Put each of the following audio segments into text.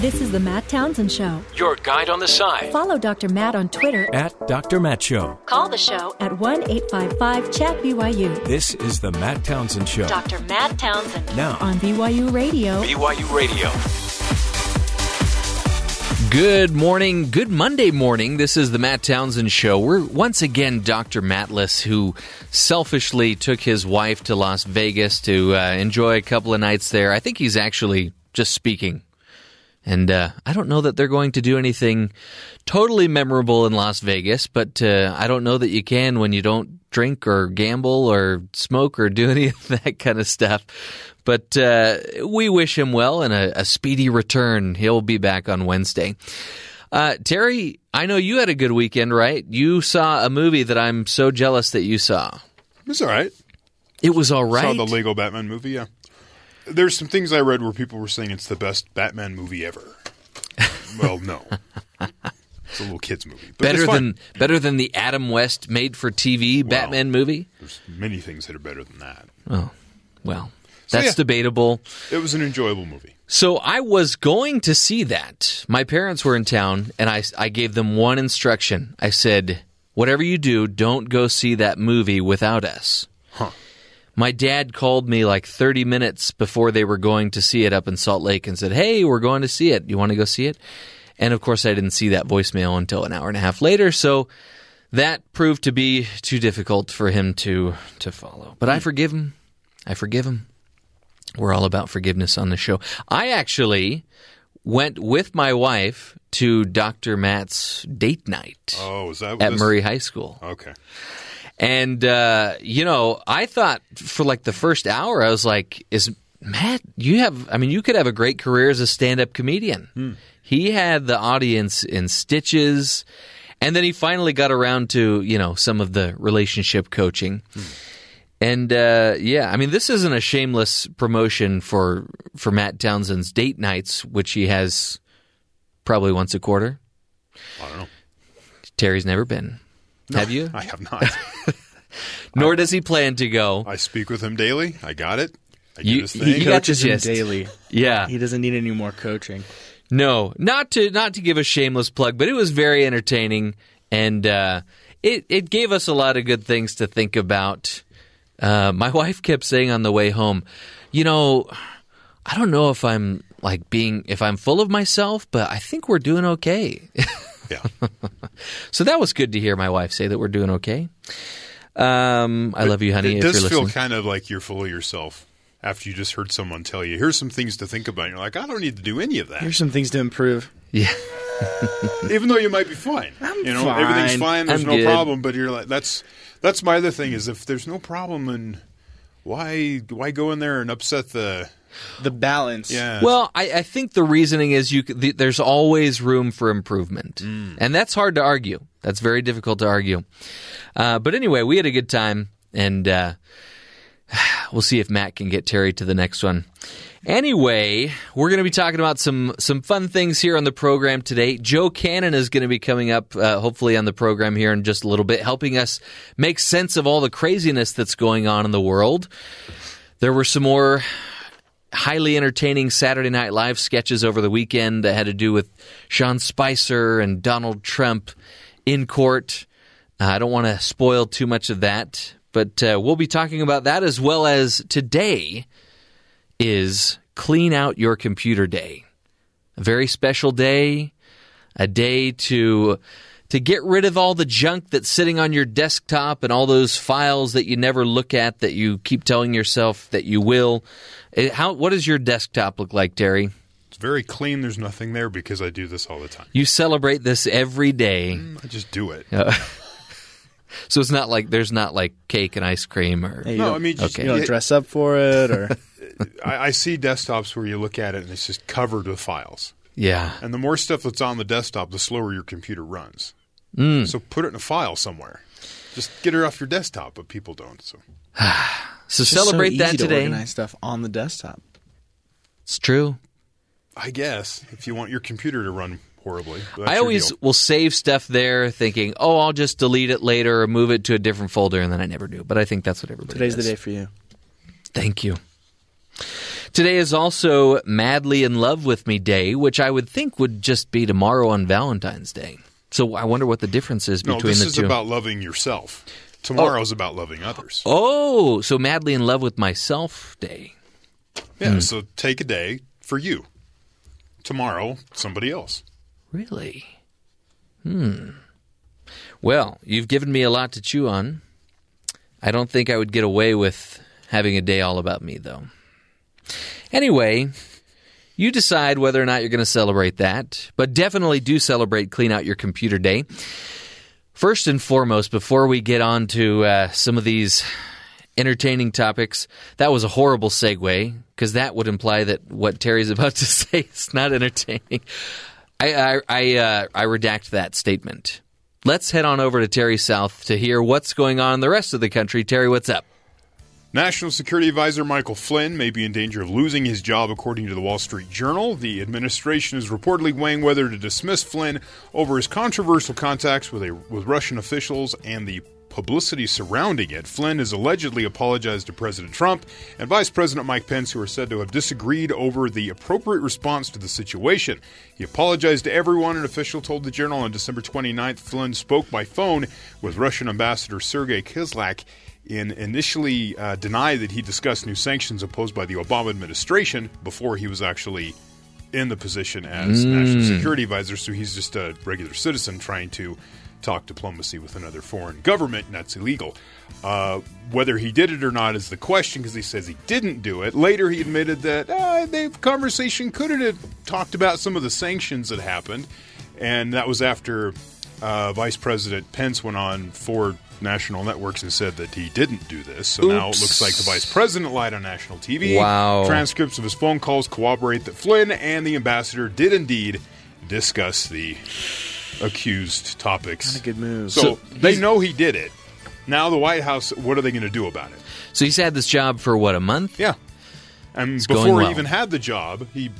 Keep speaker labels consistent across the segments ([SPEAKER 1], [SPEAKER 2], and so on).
[SPEAKER 1] This is the Matt Townsend Show.
[SPEAKER 2] Your guide on the side.
[SPEAKER 1] Follow Dr. Matt on Twitter.
[SPEAKER 2] At Dr. Matt Show.
[SPEAKER 1] Call the show at 1 855 Chat BYU.
[SPEAKER 2] This is the Matt Townsend Show.
[SPEAKER 1] Dr. Matt Townsend.
[SPEAKER 2] Now
[SPEAKER 1] on BYU Radio.
[SPEAKER 2] BYU Radio.
[SPEAKER 3] Good morning, good Monday morning. This is the Matt Townsend Show. We're once again Dr. Matless, who selfishly took his wife to Las Vegas to uh, enjoy a couple of nights there. I think he's actually just speaking. And uh, I don't know that they're going to do anything totally memorable in Las Vegas, but uh, I don't know that you can when you don't drink or gamble or smoke or do any of that kind of stuff. But uh, we wish him well and a, a, speedy return. He'll be back on Wednesday. Uh, Terry, I know you had a good weekend, right? You saw a movie that I'm so jealous that you saw.
[SPEAKER 4] It was all right.
[SPEAKER 3] It was all right.
[SPEAKER 4] Saw the Lego Batman movie, yeah. There's some things I read where people were saying it's the best Batman movie ever. well, no. It's a little kids movie.
[SPEAKER 3] better than better than the Adam West made for TV well, Batman movie?
[SPEAKER 4] There's many things that are better than that.
[SPEAKER 3] Oh. Well, that's so, yeah, debatable.
[SPEAKER 4] It was an enjoyable movie.
[SPEAKER 3] So I was going to see that. My parents were in town, and I, I gave them one instruction. I said, whatever you do, don't go see that movie without us.
[SPEAKER 4] Huh.
[SPEAKER 3] My dad called me like 30 minutes before they were going to see it up in Salt Lake and said, Hey, we're going to see it. You want to go see it? And of course, I didn't see that voicemail until an hour and a half later. So that proved to be too difficult for him to, to follow. But I forgive him. I forgive him. We're all about forgiveness on the show. I actually went with my wife to Dr. Matt's date night.
[SPEAKER 4] Oh, is that
[SPEAKER 3] at
[SPEAKER 4] this?
[SPEAKER 3] Murray High School?
[SPEAKER 4] Okay.
[SPEAKER 3] And uh, you know, I thought for like the first hour, I was like, "Is Matt? You have? I mean, you could have a great career as a stand-up comedian."
[SPEAKER 4] Hmm.
[SPEAKER 3] He had the audience in stitches, and then he finally got around to you know some of the relationship coaching.
[SPEAKER 4] Hmm.
[SPEAKER 3] And uh, yeah, I mean, this isn't a shameless promotion for for Matt Townsend's date nights, which he has probably once a quarter.
[SPEAKER 4] I don't know.
[SPEAKER 3] Terry's never been.
[SPEAKER 4] No,
[SPEAKER 3] have you?
[SPEAKER 4] I have not.
[SPEAKER 3] Nor does he plan to go.
[SPEAKER 4] I speak with him daily. I got it. I
[SPEAKER 3] you,
[SPEAKER 5] he coaches him daily.
[SPEAKER 3] Yeah,
[SPEAKER 5] he doesn't need any more coaching.
[SPEAKER 3] No, not to not to give a shameless plug, but it was very entertaining, and uh, it it gave us a lot of good things to think about. Uh, my wife kept saying on the way home, you know, I don't know if I'm like being if I'm full of myself, but I think we're doing okay.
[SPEAKER 4] yeah.
[SPEAKER 3] so that was good to hear my wife say that we're doing okay. Um, I love you, honey.
[SPEAKER 4] It does
[SPEAKER 3] feel
[SPEAKER 4] kind of like you're full of yourself after you just heard someone tell you, "Here's some things to think about." And you're like, "I don't need to do any of that."
[SPEAKER 5] Here's some things to improve.
[SPEAKER 3] Yeah.
[SPEAKER 4] Even though you might be fine,
[SPEAKER 5] I'm
[SPEAKER 4] you know,
[SPEAKER 5] fine.
[SPEAKER 4] everything's fine. There's
[SPEAKER 3] I'm
[SPEAKER 4] no
[SPEAKER 3] good.
[SPEAKER 4] problem. But you're like, that's that's my other thing is if there's no problem, and why why go in there and upset the
[SPEAKER 5] the balance.
[SPEAKER 4] Yeah.
[SPEAKER 3] Well, I, I think the reasoning is you. The, there's always room for improvement,
[SPEAKER 4] Mm.
[SPEAKER 3] and that's hard to argue. That's very difficult to argue. Uh, but anyway, we had a good time, and uh, we'll see if Matt can get Terry to the next one. Anyway, we're going to be talking about some some fun things here on the program today. Joe Cannon is going to be coming up, uh, hopefully, on the program here in just a little bit, helping us make sense of all the craziness that's going on in the world. There were some more highly entertaining Saturday Night Live sketches over the weekend that had to do with Sean Spicer and Donald Trump in court. Uh, I don't want to spoil too much of that, but uh, we'll be talking about that as well as today is Clean Out Your Computer Day. A very special day, a day to to get rid of all the junk that's sitting on your desktop and all those files that you never look at that you keep telling yourself that you will. Eh, How what does your desktop look like, Terry?
[SPEAKER 4] it's very clean. There's nothing there because I do this all the time.
[SPEAKER 3] You celebrate this every day.
[SPEAKER 4] I just do it.
[SPEAKER 3] Uh, so it's not like there's not like cake and ice cream or
[SPEAKER 5] Hey, you
[SPEAKER 4] No, I mean, just,
[SPEAKER 3] Okay.
[SPEAKER 5] you don't dress up for it, or
[SPEAKER 4] I, I see desktops where you look at it and it's just covered with files.
[SPEAKER 3] yeah.
[SPEAKER 4] And the more stuff that's on the desktop, the slower your computer runs.
[SPEAKER 3] Mm.
[SPEAKER 4] So put it in a file somewhere. Just get it off your desktop, but people don't. So
[SPEAKER 3] So
[SPEAKER 5] It's just
[SPEAKER 3] celebrate
[SPEAKER 5] so
[SPEAKER 3] that
[SPEAKER 5] easy to
[SPEAKER 3] today.
[SPEAKER 5] organize stuff on the desktop.
[SPEAKER 3] It's true.
[SPEAKER 4] I guess if you want your computer to run horribly,
[SPEAKER 3] I always
[SPEAKER 4] deal.
[SPEAKER 3] will save stuff there thinking, "Oh, I'll just delete it later or move it to a different folder," and then I never do. But I think that's what everybody does.
[SPEAKER 5] Today's the day for you.
[SPEAKER 3] Thank you. Today is also Madly in Love with Me Day, which I would think would just be tomorrow on Valentine's Day. So I wonder what the difference is between
[SPEAKER 4] No,
[SPEAKER 3] between
[SPEAKER 4] this
[SPEAKER 3] the
[SPEAKER 4] is
[SPEAKER 3] two.
[SPEAKER 4] about loving yourself. Tomorrow's about loving others.
[SPEAKER 3] oh, so Madly in Love with Myself Day.
[SPEAKER 4] Yeah, so take a day for you. Tomorrow, somebody else.
[SPEAKER 3] Really? Hmm. Well, you've given me a lot to chew on. I don't think I would get away with having a day all about me, though. Anyway, you decide whether or not you're going to celebrate that, but definitely do celebrate Clean Out Your Computer Day. First and foremost, before we get on to uh, some of these entertaining topics, that was a horrible segue because that would imply that what Terry's about to say is not entertaining. I I I, uh, I redact that statement. Let's head on over to Terry South to hear what's going on in the rest of the country. Terry, what's up?
[SPEAKER 4] National Security Advisor Michael Flynn may be in danger of losing his job, according to the Wall Street Journal. The administration is reportedly weighing whether to dismiss Flynn over his controversial contacts with, a, with Russian officials and the publicity surrounding it. Flynn has allegedly apologized to President Trump and Vice President Mike Pence, who are said to have disagreed over the appropriate response to the situation. He apologized to everyone, an official told the Journal on December 29th. Flynn spoke by phone with Russian Ambassador Sergei Kislyak in initially uh, denied that he discussed new sanctions imposed by the Obama administration before he was actually in the position as national security advisor. So he's just a regular citizen trying to talk diplomacy with another foreign government, and that's illegal. Uh, whether he did it or not is the question because he says he didn't do it. Later, he admitted that uh, the conversation could have talked about some of the sanctions that happened, and that was after uh, Vice President Pence went on four national networks and said that he didn't do this. So now it looks like the vice president lied on national TV.
[SPEAKER 3] Wow.
[SPEAKER 4] Transcripts of his phone calls corroborate that Flynn and the ambassador did indeed discuss the accused topics.
[SPEAKER 5] Not a good move.
[SPEAKER 4] So,
[SPEAKER 3] So
[SPEAKER 4] they know he did it. Now the White House, what are they going to do about it?
[SPEAKER 3] So he's had this job for what a month?
[SPEAKER 4] Yeah. And
[SPEAKER 3] going
[SPEAKER 4] before
[SPEAKER 3] well.
[SPEAKER 4] he even had the job, he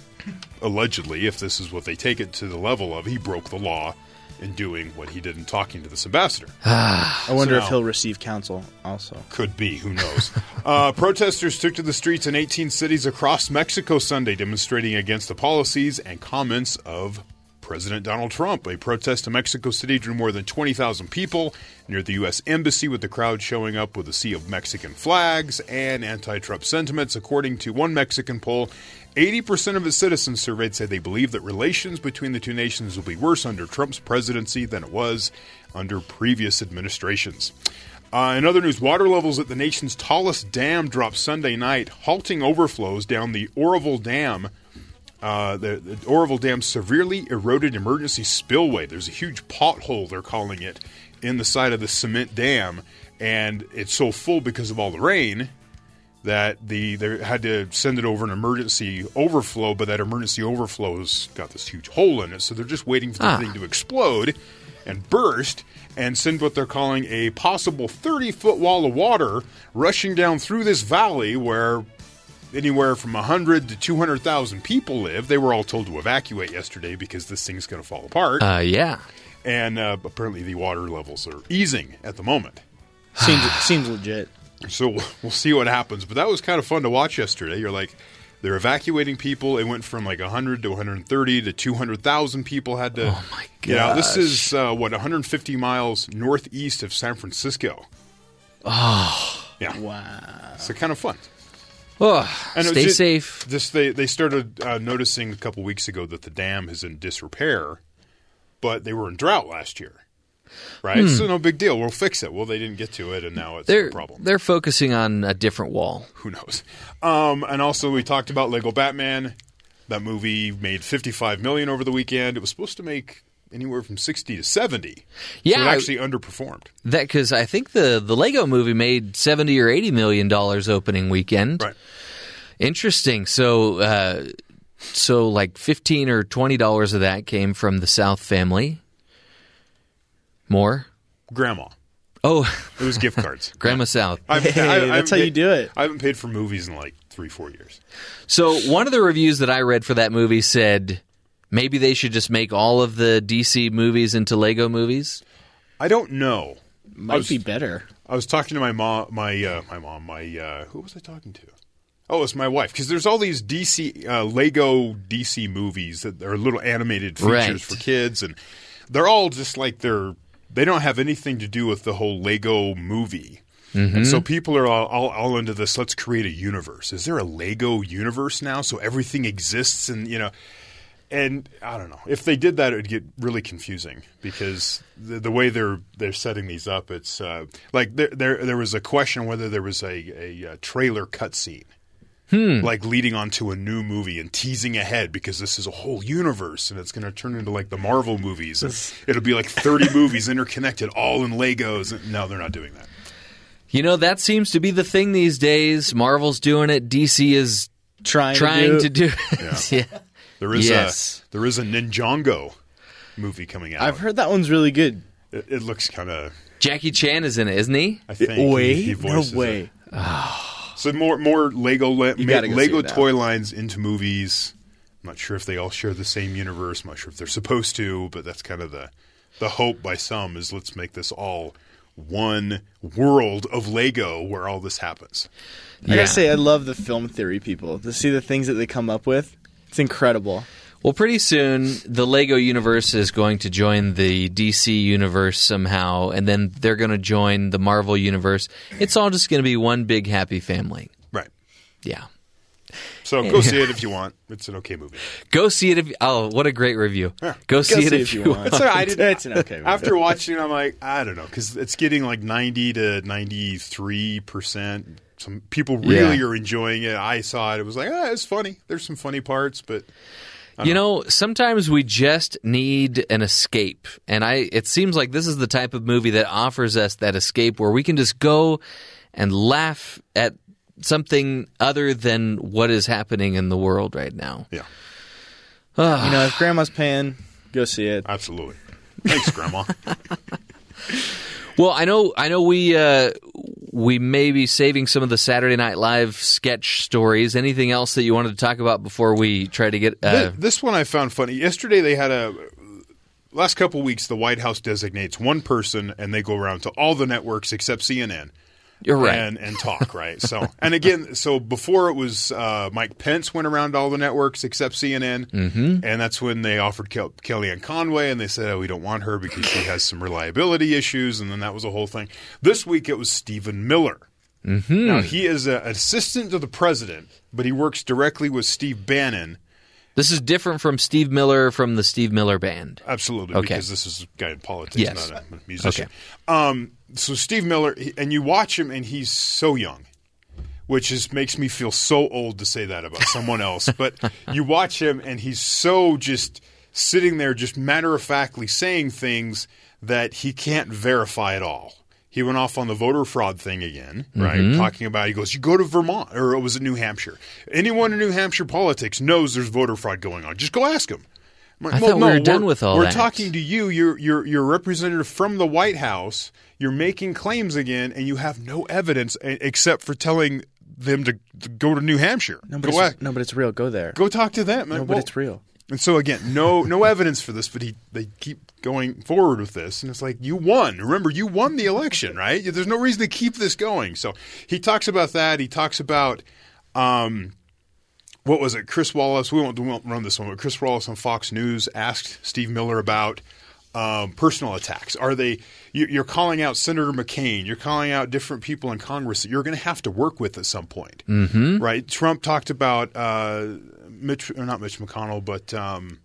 [SPEAKER 4] allegedly, if this is what they take it to the level of, he broke the law in doing what he did in talking to this ambassador.
[SPEAKER 5] I wonder
[SPEAKER 4] So
[SPEAKER 5] if
[SPEAKER 4] now-
[SPEAKER 5] he'll receive counsel also.
[SPEAKER 4] Could be, who knows? uh, protesters took to the streets in 18 cities across Mexico Sunday, demonstrating against the policies and comments of President Donald Trump. A protest in Mexico City drew more than 20,000 people near the U.S. Embassy, with the crowd showing up with a sea of Mexican flags and anti Trump sentiments. According to one Mexican poll, 80% of its citizens surveyed say they believe that relations between the two nations will be worse under Trump's presidency than it was under previous administrations. Uh, in other news, water levels at the nation's tallest dam dropped Sunday night, halting overflows down the Oroville Dam. Uh, the, the Oroville Dam severely eroded emergency spillway. There's a huge pothole, they're calling it, in the side of the cement dam, and it's so full because of all the rain that the they had to send it over an emergency overflow, but that emergency overflow's got this huge hole in it, so they're just waiting for the
[SPEAKER 3] Ah.
[SPEAKER 4] thing to explode and burst and send what they're calling a possible 30 foot wall of water rushing down through this valley where anywhere from 100 to 200,000 people live. They were all told to evacuate yesterday because this thing's going to fall apart.
[SPEAKER 3] Uh, yeah.
[SPEAKER 4] and uh, apparently the water levels are easing at the moment.
[SPEAKER 5] Seems seems legit.
[SPEAKER 4] So we'll- see what happens. But that was kind of fun to watch yesterday. You're like, they're evacuating people. It went from like 100 to 130 to 200,000 people had to. Oh
[SPEAKER 3] my
[SPEAKER 4] get out. This is uh, what 150 miles northeast of San Francisco.
[SPEAKER 3] Oh,
[SPEAKER 4] Yeah,
[SPEAKER 5] Wow.
[SPEAKER 4] so kind of fun.
[SPEAKER 3] oh
[SPEAKER 4] And it was
[SPEAKER 3] stay
[SPEAKER 4] just-
[SPEAKER 3] safe.
[SPEAKER 4] This they they started uh, noticing a couple weeks ago that the dam is in disrepair, but they were in drought last year, right? So no big deal. We'll fix it. Well, they didn't get to it, and now it's
[SPEAKER 3] They're
[SPEAKER 4] a problem.
[SPEAKER 3] they're focusing on a different wall.
[SPEAKER 4] Who knows? Um, and also, we talked about Lego Batman. That movie made 55 million over the weekend. It was supposed to make anywhere from 60 to 70.
[SPEAKER 3] Yeah,
[SPEAKER 4] so it
[SPEAKER 3] I-
[SPEAKER 4] actually underperformed.
[SPEAKER 3] That because I think the the Lego Movie made seventy or eighty million dollars opening weekend.
[SPEAKER 4] Right.
[SPEAKER 3] Interesting. So, uh, so like fifteen or twenty dollars of that came from the South family. More.
[SPEAKER 4] Grandma.
[SPEAKER 3] Oh,
[SPEAKER 4] It was gift cards.
[SPEAKER 3] Grandma South.
[SPEAKER 4] I've-
[SPEAKER 5] Hey,
[SPEAKER 4] haven't
[SPEAKER 5] that's how you
[SPEAKER 4] paid-
[SPEAKER 5] do it.
[SPEAKER 4] I haven't paid for movies in like three, four years.
[SPEAKER 3] So one of the reviews that I read for that movie said maybe they should just make all of the DC movies into Lego movies.
[SPEAKER 4] I don't know. I
[SPEAKER 5] Might
[SPEAKER 4] was,
[SPEAKER 5] be better.
[SPEAKER 4] I was talking to my mom, my uh, my mom, my uh, who was I talking to? Oh, it's my wife because there's all these DC uh, Lego DC movies that are little animated features
[SPEAKER 3] Right.
[SPEAKER 4] for kids, and they're all just like they're they don't have anything to do with the whole Lego movie. And so people are all, all, all into this. Let's create a universe. Is there a Lego universe now? So everything exists, and you know, and I don't know if they did that, it would get really confusing because the, the way they're they're setting these up, it's uh, like there, there there was a question whether there was a, a, uh trailer cutscene Hmm. like leading onto a new movie and teasing ahead because this is a whole universe and it's going to turn into like the Marvel movies. And it'll be like 30 movies interconnected, all in Legos. No, they're not doing that.
[SPEAKER 3] You know, that seems to be the thing these days. Marvel's doing it. DC is
[SPEAKER 5] Trying,
[SPEAKER 3] trying to
[SPEAKER 5] do.
[SPEAKER 3] do. it. yeah.
[SPEAKER 4] There is
[SPEAKER 3] Yes.
[SPEAKER 4] a there is a Ninjago movie coming out.
[SPEAKER 5] I've heard that one's really good.
[SPEAKER 4] it, it looks kind of.
[SPEAKER 3] Jackie Chan is in it, isn't he?
[SPEAKER 4] I think he-
[SPEAKER 5] Wait,
[SPEAKER 4] he
[SPEAKER 5] no way.
[SPEAKER 4] it. So more more Lego le- ma-
[SPEAKER 5] gotta go see
[SPEAKER 4] Lego toy lines into movies. I'm not sure if they all share the same universe. I'm not sure if they're supposed to, but that's kind of the the hope by some is let's make this all one world of Lego where all this happens.
[SPEAKER 5] I gotta say, I love the film theory people. To see the things that they come up with, it's incredible.
[SPEAKER 3] Well, pretty soon the Lego universe is going to join the DC universe somehow, and then they're going to join the Marvel universe. It's all just going to be one big happy family.
[SPEAKER 4] Right.
[SPEAKER 3] Yeah.
[SPEAKER 4] So go see it if you want. It's an okay movie.
[SPEAKER 3] Go see it if. Oh, what a great review! Go,
[SPEAKER 5] Go
[SPEAKER 3] see, it if, you want.
[SPEAKER 4] It's, I did,
[SPEAKER 5] It's an okay movie.
[SPEAKER 4] After watching, it, I'm like, I don't know, because it's getting like 90 to 93 percent. Some people really
[SPEAKER 3] Yeah.
[SPEAKER 4] are enjoying it. I saw it; it was like, ah, it's funny. There's some funny parts, but
[SPEAKER 3] You know, sometimes we just need an escape, and I. It seems like this is the type of movie that offers us that escape, where we can just go and laugh at something other than what is happening in the world right now.
[SPEAKER 4] yeah,
[SPEAKER 5] You know, if grandma's paying, go see it.
[SPEAKER 4] absolutely. Thanks, Grandma.
[SPEAKER 3] Well, I know, I know, we uh, we may be saving some of the Saturday Night Live sketch stories. Anything else that you wanted to talk about before we try to get? Uh,
[SPEAKER 4] Th- this one I found funny. Yesterday they had a last couple weeks. The White House designates one person, and they go around to all the networks except CNN.
[SPEAKER 3] You're right.
[SPEAKER 4] and and talk right. So and again, so before it was uh, Mike Pence went around all the networks except CNN, mm-hmm. and that's when they offered Kel- Kellyanne Conway, and they said oh, we don't want her because she has some reliability issues, and then that was a whole thing. This week it was Stephen Miller. Mm-hmm. Now he is an assistant to the president, but he works directly with Steve Bannon.
[SPEAKER 3] This is different from Steve Miller from the Steve Miller Band.
[SPEAKER 4] Absolutely,
[SPEAKER 3] Okay.
[SPEAKER 4] because this is a guy in politics,
[SPEAKER 3] Yes.
[SPEAKER 4] not a musician. Um, so Steve Miller, and you watch him, and he's so young, which is makes me feel so old to say that about someone else. But you watch him, and he's so just sitting there, just matter of factly saying things that he can't verify at all. He went off on the voter fraud thing again, mm-hmm. right? Talking about he goes, you go to Vermont, or it was in New Hampshire. Anyone in New Hampshire politics knows there's voter fraud going on. Just go ask him. I'm like,
[SPEAKER 3] I
[SPEAKER 4] well,
[SPEAKER 3] thought we
[SPEAKER 4] no,
[SPEAKER 3] were done
[SPEAKER 4] we're-
[SPEAKER 3] with all
[SPEAKER 4] We're
[SPEAKER 3] that.
[SPEAKER 4] talking to you. You're you're you're a representative from the White House. You're making claims again, and you have no evidence except for telling them to, to go to New Hampshire.
[SPEAKER 5] No, but
[SPEAKER 4] go,
[SPEAKER 5] it's,
[SPEAKER 4] a-
[SPEAKER 5] no, but it's real. Go there.
[SPEAKER 4] go talk to them.
[SPEAKER 5] no, but it's real.
[SPEAKER 4] And so again, no no evidence for this, but he they keep going forward with this, and it's like you won. Remember, you won the election, right? There's no reason to keep this going. So he talks about that. He talks about. Um, what was it? Chris Wallace. We won't, we won't run this one, but Chris Wallace on Fox News asked Steve Miller about um, personal attacks. Are they? you- You're calling out Senator McCain. You're calling out different people in Congress that you're going to have to work with at some point, mm-hmm. right? Trump talked about uh, Mitch, or not Mitch McConnell, but um,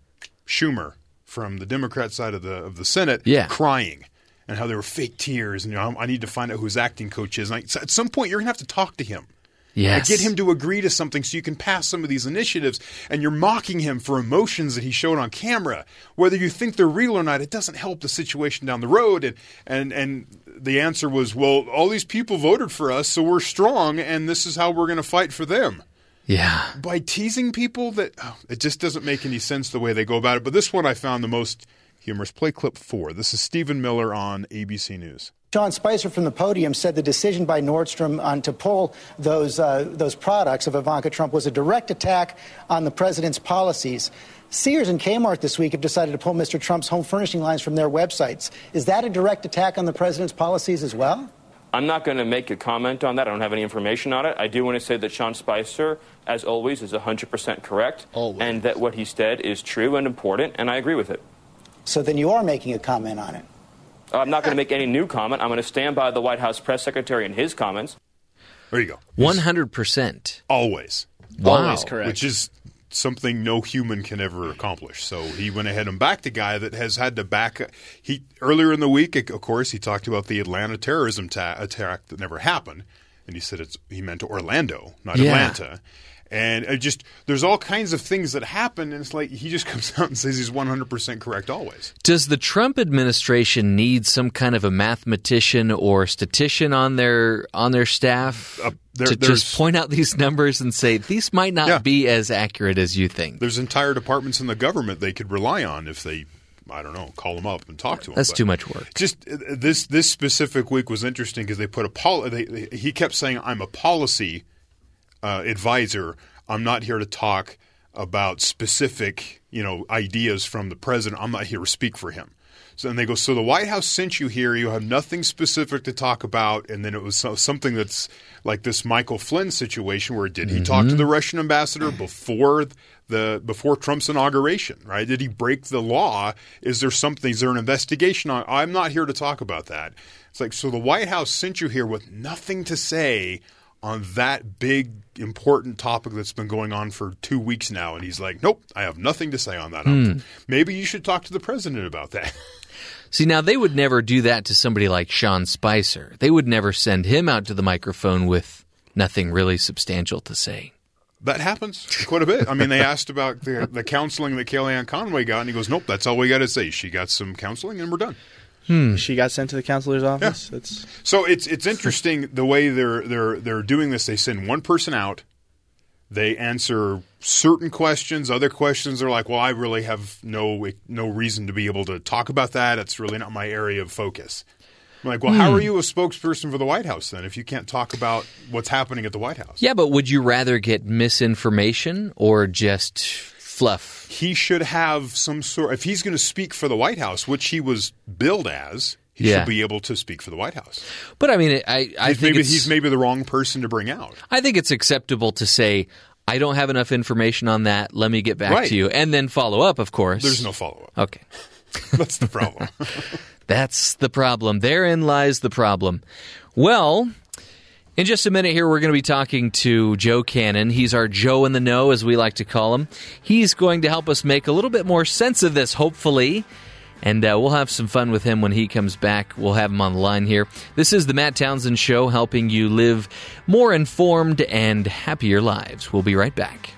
[SPEAKER 4] Schumer from the Democrat side of the of the Senate,
[SPEAKER 3] Yeah.
[SPEAKER 4] crying. And how there were fake tears, and you know, I need to find out who his acting coach is. And I, at some point, you're going to have to talk to him.
[SPEAKER 3] Yes.
[SPEAKER 4] Get him to agree to something so you can pass some of these initiatives. And you're mocking him for emotions that he showed on camera. Whether you think they're real or not, it doesn't help the situation down the road. And and and the answer was, well, all these people voted for us, so we're strong, and this is how we're going to fight for them.
[SPEAKER 3] Yeah.
[SPEAKER 4] By teasing people, that oh, it just doesn't make any sense the way they go about it. But this one I found the most humorous. Play clip four. This is Stephen Miller on ABC News.
[SPEAKER 6] Sean Spicer from the podium said the decision by Nordstrom on to pull those uh, those products of Ivanka Trump was a direct attack on the president's policies. Sears and Kmart this week have decided to pull Mr. Trump's home furnishing lines from their websites. Is that a direct attack on the president's policies as well?
[SPEAKER 7] I'm not going to make a comment on that. I don't have any information on it. I do want to say that Sean Spicer, as always, is 100% correct.
[SPEAKER 5] Always.
[SPEAKER 7] And that what he said is true and important, and I agree with it.
[SPEAKER 6] So then you are making a comment on it.
[SPEAKER 7] I'm not going to make any new comment. I'm going to stand by the White House press secretary and his comments.
[SPEAKER 4] There you go.
[SPEAKER 3] One hundred percent.
[SPEAKER 4] Always.
[SPEAKER 3] Wow.
[SPEAKER 5] Always correct.
[SPEAKER 4] Which is something no human can ever accomplish. So he went ahead and backed a guy that has had to back. He earlier in the week, of course, he talked about the Atlanta terrorism ta- attack that never happened, and he said it's he meant Orlando, not
[SPEAKER 3] Yeah.
[SPEAKER 4] Atlanta. And it just there's all kinds of things that happen, and it's like he just comes out and says he's 100 percent correct always.
[SPEAKER 3] Does the Trump administration need some kind of a mathematician or statistician on their on their staff
[SPEAKER 4] Uh, there-
[SPEAKER 3] to just point out these numbers and say these might not
[SPEAKER 4] Yeah.
[SPEAKER 3] be as accurate as you think?
[SPEAKER 4] There's entire departments in the government they could rely on if they, I don't know, call them up and talk to them.
[SPEAKER 3] That's
[SPEAKER 4] But-
[SPEAKER 3] too much work.
[SPEAKER 4] just uh, this this specific week was interesting because they put a pol- they, they- he kept saying I'm a policy uh, advisor. I'm not here to talk about specific you know ideas from the president. I'm not here to speak for him. So and they go. So the White House sent you here. You have nothing specific to talk about. And then it was something that's like this Michael Flynn situation where did he talk to the Russian ambassador before the before Trump's inauguration? Right? Did he break the law? Is there something? Is there an investigation on? I'm not here to talk about that. It's like so the White House sent you here with nothing to say on that big important topic that's been going on for two weeks now, and he's like, "Nope, I have nothing to say on that." Hmm. Maybe you should talk to the president about that.
[SPEAKER 3] See, now they would never do that to somebody like Sean Spicer. They would never send him out to the microphone with nothing really substantial to say.
[SPEAKER 4] That happens quite a bit. I mean, they asked about the, the counseling that Kellyanne Conway got, and he goes, "Nope, that's all we got to say. She got some counseling, and we're done." Hmm.
[SPEAKER 5] She got sent to the counselor's office. That's
[SPEAKER 4] So it's it's interesting the way they're they're they're doing this. They send one person out, they answer certain questions. Other questions are like, "Well, I really have no no reason to be able to talk about that. It's really not my area of focus." I'm like, "Well, how hmm. are you a spokesperson for the White House then if you can't talk about what's happening at the White House?"
[SPEAKER 3] Yeah, but would you rather get misinformation or just fluff?
[SPEAKER 4] he should have some sort. If he's going to speak for the White House, which he was billed as, he
[SPEAKER 3] Yeah.
[SPEAKER 4] should be able to speak for the White House.
[SPEAKER 3] But I mean, I, I
[SPEAKER 4] He's
[SPEAKER 3] think
[SPEAKER 4] maybe he's maybe the wrong person to bring out.
[SPEAKER 3] I think it's acceptable to say I don't have enough information on that. Let me get back
[SPEAKER 4] Right.
[SPEAKER 3] to you, and then follow up. Of course,
[SPEAKER 4] There's no follow up.
[SPEAKER 3] Okay,
[SPEAKER 4] That's the problem.
[SPEAKER 3] that's the problem. Therein lies the problem. Well. In just a minute here, we're going to be talking to Joe Cannon. He's our Joe in the Know, as we like to call him. He's going to help us make a little bit more sense of this, hopefully. And uh, we'll have some fun with him when he comes back. We'll have him on the line here. This is the Matt Townsend Show, helping you live more informed and happier lives. We'll be right back.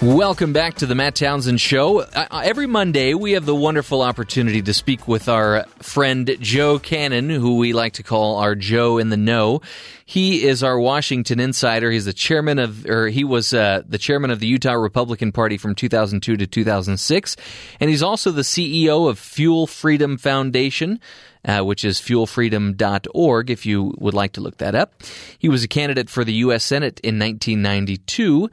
[SPEAKER 3] Welcome back to the Matt Townsend Show. Uh, uh, every Monday, we have the wonderful opportunity to speak with our friend Joe Cannon, who we like to call our Joe in the Know. He is our Washington insider. He's the chairman of, or he was uh, the chairman of the Utah Republican Party from 2002 to 2006, and he's also the CEO of Fuel Freedom Foundation. Uh, which is fuelfreedom.org if you would like to look that up. He was a candidate for the U.S. Senate in 1992.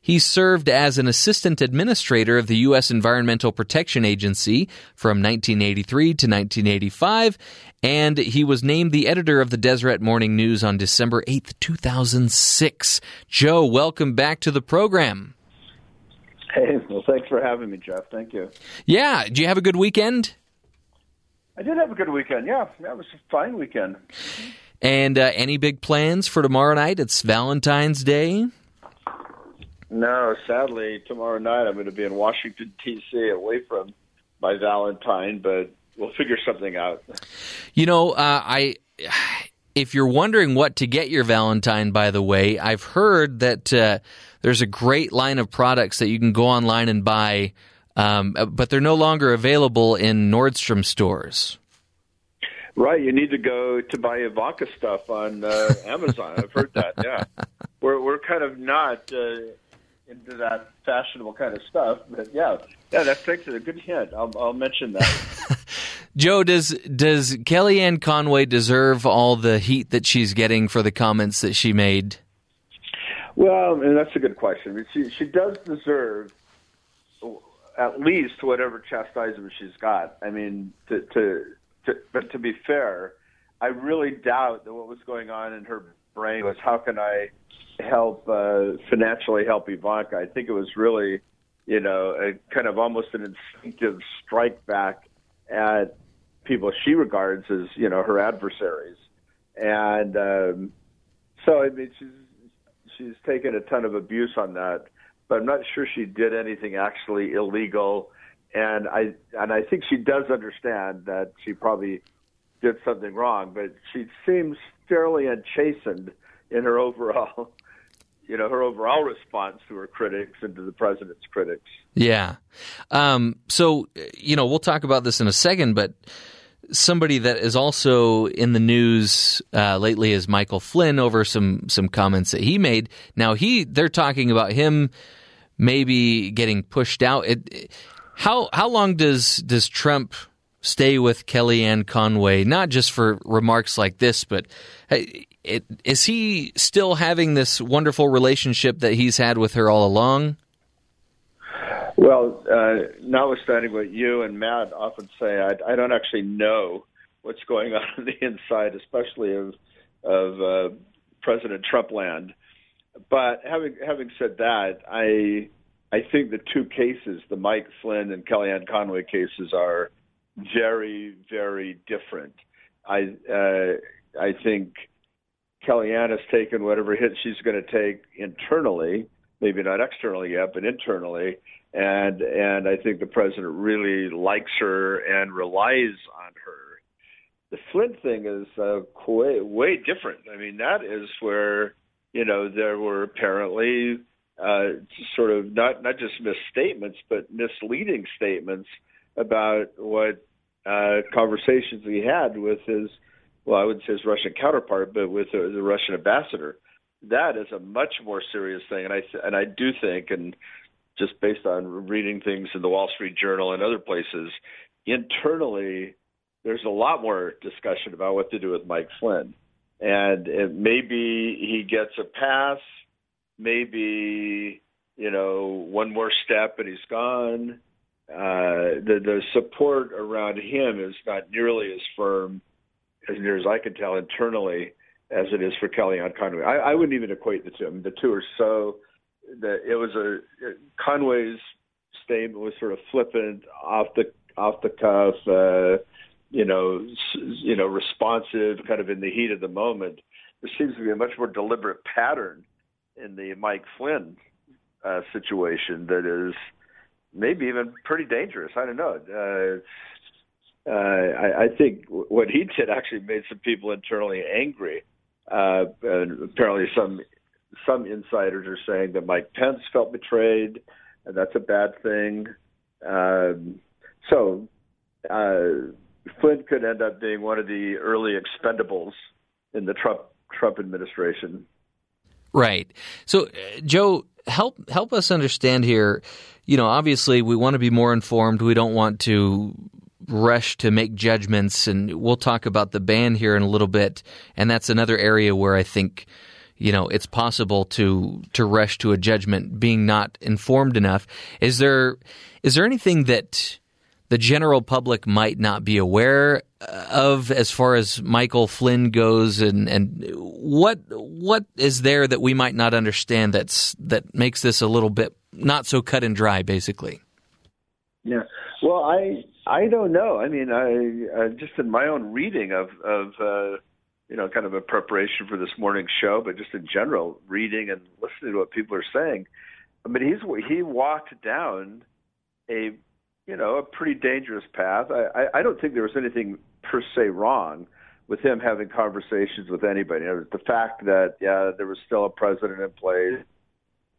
[SPEAKER 3] He served as an assistant administrator of the U.S. Environmental Protection Agency from 1983 to 1985, and he was named the editor of the Deseret Morning News on December 8, 2006. Joe, welcome back to the program.
[SPEAKER 8] Hey, well, thanks for having me, Jeff. Thank you.
[SPEAKER 3] Yeah, did you have a good weekend?
[SPEAKER 8] I did have a good weekend. Yeah, that was a fine weekend.
[SPEAKER 3] And uh, any big plans for tomorrow night? It's Valentine's Day.
[SPEAKER 8] No, sadly, tomorrow night I'm going to be in Washington D.C. away from my Valentine, but we'll figure something out.
[SPEAKER 3] You know, uh, I if you're wondering what to get your Valentine, by the way, I've heard that uh, there's a great line of products that you can go online and buy, um, but they're no longer available in Nordstrom stores.
[SPEAKER 8] Right, you need to go to buy Ivanka stuff on uh, Amazon. I've heard that. Yeah, we're we're kind of not uh, into that fashionable kind of stuff, but yeah, yeah, that's thanks for a good hint. I'll I'll mention that.
[SPEAKER 3] Joe, does does Kellyanne Conway deserve all the heat that she's getting for the comments that she made?
[SPEAKER 8] Well, and that's a good question. I mean, she she does deserve at least whatever chastisement she's got. I mean, to, to, to but to be fair, I really doubt that what was going on in her brain was how can I help uh, financially help Ivanka. I think it was really, you know, a kind of almost an instinctive strike back at people she regards as you know her adversaries, and um, so I mean she's she's taken a ton of abuse on that but I'm not sure she did anything actually illegal. And I and I think she does understand that she probably did something wrong, but she seems fairly unchastened in her overall, you know, her overall response to her critics and to the president's critics.
[SPEAKER 3] Yeah. Um, so you know, we'll talk about this in a second, but somebody that is also in the news uh, lately is Michael Flynn over some some comments that he made. Now he they're talking about him maybe getting pushed out. It, how how long does does Trump stay with Kellyanne Conway? Not just for remarks like this, but is he still having this wonderful relationship that he's had with her all along?
[SPEAKER 8] Well, uh, notwithstanding what you and Matt often say, I, I don't actually know what's going on on the inside, especially of of uh, President Trump land. But having having said that, I I think the two cases, the Mike Flynn and Kellyanne Conway cases, are very very different. I uh, I think Kellyanne has taken whatever hit she's going to take internally, maybe not externally yet, but internally, and and I think the president really likes her and relies on her. The Flynn thing is uh, way way different. I mean, that is where you know, there were apparently uh, sort of not not just misstatements, but misleading statements about what uh, conversations he had with his, well, I wouldn't say his Russian counterpart, but with the, the Russian ambassador. That is a much more serious thing, and I and I do think, and just based on reading things in the Wall Street Journal and other places, internally, there's a lot more discussion about what to do with Mike Flynn and it, maybe he gets a pass, maybe you know one more step and he's gone. Uh, the the support around him is not nearly as firm, as near as I can tell internally, as it is for Kellyanne Conway. I, I wouldn't even equate the two. I mean, the two are so that it was a Conway's statement was sort of flippant, off the off the cuff. Uh, you know, you know, responsive, kind of in the heat of the moment. There seems to be a much more deliberate pattern in the Mike Flynn uh, situation that is maybe even pretty dangerous. I don't know. Uh, uh, I, I think what he did actually made some people internally angry. Uh, and apparently, some some insiders are saying that Mike Pence felt betrayed, and that's a bad thing. Um, so. Uh, Flynn could end up being one of the early expendables in the Trump Trump administration.
[SPEAKER 3] Right. So, uh, Joe, help help us understand here. You know, obviously, we want to be more informed. We don't want to rush to make judgments, and we'll talk about the ban here in a little bit. And that's another area where I think you know it's possible to to rush to a judgment being not informed enough is there is there anything that the general public might not be aware uh, of as far as Michael Flynn goes and, and what what is there that we might not understand that's that makes this a little bit not so cut and dry basically?
[SPEAKER 8] Yeah. Well I I don't know. I mean I, just in my own reading of of uh, you know kind of a preparation for this morning's show but just in general reading and listening to what people are saying I mean he's he walked down a you know, a pretty dangerous path. I, I, I don't think there was anything per se wrong with him having conversations with anybody. You know, the fact that yeah, there was still a president in place,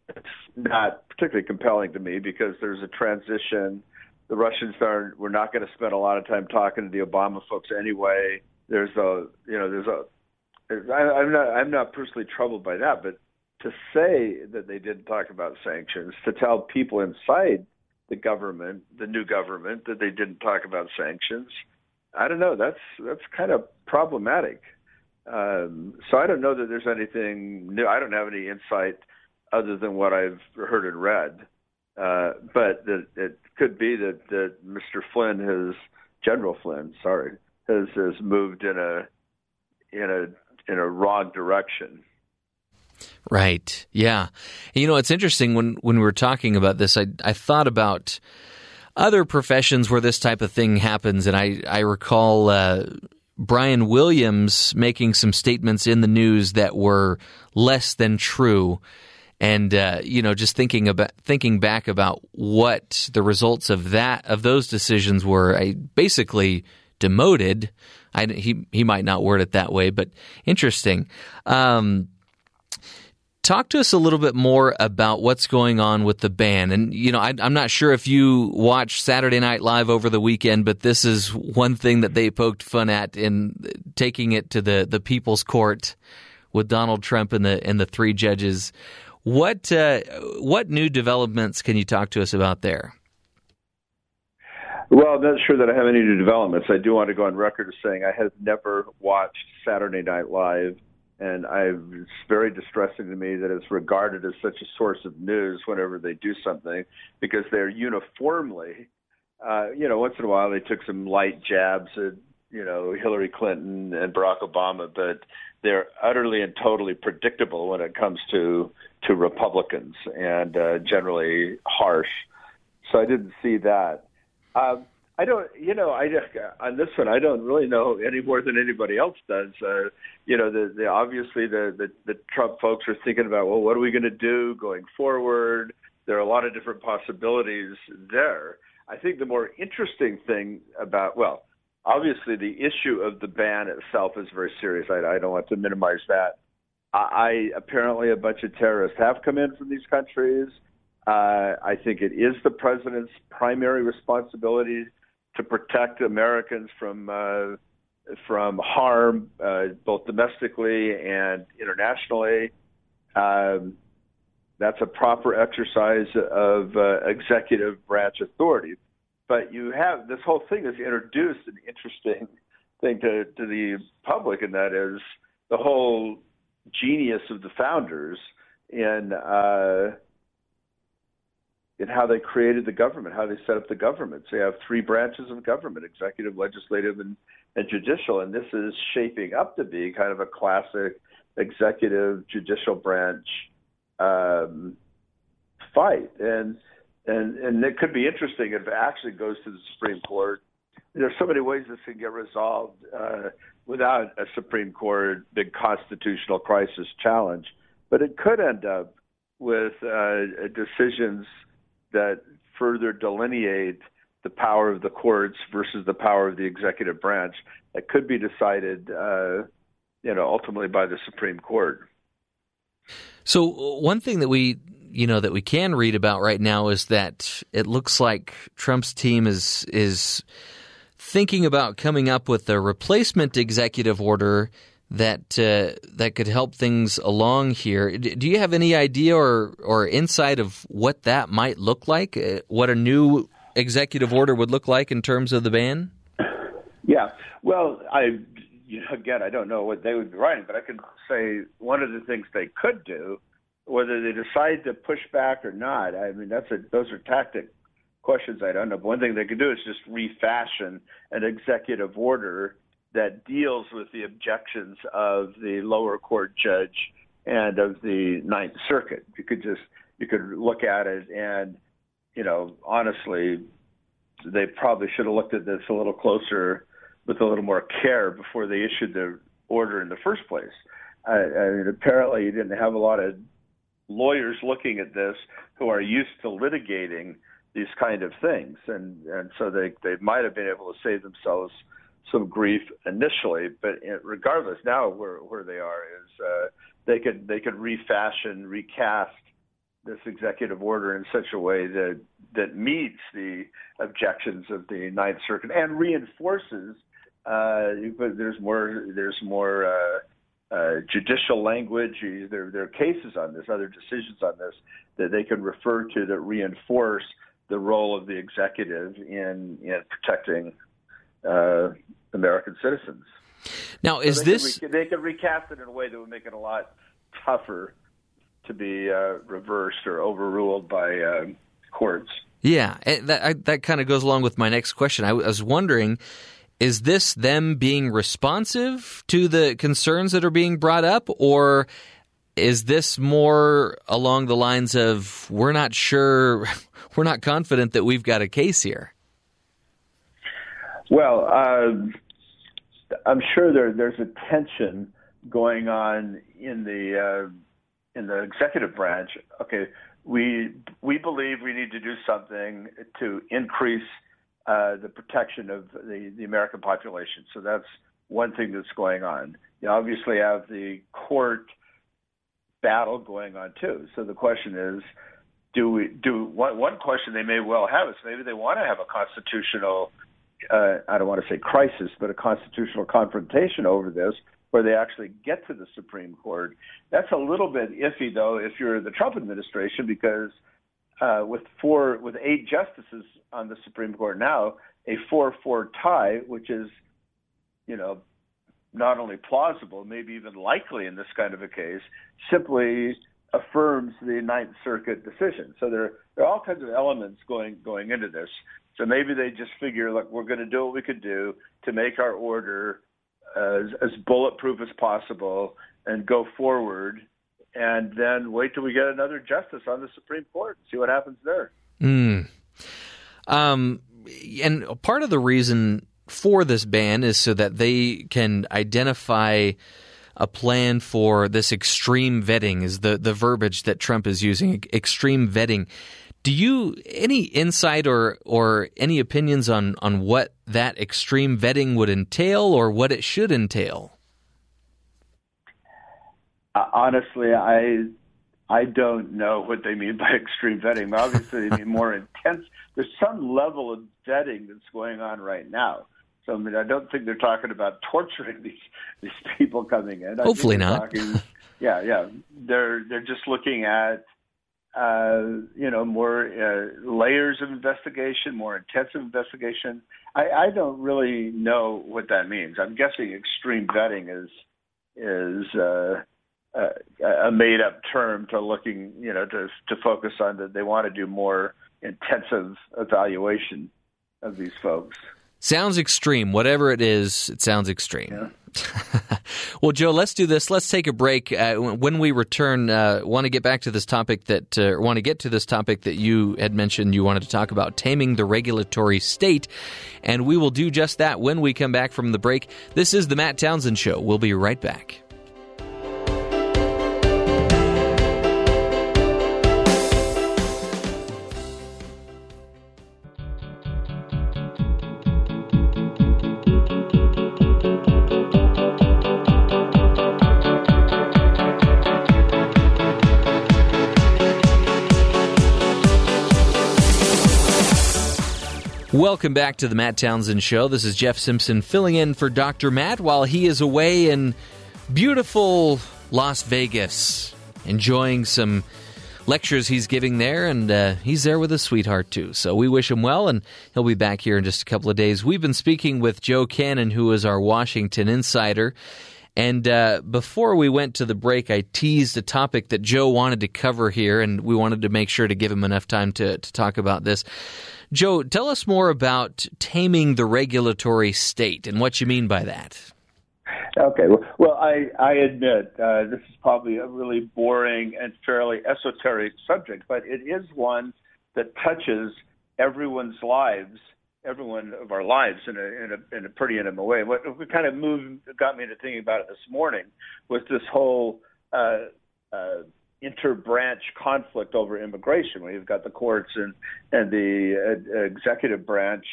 [SPEAKER 8] it's not particularly compelling to me because there's a transition. The Russians are we're not going to spend a lot of time talking to the Obama folks anyway. There's a you know there's a I'm not I'm not personally troubled by that, but to say that they didn't talk about sanctions, to tell people inside the government, the new government, that they didn't talk about sanctions. I don't know. That's that's kind of problematic. Um, so I don't know that there's anything new. I don't have any insight other than what I've heard and read. Uh, but the, it could be that, that Mr. Flynn has General Flynn, sorry, has has moved in a in a in a wrong direction.
[SPEAKER 3] Right. Yeah. And, you know, it's interesting when when we were talking about this, I I thought about other professions where this type of thing happens, and I I recall. Uh, Brian Williams making some statements in the news that were less than true and uh, you know just thinking about thinking back about what the results of that of those decisions were I basically demoted I, he he might not word it that way but interesting um, talk to us a little bit more about what's going on with the ban and you know I, i'm not sure if you watched saturday night live over the weekend but this is one thing that they poked fun at in taking it to the the people's court with donald trump and the and the three judges what uh, what new developments can you talk to us about there?
[SPEAKER 8] Well, I'm not sure that I have any new developments. I do want to go on record as saying I have never watched Saturday Night Live, and I, it's very distressing to me that it's regarded as such a source of news whenever they do something, because they're uniformly, uh, you know, once in a while they took some light jabs at, you know, Hillary Clinton and Barack Obama, but they're utterly and totally predictable when it comes to to Republicans and uh, generally harsh. So I didn't see that. Um, I don't, you know, I just, on this one I don't really know any more than anybody else does. Uh, you know, the, the obviously the, the the Trump folks are thinking about well, what are we going to do going forward? There are a lot of different possibilities there. I think the more interesting thing about well, obviously the issue of the ban itself is very serious. I, I don't want to minimize that. I, I apparently a bunch of terrorists have come in from these countries. Uh, I think it is the president's primary responsibility to protect Americans from uh, from harm, uh, both domestically and internationally. Um, that's a proper exercise of uh, executive branch authority. But you have this whole thing has introduced an interesting thing to, to the public, and that is the whole genius of the founders in uh, in how they created the government, how they set up the government. So you have three branches of government: executive, legislative, and, and judicial. And this is shaping up to be kind of a classic executive judicial branch um, fight. And and and it could be interesting if it actually goes to the Supreme Court. There's so many ways this can get resolved uh, without a Supreme Court big constitutional crisis challenge, but it could end up with uh, decisions that further delineate the power of the courts versus the power of the executive branch that could be decided, uh, you know, ultimately by the Supreme Court.
[SPEAKER 3] So one thing that we you know that we can read about right now is that it looks like Trump's team is is thinking about coming up with a replacement executive order that uh, that could help things along here. Do you have any idea or or insight of what that might look like? Uh, what a new executive order would look like in terms of the ban?
[SPEAKER 8] Yeah. Well, I again, I don't know what they would be writing, but I can say one of the things they could do whether they decide to push back or not, I mean, that's a those are tactic questions. I don't know. But one thing they could do is just refashion an executive order that deals with the objections of the lower court judge and of the Ninth Circuit. You could just you could look at it and you know honestly, they probably should have looked at this a little closer with a little more care before they issued the order in the first place. I, I mean, apparently, you didn't have a lot of lawyers looking at this who are used to litigating these kind of things, and and so they they might have been able to save themselves some grief initially, but regardless, now where where they are is uh, they could they could refashion, recast this executive order in such a way that that meets the objections of the Ninth Circuit and reinforces. Uh, there's more there's more uh, uh, judicial language. There, there are cases on this, other decisions on this that they can refer to that reinforce the role of the executive in in protecting uh, American citizens.
[SPEAKER 3] Now, is
[SPEAKER 8] so they
[SPEAKER 3] this
[SPEAKER 8] Could re- they could recast it in a way that would make it a lot tougher to be uh, reversed or overruled by uh, courts.
[SPEAKER 3] Yeah, that I, that kind of goes along with my next question. I was wondering, is this them being responsive to the concerns that are being brought up, or is this more along the lines of we're not sure, we're not confident that we've got a case here?
[SPEAKER 8] Well, uh, I'm sure there, there's a tension going on in the uh, in the executive branch. Okay, we we believe we need to do something to increase uh, the protection of the, the American population. So that's one thing that's going on. You obviously have the court battle going on too. So the question is, do we do one, one question they may well have is maybe they want to have a constitutional uh, I don't want to say crisis, but a constitutional confrontation over this where they actually get to the Supreme Court. That's a little bit iffy, though, if you're the Trump administration, because uh, with four, with eight justices on the Supreme Court now, a four-four tie, which is, you know, not only plausible, maybe even likely in this kind of a case, simply affirms the Ninth Circuit decision. So there, there are all kinds of elements going going into this. So maybe they just figure, look, we're going to do what we could do to make our order as, as bulletproof as possible and go forward and then wait till we get another justice on the Supreme Court and see what happens there.
[SPEAKER 3] Mm. Um, and part of the reason for this ban is so that they can identify a plan for this extreme vetting is the, the verbiage that Trump is using extreme vetting do you any insight or or any opinions on on what that extreme vetting would entail or what it should entail?
[SPEAKER 8] Uh, honestly, I I don't know what they mean by extreme vetting. Obviously, they mean more intense. There's some level of vetting that's going on right now. So I mean, I don't think they're talking about torturing these these people coming in.
[SPEAKER 3] Hopefully not.
[SPEAKER 8] Talking, yeah, yeah. They're they're just looking at uh, you know, more uh, layers of investigation, more intensive investigation. I, I don't really know what that means. I'm guessing extreme vetting is is uh, a, a made up term to looking, you know, to to focus on that they want to do more intensive evaluation of these folks.
[SPEAKER 3] Sounds extreme. Whatever it is, it sounds extreme.
[SPEAKER 8] Yeah.
[SPEAKER 3] well, Joe, let's do this. Let's take a break. Uh, when we return, uh, want to get back to this topic that, uh, want to get to this topic that you had mentioned you wanted to talk about, taming the regulatory state. And we will do just that when we come back from the break. This is the Matt Townsend Show. We'll be right back. Welcome back to the Matt Townsend Show. This is Jeff Simpson filling in for Dr. Matt while he is away in beautiful Las Vegas, enjoying some lectures he's giving there, and uh, he's there with his sweetheart too. So we wish him well, and he'll be back here in just a couple of days. We've been speaking with Joe Cannon, who is our Washington insider. And uh, before we went to the break, I teased a topic that Joe wanted to cover here, and we wanted to make sure to give him enough time to, to talk about this. Joe, tell us more about taming the regulatory state and what you mean by that.
[SPEAKER 8] Okay. Well, I, I admit uh, this is probably a really boring and fairly esoteric subject, but it is one that touches everyone's lives, everyone of our lives in a, in a, in a pretty intimate way. What kind of moved, got me to thinking about it this morning was this whole uh, uh, interbranch conflict over immigration. We've got the courts and and the uh, executive branch,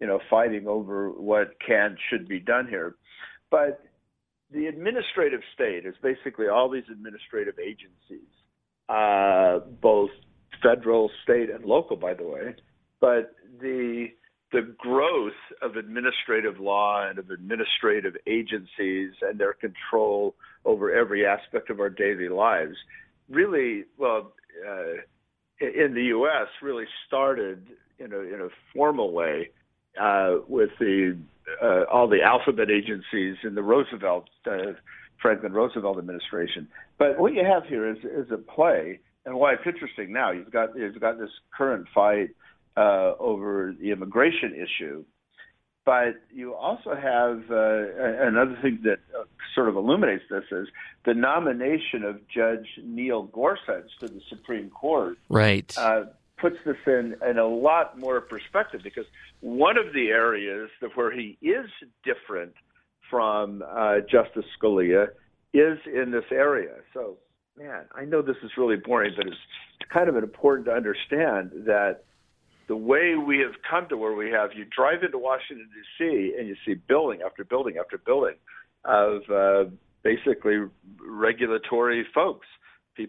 [SPEAKER 8] you know, fighting over what can should be done here. But the administrative state is basically all these administrative agencies, uh, both federal, state, and local, by the way. But the the growth of administrative law and of administrative agencies and their control over every aspect of our daily lives really, well, uh, in the U.S., really started in a, in a formal way uh, with the uh, all the alphabet agencies in the Roosevelt uh, Franklin Roosevelt administration. But what you have here is is a play, and why it's interesting now. You've got you've got this current fight uh, over the immigration issue, but you also have uh, another thing that uh, sort of illuminates this is the nomination of Judge Neil Gorsuch to the Supreme Court.
[SPEAKER 3] Right.
[SPEAKER 8] Uh, puts this in, in a lot more perspective because one of the areas that where he is different from uh, Justice Scalia is in this area. So, man, I know this is really boring, but it's kind of important to understand that the way we have come to where we have, you drive into Washington D.C. and you see building after building after building of uh, basically regulatory folks,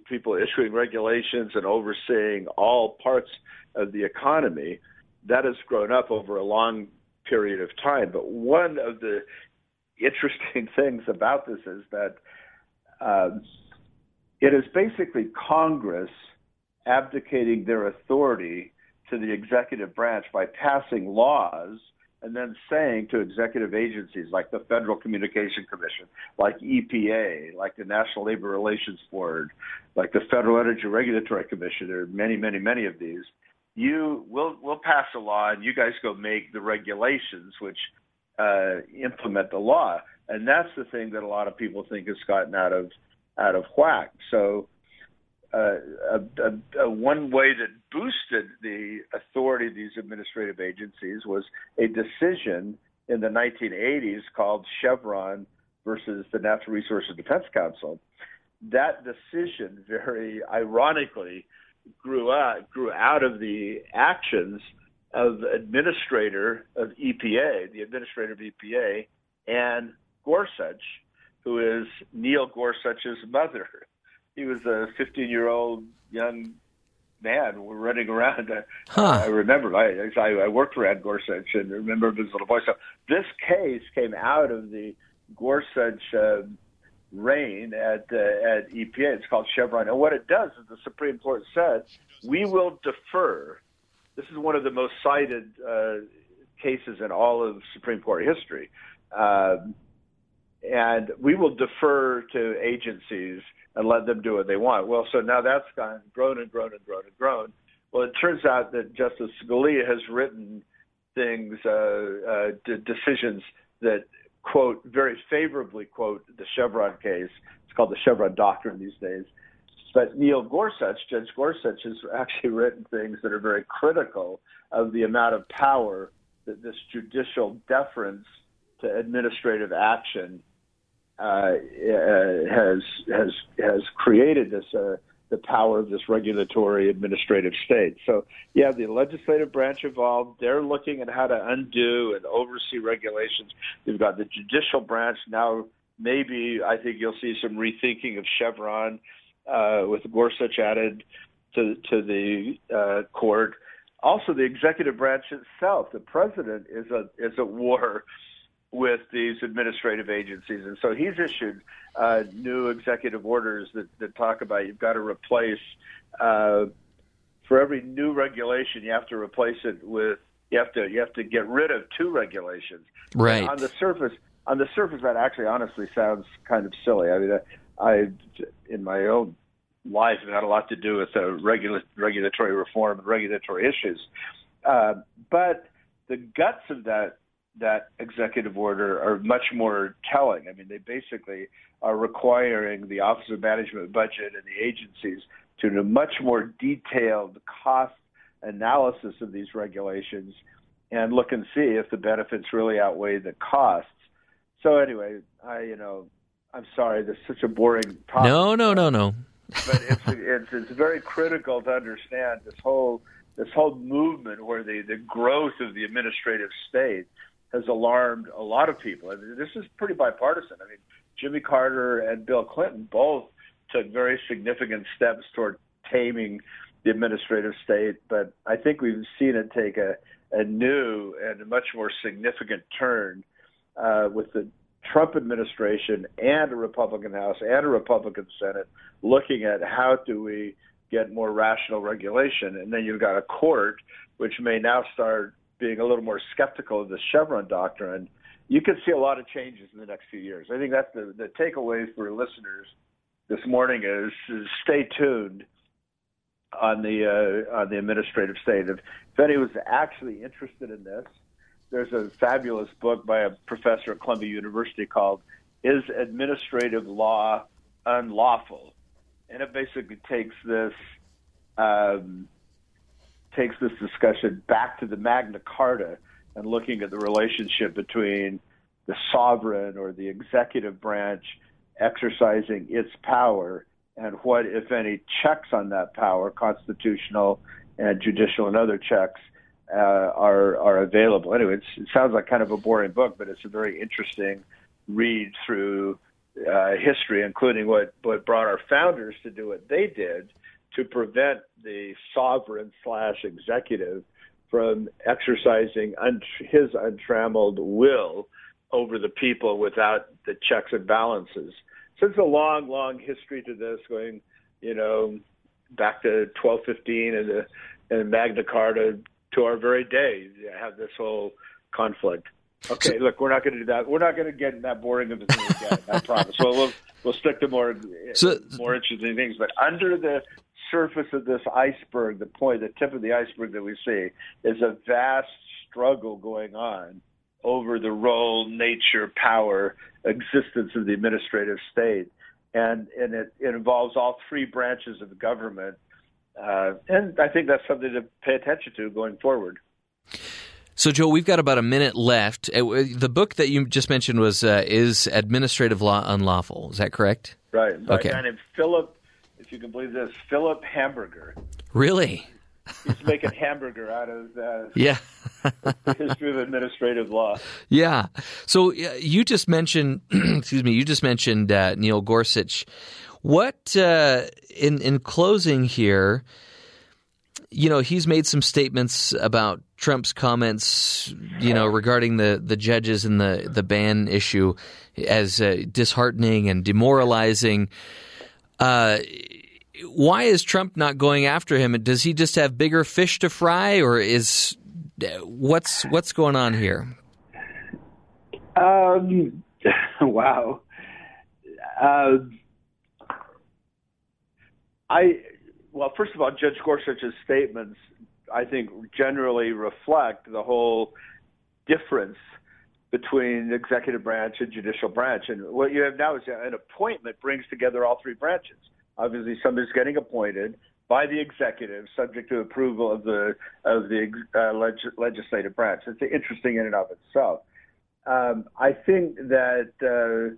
[SPEAKER 8] people issuing regulations and overseeing all parts of the economy. That has grown up over a long period of time. But one of the interesting things about this is that um, it is basically Congress abdicating their authority to the executive branch by passing laws and then saying to executive agencies like the Federal Communication Commission, like EPA, like the National Labor Relations Board, like the Federal Energy Regulatory Commission, there are many, many, many of these. You will will pass a law, and you guys go make the regulations which uh, implement the law, and that's the thing that a lot of people think has gotten out of out of whack. So uh, a, a, a one way that boosted the authority of these administrative agencies was a decision in the 1980s called Chevron versus the Natural Resources Defense Council. That decision, very ironically, grew out grew out of the actions of administrator of EPA, the administrator of EPA, and Gorsuch, who is Neil Gorsuch's mother he was a 15 year old young man running around. Huh. I remember I, I worked for Ed Gorsuch and remember his little voice. So this case came out of the Gorsuch uh, reign at uh, at EPA. It's called Chevron, and what it does is the Supreme Court said we will defer. This is one of the most cited uh, cases in all of Supreme Court history, uh, and we will defer to agencies and let them do what they want. Well, so now that's gone grown and grown and grown and grown. Well, it turns out that Justice Scalia has written things, uh, uh, d- decisions that quote very favorably quote the Chevron case. It's called the Chevron doctrine these days. But Neil Gorsuch, Judge Gorsuch, has actually written things that are very critical of the amount of power that this judicial deference to administrative action uh, has has has created this uh, the power of this regulatory administrative state. So yeah, the legislative branch involved. They're looking at how to undo and oversee regulations. You've got the judicial branch now. Maybe I think you'll see some rethinking of Chevron uh, with Gorsuch added to to the uh, court. Also, the executive branch itself. The president is a is at war with these administrative agencies. And so he's issued uh, new executive orders that, that talk about you've got to replace, uh, for every new regulation, you have to replace it with, you have to, you have to get rid of two regulations.
[SPEAKER 3] Right.
[SPEAKER 8] on the surface, on the surface, that actually honestly sounds kind of silly. I mean, I, in my own life, have had a lot to do with uh, regula- regulatory reform and regulatory issues. Uh, but the guts of that that executive order are much more telling. I mean, they basically are requiring the Office of Management Budget and the agencies to do a much more detailed cost analysis of these regulations and look and see if the benefits really outweigh the costs. So anyway, I you know, I'm sorry, this is such a boring topic.
[SPEAKER 3] No, no, no, no.
[SPEAKER 8] but it's, it's it's very critical to understand this whole this whole movement where the the growth of the administrative state has alarmed a lot of people. I mean, this is pretty bipartisan. I mean, Jimmy Carter and Bill Clinton both took very significant steps toward taming the administrative state, but I think we've seen it take a, a new and a much more significant turn uh, with the Trump administration and a Republican House and a Republican Senate looking at how do we get more rational regulation. And then you've got a court which may now start being a little more skeptical of the Chevron doctrine, you could see a lot of changes in the next few years. I think that's the the takeaway for listeners this morning is, is stay tuned on the uh, on the administrative state. If, if anyone's actually interested in this, there's a fabulous book by a professor at Columbia University called "Is Administrative Law Unlawful?" and it basically takes this um, takes this discussion back to the Magna Carta and looking at the relationship between the sovereign or the executive branch exercising its power and what, if any, checks on that power, constitutional and judicial and other checks, uh, are are available. Anyway, it sounds like kind of a boring book, but it's a very interesting read through uh, history, including what what brought our founders to do what they did to prevent the sovereign slash executive from exercising un- his untrammeled will over the people without the checks and balances. So it's a long, long history to this, going, you know, back to 1215 and the and Magna Carta to our very day. You have this whole conflict. Okay, look, we're not going to do that. We're not going to get in that boring of a thing again. I promise. So we'll we'll stick to more
[SPEAKER 3] So-
[SPEAKER 8] more interesting things. But under the surface of this iceberg, the point, the tip of the iceberg that we see, is a vast struggle going on over the role, nature, power, existence of the administrative state, and and it, it involves all three branches of government. Uh, and I think that's something to pay attention to going forward.
[SPEAKER 3] So, Joe, we've got about a minute left. Uh, The book that you just mentioned was uh, "Is Administrative Law Unlawful?" Is that correct?
[SPEAKER 8] Right. By
[SPEAKER 3] Okay.
[SPEAKER 8] a guy named Philip, if you can believe this, Philip Hamburger.
[SPEAKER 3] Really?
[SPEAKER 8] He's making hamburger out of uh,
[SPEAKER 3] Yeah.
[SPEAKER 8] the history of administrative law.
[SPEAKER 3] Yeah. So uh, you just mentioned, excuse me, you just mentioned uh, Neil Gorsuch. What uh, in in closing here? You know, he's made some statements about Trump's comments, you know, regarding the, the judges and the, the ban issue as uh, disheartening and demoralizing. Uh, why is Trump not going after him? Does he just have bigger fish to fry, or is what's what's going on here?
[SPEAKER 8] Um, wow. Um, I well, first of all, Judge Gorsuch's statements, I think, generally reflect the whole difference between the executive branch and judicial branch. And what you have now is an appointment brings together all three branches. Obviously, somebody's getting appointed by the executive, subject to approval of the of the uh, leg- legislative branch. It's interesting in and of itself. Um, I think that uh,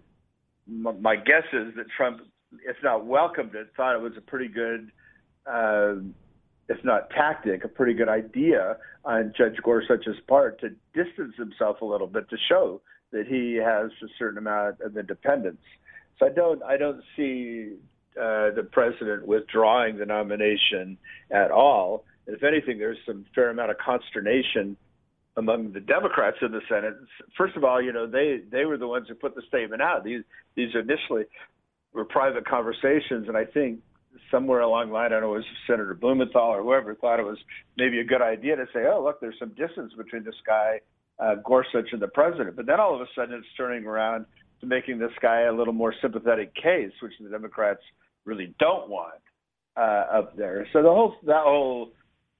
[SPEAKER 8] m- my guess is that Trump, if not welcomed it, thought it was a pretty good, uh, if not tactic, a pretty good idea on Judge Gorsuch's part to distance himself a little bit to show that he has a certain amount of independence. So I don't, I don't see uh, the president withdrawing the nomination at all. If anything, there's some fair amount of consternation among the Democrats in the Senate. First of all, you know they they were the ones who put the statement out. These these initially were private conversations, and I think somewhere along the line, I don't know, it was Senator Blumenthal or whoever thought it was maybe a good idea to say, oh look, there's some distance between this guy uh, Gorsuch and the president. But then all of a sudden, it's turning around to making this guy a little more sympathetic case, which the Democrats really don't want uh, up there. So the whole that whole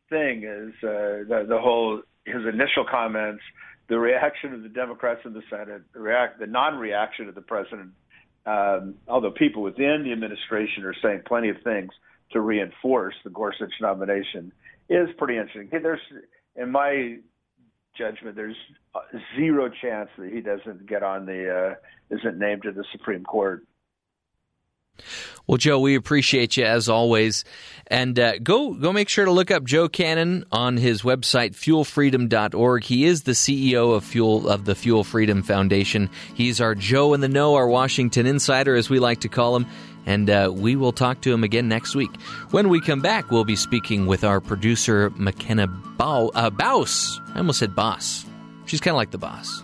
[SPEAKER 8] thing is uh, the the whole his initial comments, the reaction of the Democrats in the Senate, the react the non-reaction of the president. Um, although people within the administration are saying plenty of things to reinforce the Gorsuch nomination, is pretty interesting. There's, in my judgment, there's zero chance that he doesn't get on the uh, isn't named to the Supreme Court.
[SPEAKER 3] Well, Joe, we appreciate you as always, and uh, go go make sure to look up Joe Cannon on his website fuelfreedom.org. He is the CEO of Fuel of the Fuel Freedom Foundation. He's our Joe in the know, our Washington insider, as we like to call him. And uh, we will talk to him again next week. When we come back, we'll be speaking with our producer Makena uh, Bauss. I almost said boss. She's kind of like the boss.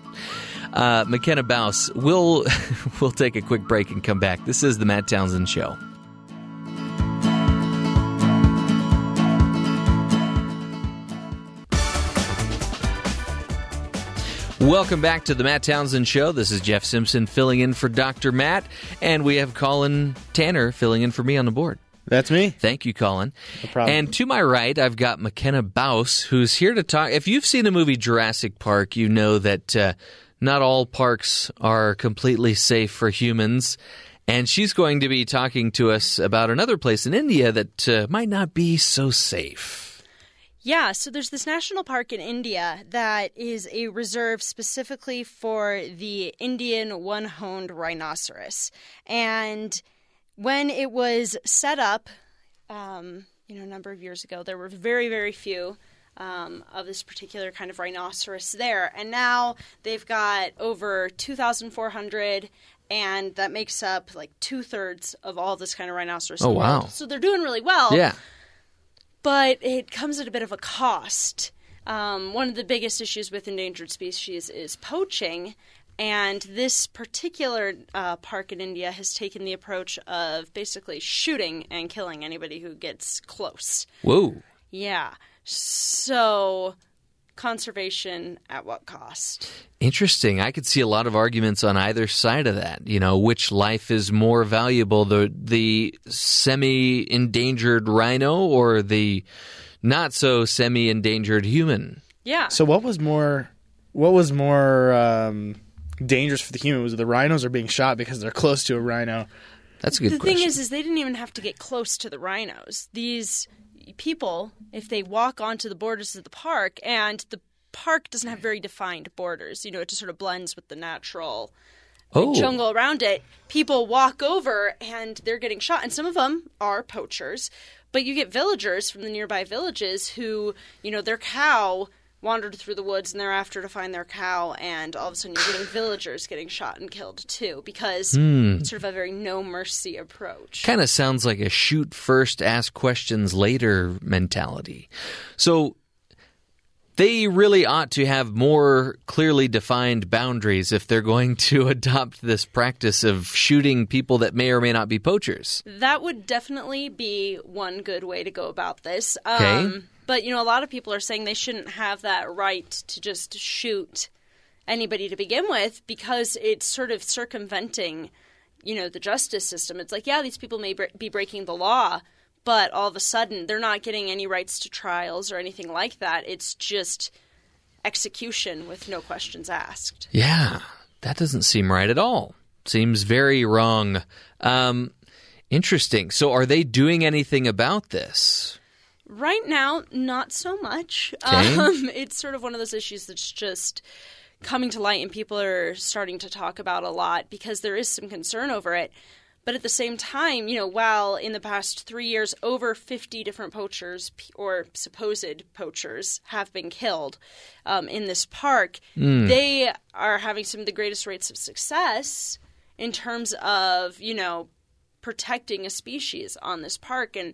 [SPEAKER 3] Uh, Makena Bauss. We'll we'll take a quick break and come back. This is the Matt Townsend Show. Welcome back to the Matt Townsend Show. This is Jeff Simpson filling in for Dr. Matt, and we have Colin Tanner filling in for me on the board.
[SPEAKER 5] That's me.
[SPEAKER 3] Thank you, Colin.
[SPEAKER 5] No problem.
[SPEAKER 3] And to my right, I've got Makena Bauss, who's here to talk. If you've seen the movie Jurassic Park, you know that uh, not all parks are completely safe for humans. And she's going to be talking to us about another place in India that uh, might not be so safe.
[SPEAKER 9] Yeah, so there's this national park in India that is a reserve specifically for the Indian one horned rhinoceros. And when it was set up, um, you know, a number of years ago, there were very, very few. Um, of this particular kind of rhinoceros there. And now they've got over 2,400, and that makes up like two thirds of all this kind of rhinoceros.
[SPEAKER 3] Oh,
[SPEAKER 9] in the world.
[SPEAKER 3] wow.
[SPEAKER 9] So they're doing really well
[SPEAKER 3] Yeah.
[SPEAKER 9] but it comes at a bit of a cost. Um, one of the biggest issues with endangered species is poaching, and this particular uh, park in India has taken the approach of basically shooting and killing anybody who gets close.
[SPEAKER 3] Whoa.
[SPEAKER 9] Yeah. So, conservation at what cost?
[SPEAKER 3] Interesting. I could see a lot of arguments on either side of that. You know, which life is more valuable, the the semi endangered rhino or the not so semi endangered human?
[SPEAKER 9] Yeah.
[SPEAKER 5] So what was more, what was more um, dangerous for the human? Was it the rhinos are being shot because they're close to a rhino?
[SPEAKER 3] That's a good
[SPEAKER 9] the
[SPEAKER 3] question.
[SPEAKER 9] thing is, is they didn't even have to get close to the rhinos. These people, if they walk onto the borders of the park, and the park doesn't have very defined borders, you know, it just sort of blends with the natural
[SPEAKER 3] oh,
[SPEAKER 9] jungle around it. People walk over and they're getting shot, and some of them are poachers. But you get villagers from the nearby villages who, you know, their cow wandered through the woods and they're to find their cow, and all of a sudden you're getting villagers getting shot and killed too because hmm. it's sort of a very no mercy approach.
[SPEAKER 3] kind of sounds like a shoot first, ask questions later mentality. So they really ought to have more clearly defined boundaries if they're going to adopt this practice of shooting people that may or may not be poachers.
[SPEAKER 9] That would definitely be one good way to go about this.
[SPEAKER 3] Okay.
[SPEAKER 9] Um, But, you know, a lot of people are saying they shouldn't have that right to just shoot anybody to begin with because it's sort of circumventing, you know, the justice system. It's like, yeah, these people may be breaking the law, but all of a sudden they're not getting any rights to trials or anything like that. It's just execution with no questions asked.
[SPEAKER 3] Yeah, that doesn't seem right at all. Seems very wrong. Um, interesting. So, are they doing anything about this?
[SPEAKER 9] Right now, not so much.
[SPEAKER 3] Okay.
[SPEAKER 9] Um, it's sort of one of those issues that's just coming to light and people are starting to talk about a lot because there is some concern over it. But at the same time, you know, while in the past three years over 50 different poachers or supposed poachers have been killed um, in this park, they are having some of the greatest rates of success in terms of, you know, protecting a species on this park. And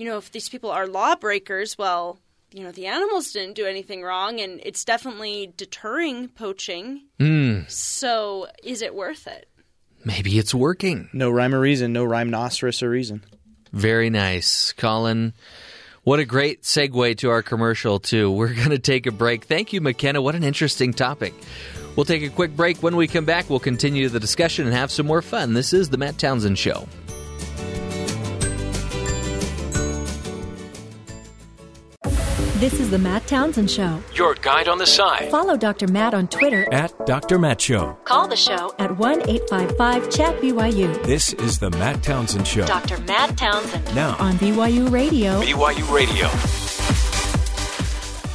[SPEAKER 9] you know, if these people are lawbreakers, well, you know, the animals didn't do anything wrong, and it's definitely deterring poaching. Hmm. So, is it worth it?
[SPEAKER 3] Maybe it's working.
[SPEAKER 5] No rhyme or reason. No rhinoceros or reason.
[SPEAKER 3] Very nice, Colin. What a great segue to our commercial, too. We're going to take a break. Thank you, Makena. What an interesting topic. We'll take a quick break. When we come back, we'll continue the discussion and have some more fun. This is The Matt Townsend Show.
[SPEAKER 1] This is the Matt Townsend Show.
[SPEAKER 2] Your guide on the side.
[SPEAKER 1] Follow Dr. Matt on Twitter
[SPEAKER 2] At Dr. Matt Show.
[SPEAKER 1] Call the show at 1 855 Chat BYU
[SPEAKER 2] This is the Matt Townsend Show.
[SPEAKER 1] Dr. Matt Townsend
[SPEAKER 2] Now,
[SPEAKER 1] on BYU Radio.
[SPEAKER 2] BYU Radio.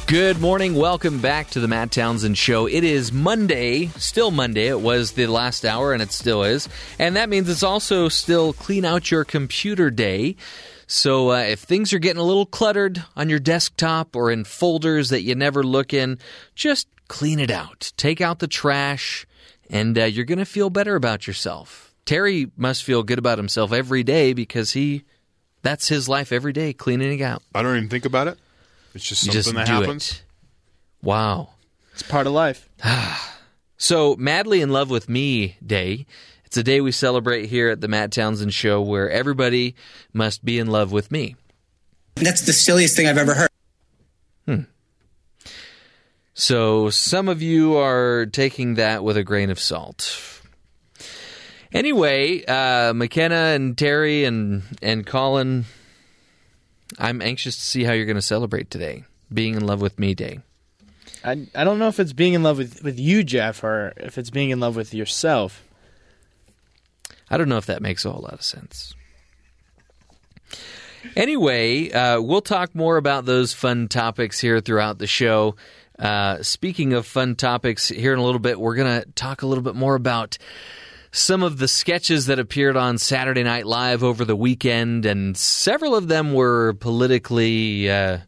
[SPEAKER 3] Good morning. Welcome back to the Matt Townsend Show. It is Monday, still Monday. It was the last hour, and it still is. And that means it's also still Clean Out Your Computer Day. So uh, if things are getting a little cluttered on your desktop or in folders that you never look in, just clean it out. Take out the trash, and uh, you're going to feel better about yourself. Terry must feel good about himself every day because he. That's his life every day, cleaning it out.
[SPEAKER 4] I don't even think about it. It's just
[SPEAKER 3] You
[SPEAKER 4] something
[SPEAKER 3] just
[SPEAKER 4] that
[SPEAKER 3] do
[SPEAKER 4] happens.
[SPEAKER 3] it. Wow.
[SPEAKER 5] It's part of life.
[SPEAKER 3] So, Madly in Love with Me Day. It's a day we celebrate here at the Matt Townsend Show where everybody must be in love with me.
[SPEAKER 10] That's the silliest thing I've ever heard. Hmm.
[SPEAKER 3] So some of you are taking that with a grain of salt. Anyway, uh, Makena and Terry and and Colin, I'm anxious to see how you're going to celebrate today, being in love with me day.
[SPEAKER 5] I I don't know if it's being in love with with you, Jeff, or if it's being in love with yourself.
[SPEAKER 3] I don't know if that makes a whole lot of sense. Anyway, uh, we'll talk more about those fun topics here throughout the show. Uh, speaking of fun topics, here in a little bit, we're going to talk a little bit more about some of the sketches that appeared on Saturday Night Live over the weekend, and several of them were politically uh,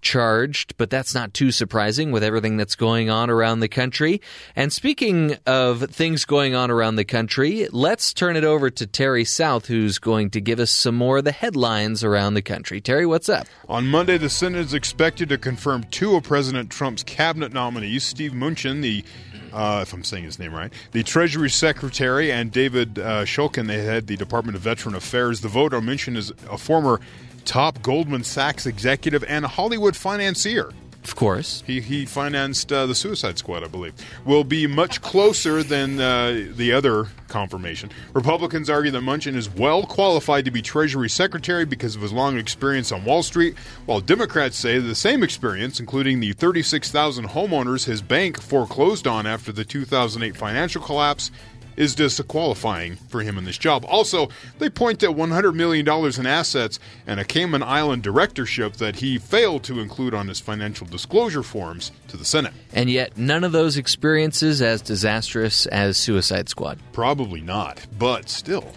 [SPEAKER 3] charged, but that's not too surprising with everything that's going on around the country. And speaking of things going on around the country, let's turn it over to Terry South, who's going to give us some more of the headlines around the country. Terry, what's up?
[SPEAKER 4] On Monday, the Senate is expected to confirm two of President Trump's cabinet nominees, Steve Mnuchin, the uh, if I'm saying his name right, the Treasury Secretary, and David uh, Shulkin, they head the Department of Veteran Affairs. The vote on Mnuchin is a former top Goldman Sachs executive and Hollywood financier.
[SPEAKER 3] Of course.
[SPEAKER 4] He, he financed uh, the Suicide Squad, I believe. Will be much closer than uh, the other confirmation. Republicans argue that Mnuchin is well qualified to be Treasury Secretary because of his long experience on Wall Street, while Democrats say the same experience, including the 36,000 homeowners his bank foreclosed on after the 2008 financial collapse, is disqualifying for him in this job. Also, they point to $100 million in assets and a Cayman Island directorship that he failed to include on his financial disclosure forms to the Senate.
[SPEAKER 3] And yet, none of those experiences as disastrous as Suicide Squad.
[SPEAKER 4] Probably not, but still.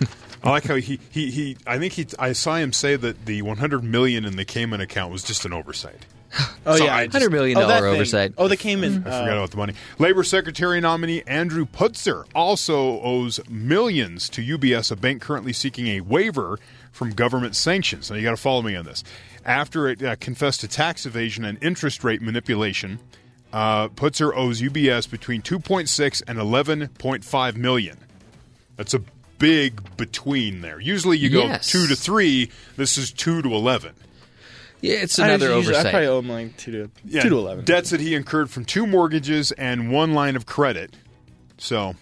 [SPEAKER 4] I like how he, he, he I think he I saw him say that the 100 million in the Cayman account was just an oversight.
[SPEAKER 5] Oh
[SPEAKER 4] So
[SPEAKER 5] yeah,
[SPEAKER 4] I
[SPEAKER 5] I
[SPEAKER 4] just-
[SPEAKER 3] Hundred million
[SPEAKER 5] oh,
[SPEAKER 3] dollar
[SPEAKER 5] that thing.
[SPEAKER 3] oversight.
[SPEAKER 5] Oh, they came in.
[SPEAKER 4] I
[SPEAKER 5] uh,
[SPEAKER 4] forgot about the money. Labor Secretary nominee Andrew Puzder also owes millions to UBS, a bank currently seeking a waiver from government sanctions. Now, you got to follow me on this. After it uh, confessed to tax evasion and interest rate manipulation, uh, Puzder owes UBS between 2.6 and 11.5 million. That's a big between there. Usually you go
[SPEAKER 3] Yes.
[SPEAKER 4] two to three. This is two to 11.
[SPEAKER 3] Yeah, it's
[SPEAKER 5] I
[SPEAKER 3] another
[SPEAKER 5] usually-
[SPEAKER 3] oversight.
[SPEAKER 5] I probably owe him like two to
[SPEAKER 4] Yeah,
[SPEAKER 5] two to eleven.
[SPEAKER 4] Debts that he incurred from two mortgages and one line of credit. So,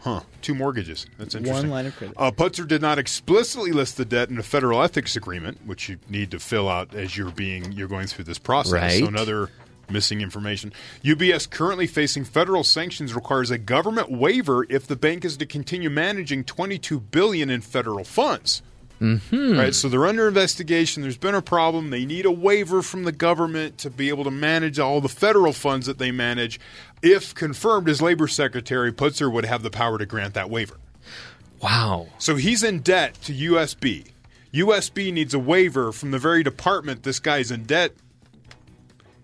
[SPEAKER 4] huh, two mortgages. That's interesting.
[SPEAKER 5] One line of credit.
[SPEAKER 4] Uh, Puzder did not explicitly list the debt in a federal ethics agreement, which you need to fill out as you're being you're going through this process.
[SPEAKER 3] Right.
[SPEAKER 4] So another missing information. UBS currently facing federal sanctions requires a government waiver if the bank is to continue managing 22 billion in federal funds. Mm-hmm. Right, so they're under investigation. There's been a problem. They need a waiver from the government to be able to manage all the federal funds that they manage. If confirmed as labor secretary, Puzder would have the power to grant that waiver.
[SPEAKER 3] wow.
[SPEAKER 4] So he's in debt to USB. USB needs a waiver from the very department this guy's in debt.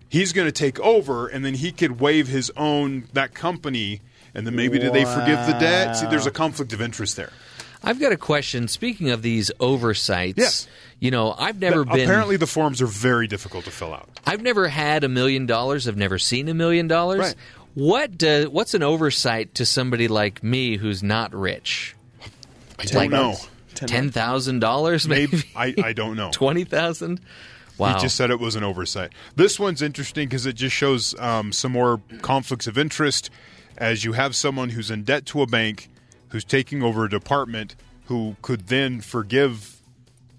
[SPEAKER 4] He's going to take over, and then he could waive his own that company, and then maybe do they forgive the debt? See, there's a conflict of interest there.
[SPEAKER 3] I've got a question. Speaking of these oversights,
[SPEAKER 4] Yes.
[SPEAKER 3] you know, I've never been.
[SPEAKER 4] Apparently, the forms are very difficult to fill out.
[SPEAKER 3] I've never had a million dollars. I've never seen a million dollars. What uh, what's an oversight to somebody like me who's not rich?
[SPEAKER 4] I don't know.
[SPEAKER 3] Ten thousand dollars, maybe.
[SPEAKER 4] Maybe I, I don't know.
[SPEAKER 3] Twenty thousand. Wow.
[SPEAKER 4] He just said it was an oversight. This one's interesting because it just shows um, some more conflicts of interest as you have someone who's in debt to a bank who's taking over a department who could then forgive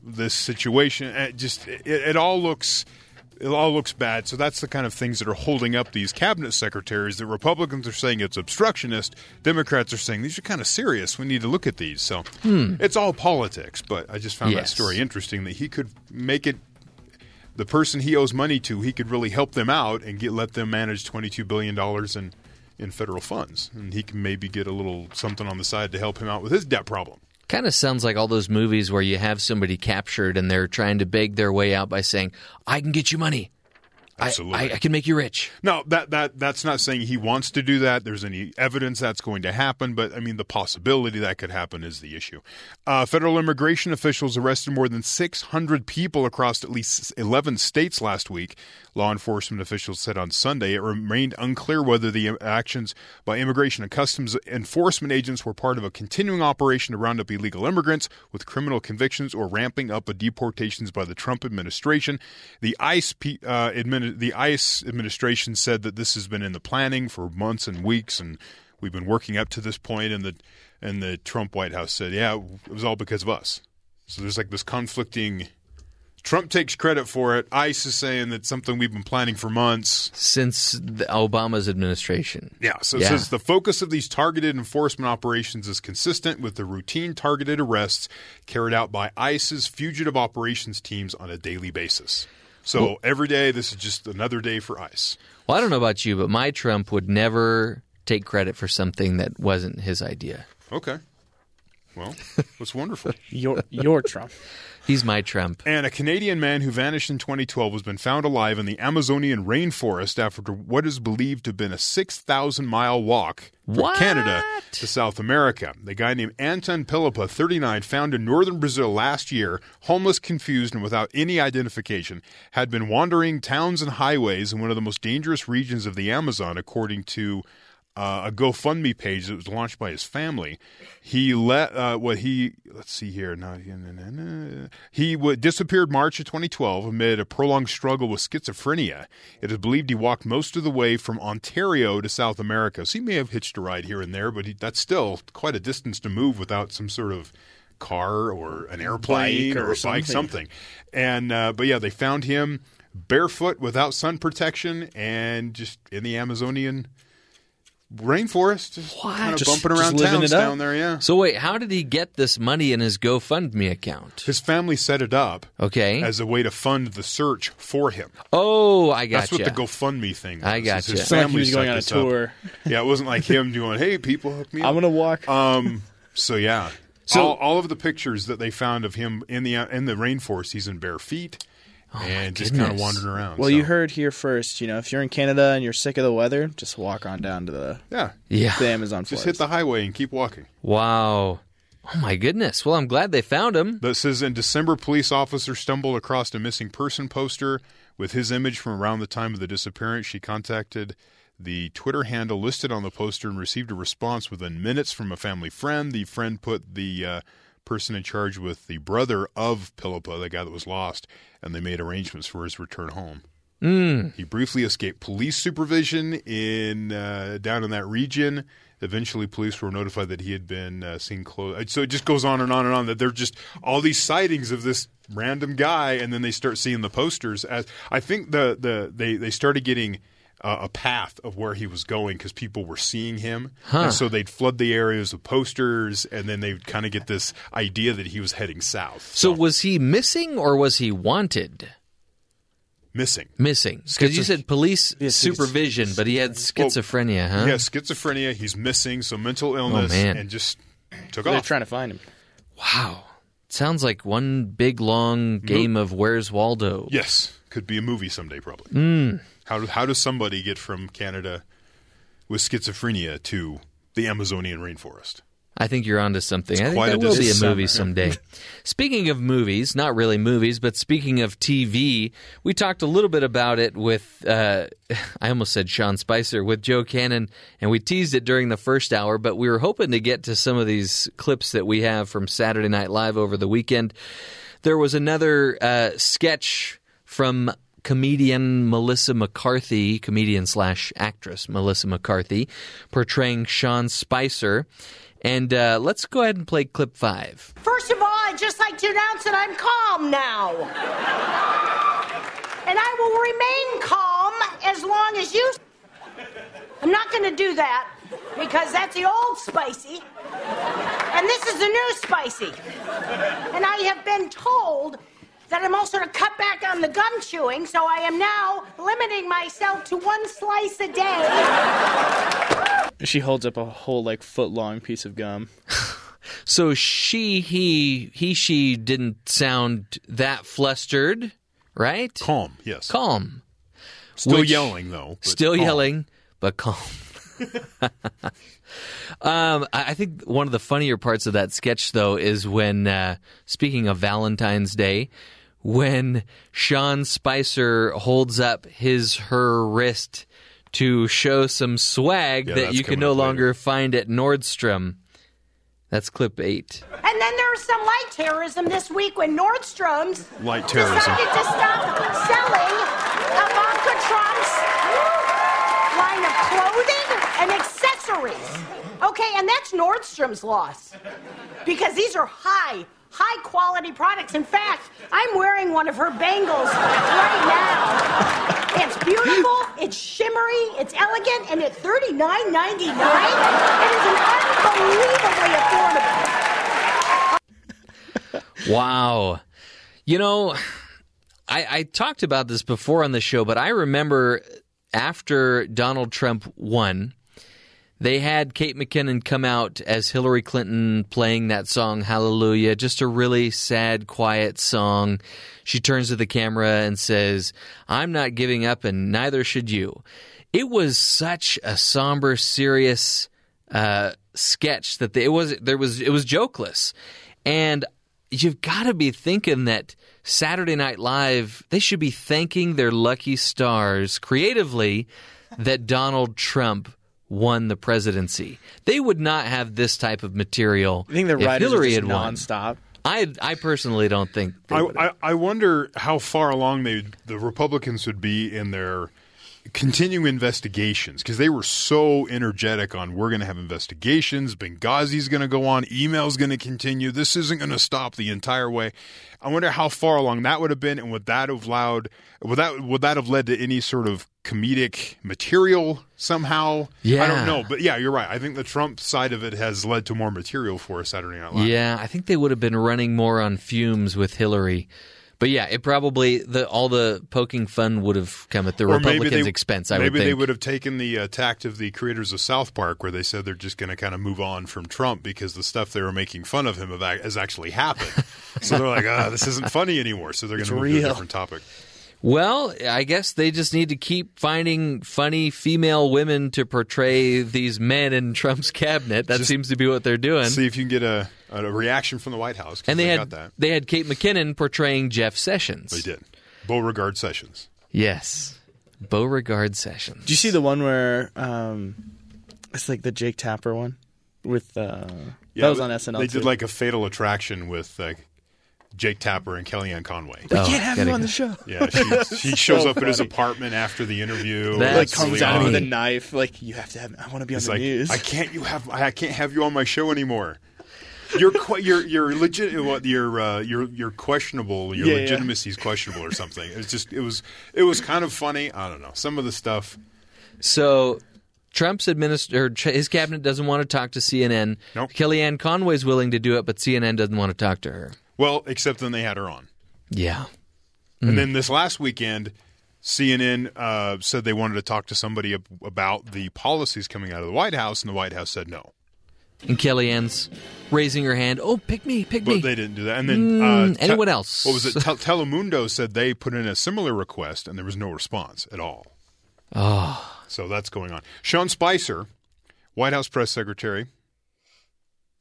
[SPEAKER 4] this situation. It just it, it all looks it all looks bad. So that's the kind of things that are holding up these cabinet secretaries. That Republicans are saying it's obstructionist. Democrats are saying these are kind of serious. We need to look at these. So it's all politics. But I just found that
[SPEAKER 3] Hmm.
[SPEAKER 4] Story interesting that he could make it the person he owes money to, he could really help them out and get let them manage twenty two billion dollars in in federal funds, and he can maybe get a little something on the side to help him out with his debt problem.
[SPEAKER 3] Kind of sounds like all those movies where you have somebody captured and they're trying to beg their way out by saying, "I can get you money. I-
[SPEAKER 4] Absolutely.
[SPEAKER 3] I, I can make you rich."
[SPEAKER 4] No, that that that's not saying he wants to do that. There's any evidence that's going to happen, but I mean the possibility that could happen is the issue. Uh, federal immigration officials arrested more than 600 people across at least 11 states last week. Law enforcement officials said on Sunday it remained unclear whether the actions by immigration and customs enforcement agents were part of a continuing operation to round up illegal immigrants with criminal convictions or ramping up of deportations by the Trump administration. The ICE uh, admin- admi- the ICE administration said that this has been in the planning for months and weeks, and we've been working up to this point. And the and the Trump White House said, yeah, it was all because of us. So there's like this conflicting. Trump takes credit for it. ICE is saying that something we've been planning for months.
[SPEAKER 3] Since the Obama's administration.
[SPEAKER 4] Yeah, so it
[SPEAKER 3] Yeah.
[SPEAKER 4] says the focus of these targeted enforcement operations is consistent with the routine targeted arrests carried out by ICE's fugitive operations teams on a daily basis. So every day, this is just another day for ICE.
[SPEAKER 3] Well, I don't know about you, but my Trump would never take credit for something that wasn't his idea.
[SPEAKER 4] Okay. Well, that's wonderful.
[SPEAKER 5] Your your Trump.
[SPEAKER 3] He's my Trump.
[SPEAKER 4] And a Canadian man who vanished in 2012 has been found alive in the Amazonian rainforest after what is believed to have been a 6,000 mile walk from
[SPEAKER 3] What?
[SPEAKER 4] Canada to South America. The guy named Anton Pilipa, 39, found in northern Brazil last year, homeless, confused, and without any identification, had been wandering towns and highways in one of the most dangerous regions of the Amazon, according to uh, a GoFundMe page that was launched by his family. He let uh, what he let's see here now he w- disappeared March of 2012 amid a prolonged struggle with schizophrenia. It is believed he walked most of the way from Ontario to South America. So he may have hitched a ride here and there, but he, that's still quite a distance to move without some sort of car or an airplane
[SPEAKER 5] Bike or
[SPEAKER 4] or, a bike,
[SPEAKER 5] something.
[SPEAKER 4] something. And uh, but yeah, they found him barefoot without sun protection and just in the Amazonian rainforest, just kind of
[SPEAKER 5] Just-
[SPEAKER 4] bumping around
[SPEAKER 5] living
[SPEAKER 4] towns
[SPEAKER 5] it
[SPEAKER 4] down there. Yeah,
[SPEAKER 3] So wait, how did he get this money in his GoFundMe account?
[SPEAKER 4] his family set it up
[SPEAKER 3] Okay.
[SPEAKER 4] as a way to fund the search for him.
[SPEAKER 3] oh, I got
[SPEAKER 4] That's what the GoFundMe thing. Was,
[SPEAKER 3] I
[SPEAKER 4] is
[SPEAKER 3] gotcha.
[SPEAKER 4] His
[SPEAKER 3] It's
[SPEAKER 5] not like he
[SPEAKER 4] family
[SPEAKER 5] was going on a
[SPEAKER 4] this up.
[SPEAKER 5] tour.
[SPEAKER 4] Yeah, it wasn't like him doing, "Hey, people, hook me up."
[SPEAKER 5] I'm gonna walk.
[SPEAKER 4] Um. So yeah.
[SPEAKER 3] So-
[SPEAKER 4] all, all of the pictures that they found of him in the in the rainforest, he's in bare feet and just kind of
[SPEAKER 3] Oh goodness.
[SPEAKER 4] wandering around.
[SPEAKER 5] well,
[SPEAKER 4] so,
[SPEAKER 5] you heard here first. You know, if you're in Canada and you're sick of the weather, just walk on down to the,
[SPEAKER 4] yeah,
[SPEAKER 3] Yeah.
[SPEAKER 5] the Amazon
[SPEAKER 4] just hit the highway and keep walking.
[SPEAKER 3] Wow. Oh my goodness. Well, I'm glad they found him.
[SPEAKER 4] That says in December, police officers stumbled across a missing person poster with his image from around the time of the disappearance. She contacted the Twitter handle listed on the poster and received a response within minutes from a family friend. The friend put the uh, person in charge with the brother of Pilipa, the guy that was lost, and they made arrangements for his return home.
[SPEAKER 3] Mm.
[SPEAKER 4] He briefly escaped police supervision in uh, down in that region. Eventually, police were notified that he had been uh, seen close. So it just goes on and on and on. That they're just all these sightings of this random guy, and then they start seeing the posters. As I think the the they they started getting. Uh, a path of where he was going because people were seeing him, and so they'd flood the areas with posters, and then they'd kind of get this idea that he was heading south.
[SPEAKER 3] So was he missing or was he wanted?
[SPEAKER 4] missing.
[SPEAKER 3] Missing. Because you said police
[SPEAKER 5] Yes,
[SPEAKER 3] supervision, but he had schizophrenia, huh?
[SPEAKER 4] He has schizophrenia. He's missing, so mental illness,
[SPEAKER 3] Oh, man.
[SPEAKER 4] and just took
[SPEAKER 5] They're
[SPEAKER 4] off.
[SPEAKER 5] trying to find him.
[SPEAKER 3] Wow. Sounds like one big long game of Where's Waldo.
[SPEAKER 4] Yes, could be a movie someday, probably.
[SPEAKER 3] Mm.
[SPEAKER 4] How how does somebody get from Canada with schizophrenia to the Amazonian rainforest?
[SPEAKER 3] I think you're onto something. I think that will be a movie someday. speaking of movies, not really movies, but speaking of TV, we talked a little bit about it with, uh, I almost said Sean Spicer, with Joe Cannon, and we teased it during the first hour, but we were hoping to get to some of these clips that we have from Saturday Night Live over the weekend. There was another uh, sketch from comedian Melissa McCarthy, comedian slash actress Melissa McCarthy, portraying Sean Spicer. And uh, let's go ahead and play clip five.
[SPEAKER 10] First of all, I'd just like to announce that I'm calm now. And I will remain calm as long as you. I'm not going to do that because that's the old spicy. And this is the new spicy. And I have been told that I'm also to cut back on the gum chewing, so I am now limiting myself to one slice a day.
[SPEAKER 5] She holds up a whole like foot long piece of gum.
[SPEAKER 3] So she, he, he, she didn't sound that flustered, right?
[SPEAKER 4] Calm, yes.
[SPEAKER 3] Calm.
[SPEAKER 4] Still
[SPEAKER 3] Which-
[SPEAKER 4] yelling though.
[SPEAKER 3] Still
[SPEAKER 4] calm.
[SPEAKER 3] yelling, but calm. um, I I think one of the funnier parts of that sketch, though, is when, uh, speaking of Valentine's Day, when Sean Spicer holds up his her wrist to show some swag
[SPEAKER 4] Yeah,
[SPEAKER 3] that you can no
[SPEAKER 4] up later.
[SPEAKER 3] longer find at Nordstrom. That's clip eight.
[SPEAKER 10] And then there was some light terrorism this week when Nordstrom's
[SPEAKER 4] Light terrorism.
[SPEAKER 10] decided to stop selling Ivanka Trump's line of clothing and accessories. Okay, and that's Nordstrom's loss. Because these are high, high quality products. In fact, I'm wearing one of her bangles right now. It's beautiful, it's shimmery, it's elegant, and at $39.99, it is an unbelievably affordable.
[SPEAKER 3] Wow. You know, I, I talked about this before on the show, but I remember after Donald Trump won, they had Kate McKinnon come out as Hillary Clinton playing that song Hallelujah, just a really sad, quiet song. She turns to the camera and says, I'm not giving up, and neither should you. It was such a somber, serious uh, sketch that it was there was it was jokeless, and you've got to be thinking that Saturday Night Live they should be thanking their lucky stars creatively that Donald Trump won the presidency. They would not have this type of material.
[SPEAKER 5] I think the
[SPEAKER 3] if
[SPEAKER 5] writers
[SPEAKER 3] Hillary
[SPEAKER 5] are
[SPEAKER 3] had
[SPEAKER 5] just
[SPEAKER 3] won.
[SPEAKER 5] nonstop.
[SPEAKER 3] I I personally don't think. They
[SPEAKER 4] I,
[SPEAKER 3] would
[SPEAKER 4] I, I wonder how far along they the Republicans would be in their continuing investigations because they were so energetic on we're going to have investigations, Benghazi's going to go on, email's going to continue. This isn't going to stop the entire way. I wonder how far along that would have been, and would that have allowed would that would that have led to any sort of comedic material somehow?
[SPEAKER 3] Yeah, I
[SPEAKER 4] don't know, but yeah, you're right. I think the Trump side of it has led to more material for Saturday Night Live.
[SPEAKER 3] Yeah, I think they would have been running more on fumes with Hillary. But yeah, it probably the all the poking fun would have come at the
[SPEAKER 4] Or maybe
[SPEAKER 3] Republicans'
[SPEAKER 4] they-
[SPEAKER 3] expense. I
[SPEAKER 4] maybe
[SPEAKER 3] would think.
[SPEAKER 4] they would have taken the uh, tact of the creators of South Park, where they said they're just going to kind of move on from Trump because the stuff they were making fun of him of has actually happened. so they're like, ah, this isn't funny anymore. So they're going to move to a different topic.
[SPEAKER 3] Well, I guess they just need to keep finding funny female women to portray these men in Trump's cabinet. That
[SPEAKER 4] Just
[SPEAKER 3] seems to be what they're doing.
[SPEAKER 4] See if you can get a, a reaction from the White House.
[SPEAKER 3] and they, had
[SPEAKER 4] got that.
[SPEAKER 3] they had Kate McKinnon portraying Jeff Sessions.
[SPEAKER 4] They did. Beauregard Sessions.
[SPEAKER 3] Yes, Beauregard Sessions.
[SPEAKER 5] Do you see the one where um, it's like the Jake Tapper one with uh, that was on SNL.
[SPEAKER 4] They
[SPEAKER 5] too.
[SPEAKER 4] did like a fatal attraction with uh, Jake Tapper and Kellyanne Conway.
[SPEAKER 5] we
[SPEAKER 3] Oh,
[SPEAKER 5] can't have
[SPEAKER 3] gotta
[SPEAKER 5] you on the show.
[SPEAKER 4] Yeah, she, she shows
[SPEAKER 5] So
[SPEAKER 4] up at his apartment after the interview.
[SPEAKER 3] That's
[SPEAKER 5] like comes out with a knife. Like you have to have. I want to be on
[SPEAKER 4] It's
[SPEAKER 5] the
[SPEAKER 4] like
[SPEAKER 5] news.
[SPEAKER 4] I can't you have I can't have you on my show anymore. You're que- you're you're legit. What you're uh, you're you're questionable. Your
[SPEAKER 5] Yeah, yeah.
[SPEAKER 4] legitimacy is questionable or something. It's just it was it was kind of funny. I don't know some of the stuff.
[SPEAKER 3] So Trump's administer his cabinet doesn't want to talk to CNN.
[SPEAKER 4] Nope.
[SPEAKER 3] Kellyanne Conway's willing to do it, but CNN doesn't want to talk to her.
[SPEAKER 4] Well, except then they had her on,
[SPEAKER 3] Yeah.
[SPEAKER 4] and then this last weekend, CNN uh, said they wanted to talk to somebody ab- about the policies coming out of the White House, and the White House said no.
[SPEAKER 3] And Kellyanne's raising her hand. Oh, pick me, pick me.
[SPEAKER 4] But
[SPEAKER 3] me.
[SPEAKER 4] they didn't do that. And then
[SPEAKER 3] Mm,
[SPEAKER 4] uh, Te-
[SPEAKER 3] anyone else?
[SPEAKER 4] What was it? Tel- Telemundo said they put in a similar request, and there was no response at all.
[SPEAKER 3] oh,
[SPEAKER 4] So that's going on. Sean Spicer, White House press secretary.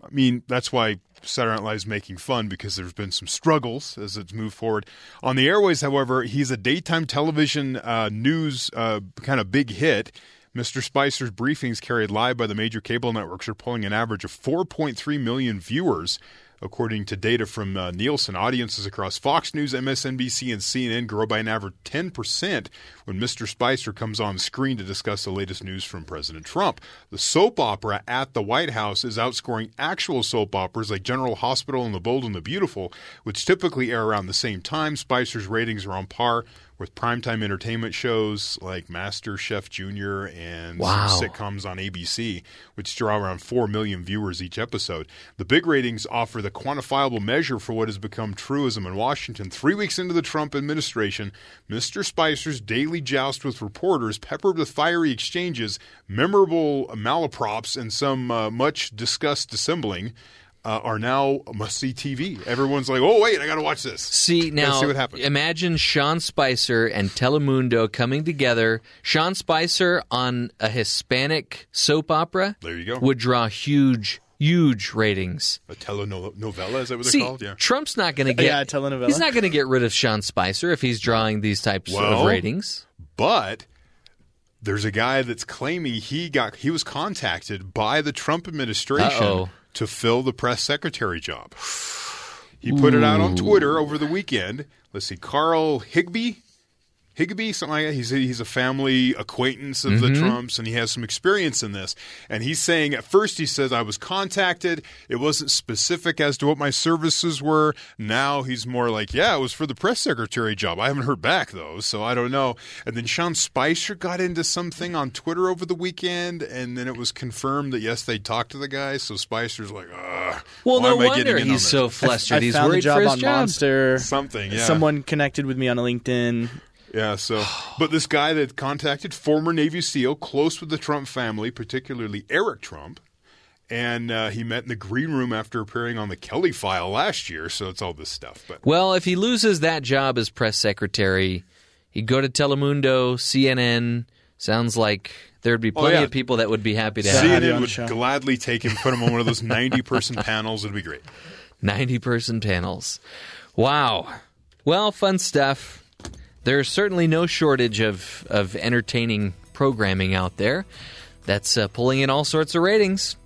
[SPEAKER 4] I mean, that's why Saturday Night Live is making fun because there's been some struggles as it's moved forward. On the airways, however, he's a daytime television uh, news uh, kind of big hit. Mr. Spicer's briefings carried live by the major cable networks are pulling an average of 4.3 million viewers. According to data from uh, Nielsen, audiences across Fox News, MSNBC, and CNN grow by an average 10% when Mr. Spicer comes on screen to discuss the latest news from President Trump. The soap opera at the White House is outscoring actual soap operas like General Hospital and The Bold and the Beautiful, which typically air around the same time. Spicer's ratings are on par with primetime entertainment shows like Master Chef Jr. and
[SPEAKER 3] Wow.
[SPEAKER 4] sitcoms on ABC, which draw around 4 million viewers each episode. The big ratings offer the quantifiable measure for what has become truism in Washington. Three weeks into the Trump administration, Mr. Spicer's daily joust with reporters, peppered with fiery exchanges, memorable malaprops, and some uh, much discussed dissembling. Uh, are now must see TV. Everyone's like, "Oh wait, I got to watch this."
[SPEAKER 3] See
[SPEAKER 4] Gotta
[SPEAKER 3] now,
[SPEAKER 4] see what happens.
[SPEAKER 3] imagine Sean Spicer and Telemundo coming together. Sean Spicer on a Hispanic soap opera.
[SPEAKER 4] There you go.
[SPEAKER 3] Would draw huge, huge ratings.
[SPEAKER 4] A telenovela, is that what they're called? Yeah.
[SPEAKER 3] Trump's not going to get.
[SPEAKER 5] Yeah, telenovela.
[SPEAKER 3] He's not going to get rid of Sean Spicer if he's drawing these types
[SPEAKER 4] Well,
[SPEAKER 3] of ratings.
[SPEAKER 4] But there's a guy that's claiming he got he was contacted by the Trump administration
[SPEAKER 3] Uh-oh.
[SPEAKER 4] To fill the press secretary job. He put it out on Twitter over the weekend. Let's see, Carl Higbie. Higbie, something like that. He's a, he's a family acquaintance of the
[SPEAKER 3] Mhm.
[SPEAKER 4] Trumps, and he has some experience in this. And he's saying at first he says I was contacted. It wasn't specific as to what my services were. Now he's more like, yeah, it was for the press secretary job. I haven't heard back though, so I don't know. And then Sean Spicer got into something on Twitter over the weekend, and then it was confirmed that yes, they talked to the guy. So Spicer's like, Ugh,
[SPEAKER 3] Well,
[SPEAKER 4] why
[SPEAKER 3] no
[SPEAKER 4] am I
[SPEAKER 3] wonder
[SPEAKER 4] getting in
[SPEAKER 3] he's so flustered.
[SPEAKER 5] I
[SPEAKER 3] he's
[SPEAKER 5] found
[SPEAKER 3] worried
[SPEAKER 5] a job
[SPEAKER 3] for his
[SPEAKER 5] on
[SPEAKER 3] job.
[SPEAKER 5] Monster.
[SPEAKER 4] Something, yeah.
[SPEAKER 5] Someone connected with me on LinkedIn.
[SPEAKER 4] Yeah, so but this guy that contacted former Navy SEAL, close with the Trump family, particularly Eric Trump, and uh, he met in the green room after appearing on the Kelly File last year. So it's all this stuff. But
[SPEAKER 3] Well, if he loses that job as press secretary, he'd go to Telemundo, CNN. Sounds like there'd be
[SPEAKER 4] Oh,
[SPEAKER 3] plenty
[SPEAKER 4] yeah.
[SPEAKER 3] of people that would be happy to have him.
[SPEAKER 4] CNN would gladly take him, put him on one of those ninety-person panels. It'd be great.
[SPEAKER 3] 90 person panels. Wow. Well, fun stuff. There's certainly no shortage of, of entertaining programming out there that's uh, pulling in all sorts of ratings.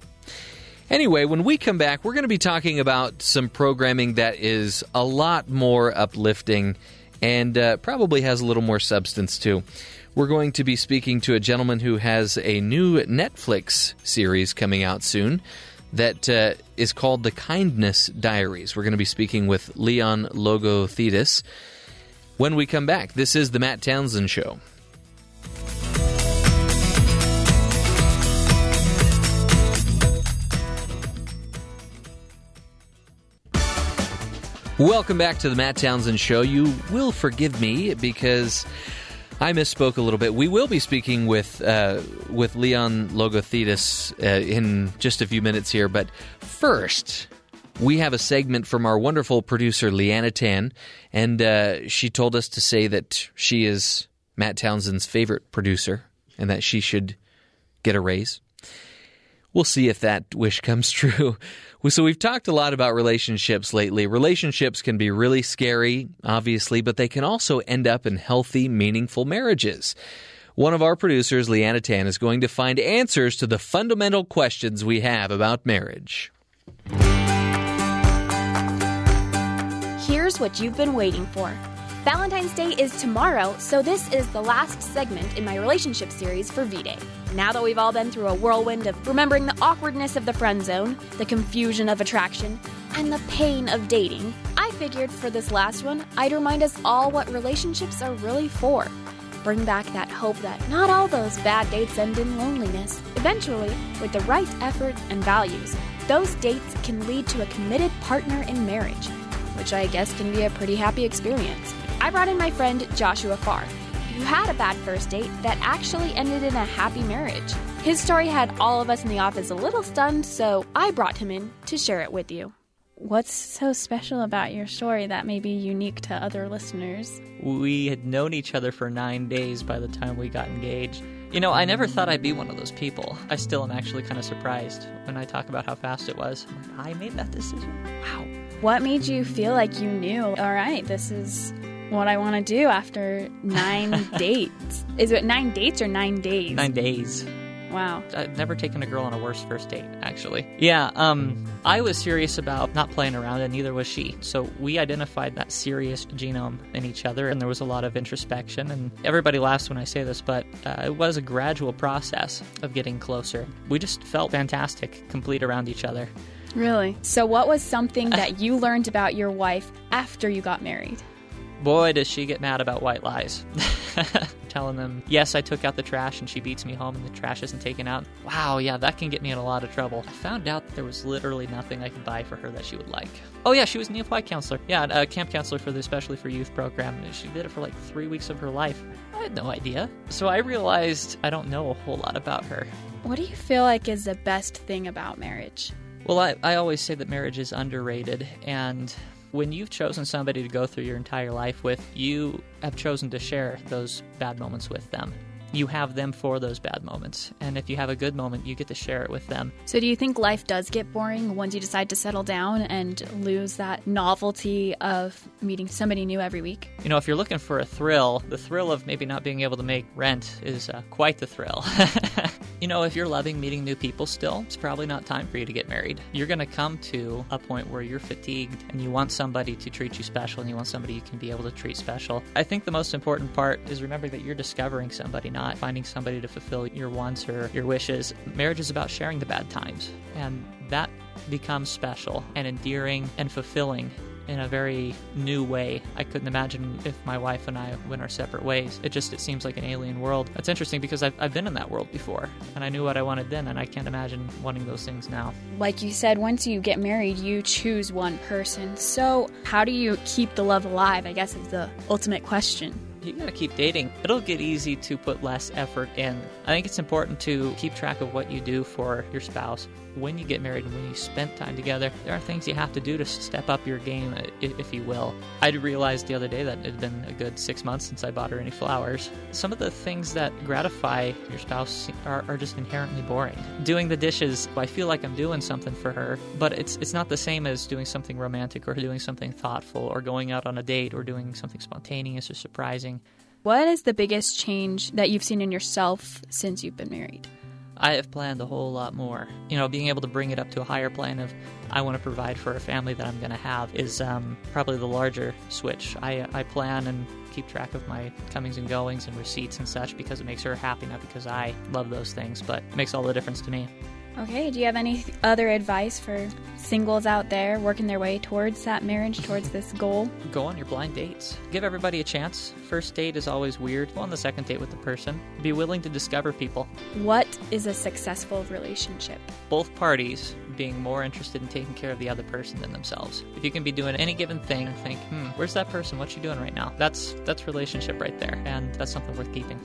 [SPEAKER 3] Anyway, when we come back, we're going to be talking about some programming that is a lot more uplifting and uh, probably has a little more substance too. We're going to be speaking to a gentleman who has a new Netflix series coming out soon that uh, is called The Kindness Diaries. We're going to be speaking with Leon Logothetis when we come back. This is The Matt Townsend Show. Welcome back to the Matt Townsend Show. You will forgive me because I misspoke a little bit. We will be speaking with uh, with Leon Logothetis uh, in just a few minutes here, but first we have a segment from our wonderful producer Liana Tan, and uh, she told us to say that she is Matt Townsend's favorite producer and that she should get a raise. We'll see if that wish comes true. So, we've talked a lot about relationships lately. Relationships can be really scary, obviously, but they can also end up in healthy, meaningful marriages. One of our producers, Liana Tan, is going to find answers to the fundamental questions we have about marriage.
[SPEAKER 11] Here's what you've been waiting for. Valentine's Day is tomorrow, so this is the last segment in my relationship series for V Day. Now that we've all been through a whirlwind of remembering the awkwardness of the friend zone, the confusion of attraction, and the pain of dating, I figured for this last one, I'd remind us all what relationships are really for. Bring back that hope that not all those bad dates end in loneliness. Eventually, with the right effort and values, those dates can lead to a committed partner in marriage, which I guess can be a pretty happy experience. I brought in my friend Joshua Farr, who had a bad first date that actually ended in a happy marriage. His story had all of us in the office a little stunned, so I brought him in to share it with you.
[SPEAKER 12] What's so special about your story that may be unique to other listeners?
[SPEAKER 13] We had known each other for nine days by the time we got engaged. You know, I never thought I'd be one of those people. I still am actually kind of surprised when I talk about how fast it was. I'm like, I made that decision? Wow.
[SPEAKER 12] What made you feel like you knew, all right, this is what I want to do after nine dates? Is it nine dates or nine days?
[SPEAKER 13] Nine days.
[SPEAKER 12] Wow.
[SPEAKER 13] I've never taken a girl on a worse first date, actually. Yeah, um, I was serious about not playing around, and neither was she. So we identified that serious genome in each other, and there was a lot of introspection. And everybody laughs when I say this, but uh, it was a gradual process of getting closer. We just felt fantastic, complete around each other.
[SPEAKER 12] Really? So, what was something that you learned about your wife after you got married?
[SPEAKER 13] Boy, does she get mad about white lies. Telling them, yes, I took out the trash and she beats me home and the trash isn't taken out. Wow, yeah, that can get me in a lot of trouble. I found out that there was literally nothing I could buy for her that she would like. Oh, yeah, she was a neophyte counselor. Yeah, a camp counselor for the Especially for Youth program. and She did it for like three weeks of her life. I had no idea. So I realized I don't know a whole lot about her.
[SPEAKER 12] What do you feel like is the best thing about marriage?
[SPEAKER 13] Well, I, I always say that marriage is underrated, and when you've chosen somebody to go through your entire life with, you have chosen to share those bad moments with them. You have them for those bad moments, and if you have a good moment, you get to share it with them.
[SPEAKER 12] So, do you think life does get boring once you decide to settle down and lose that novelty of meeting somebody new every week?
[SPEAKER 13] You know, if you're looking for a thrill, the thrill of maybe not being able to make rent is uh, quite the thrill. You know, if you're loving meeting new people still, it's probably not time for you to get married. You're going to come to a point where you're fatigued and you want somebody to treat you special and you want somebody you can be able to treat special. I think the most important part is remembering that you're discovering somebody, not finding somebody to fulfill your wants or your wishes. Marriage is about sharing the bad times, and that becomes special and endearing and fulfilling in a very new way. I couldn't imagine if my wife and I went our separate ways. It just it seems like an alien world. That's interesting because I've, I've been in that world before and I knew what I wanted then and I can't imagine wanting those things now.
[SPEAKER 12] Like you said, once you get married, you choose one person. So, how do you keep the love alive? I guess is the ultimate question
[SPEAKER 13] you gotta keep dating. It'll get easy to put less effort in. I think it's important to keep track of what you do for your spouse when you get married and when you spend time together, there are things you have to do to step up your game, uh, if you will. I realized the other day that it had been a good six months since I bought her any flowers. Some of the things that gratify your spouse are, are just inherently boring. Doing the dishes, I feel like I'm doing something for her, but it's it's not the same as doing something romantic or doing something thoughtful or going out on a date or doing something spontaneous or surprising.
[SPEAKER 12] What is the biggest change that you've seen in yourself since you've been married?
[SPEAKER 13] I have planned a whole lot more. You know, being able to bring it up to a higher plane of I want to provide for a family that I'm going to have is um, probably the larger switch. I, I plan and keep track of my comings and goings and receipts and such because it makes her happy, not because I love those things, but makes all the difference to me.
[SPEAKER 12] Okay, do you have any other advice for singles out there working their way towards that marriage, towards this goal?
[SPEAKER 13] Go on your blind dates. Give everybody a chance. First date is always weird. Go on the second date with the person. Be willing to discover people.
[SPEAKER 12] What is a successful relationship?
[SPEAKER 13] Both parties being more interested in taking care of the other person than themselves. If you can be doing any given thing, and think, hmm, where's that person? What's she doing right now? That's that's relationship right there, and that's something worth keeping.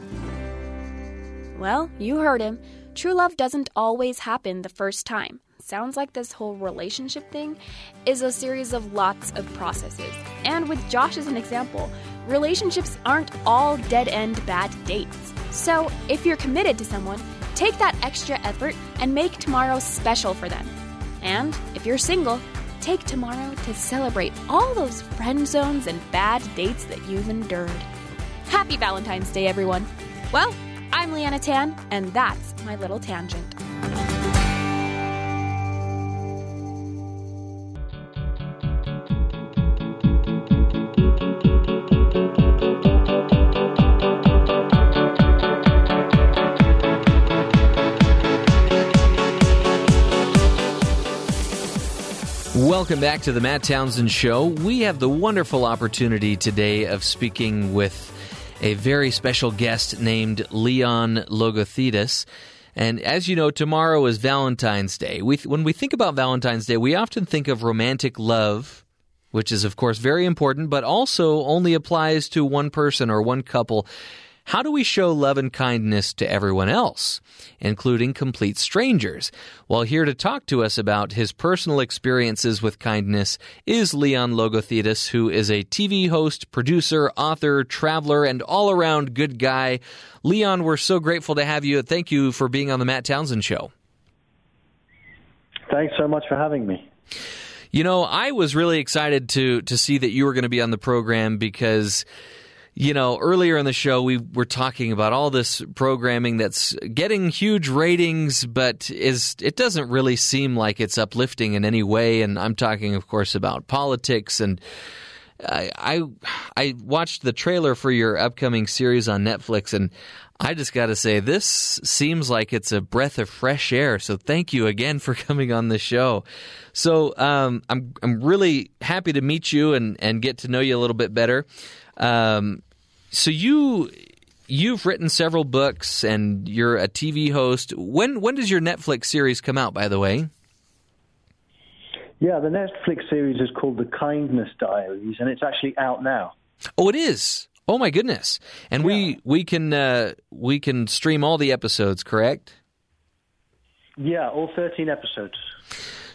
[SPEAKER 11] Well, you heard him. True love doesn't always happen the first time. Sounds like this whole relationship thing is a series of lots of processes. And with Josh as an example, relationships aren't all dead end bad dates. So if you're committed to someone, take that extra effort and make tomorrow special for them. And if you're single, take tomorrow to celebrate all those friend zones and bad dates that you've endured. Happy Valentine's Day, everyone! Well, I'm Liana Tan, and that's my little tangent.
[SPEAKER 3] Welcome back to the Matt Townsend Show. We have the wonderful opportunity today of speaking with a very special guest named Leon Logothetis. And as you know, tomorrow is Valentine's Day. We, when we think about Valentine's Day, we often think of romantic love, which is, of course, very important, but also only applies to one person or one couple. How do we show love and kindness to everyone else, including complete strangers? Well, here to talk to us about his personal experiences with kindness is Leon Logothetis, who is a TV host, producer, author, traveler, and all around good guy. Leon, we're so grateful to have you. Thank you for being on the Matt Townsend Show.
[SPEAKER 14] Thanks so much for having me.
[SPEAKER 3] You know, I was really excited to to see that you were going to be on the program because you know, earlier in the show, we were talking about all this programming that's getting huge ratings, but is it doesn't really seem like it's uplifting in any way. And I'm talking, of course, about politics. And I, I, I watched the trailer for your upcoming series on Netflix, and I just got to say, this seems like it's a breath of fresh air. So thank you again for coming on the show. So um, I'm I'm really happy to meet you and and get to know you a little bit better. Um, so you you've written several books and you're a TV host. When when does your Netflix series come out? By the way.
[SPEAKER 14] Yeah, the Netflix series is called The Kindness Diaries, and it's actually out now.
[SPEAKER 3] Oh, it is. Oh my goodness! And yeah. we we can uh, we can stream all the episodes, correct?
[SPEAKER 14] Yeah, all thirteen episodes.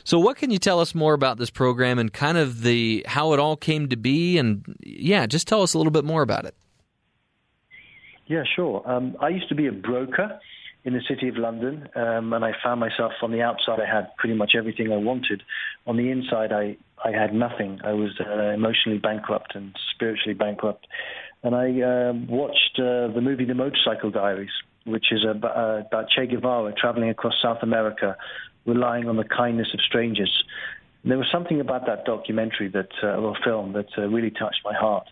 [SPEAKER 3] So, what can you tell us more about this program and kind of the how it all came to be? And yeah, just tell us a little bit more about it.
[SPEAKER 14] Yeah, sure. Um, I used to be a broker in the city of London, um, and I found myself on the outside. I had pretty much everything I wanted. On the inside, I I had nothing. I was uh, emotionally bankrupt and spiritually bankrupt. And I uh, watched uh, the movie The Motorcycle Diaries, which is about, uh, about Che Guevara traveling across South America, relying on the kindness of strangers. And there was something about that documentary that, uh, or film that uh, really touched my heart.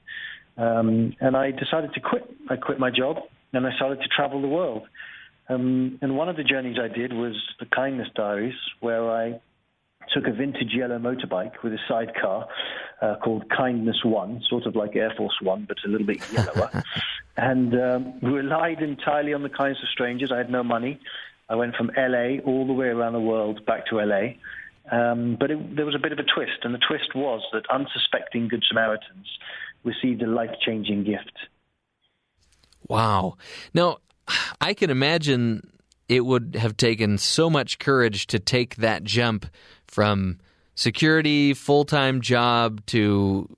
[SPEAKER 14] Um, and I decided to quit. I quit my job and I started to travel the world. Um, and one of the journeys I did was the Kindness Diaries, where I took a vintage yellow motorbike with a sidecar uh, called Kindness One, sort of like Air Force One, but a little bit yellower, and um, relied entirely on the kindness of strangers. I had no money. I went from LA all the way around the world back to LA. Um, but it, there was a bit of a twist, and the twist was that unsuspecting Good Samaritans received a life changing gift.
[SPEAKER 3] Wow. Now, I can imagine it would have taken so much courage to take that jump from security, full time job to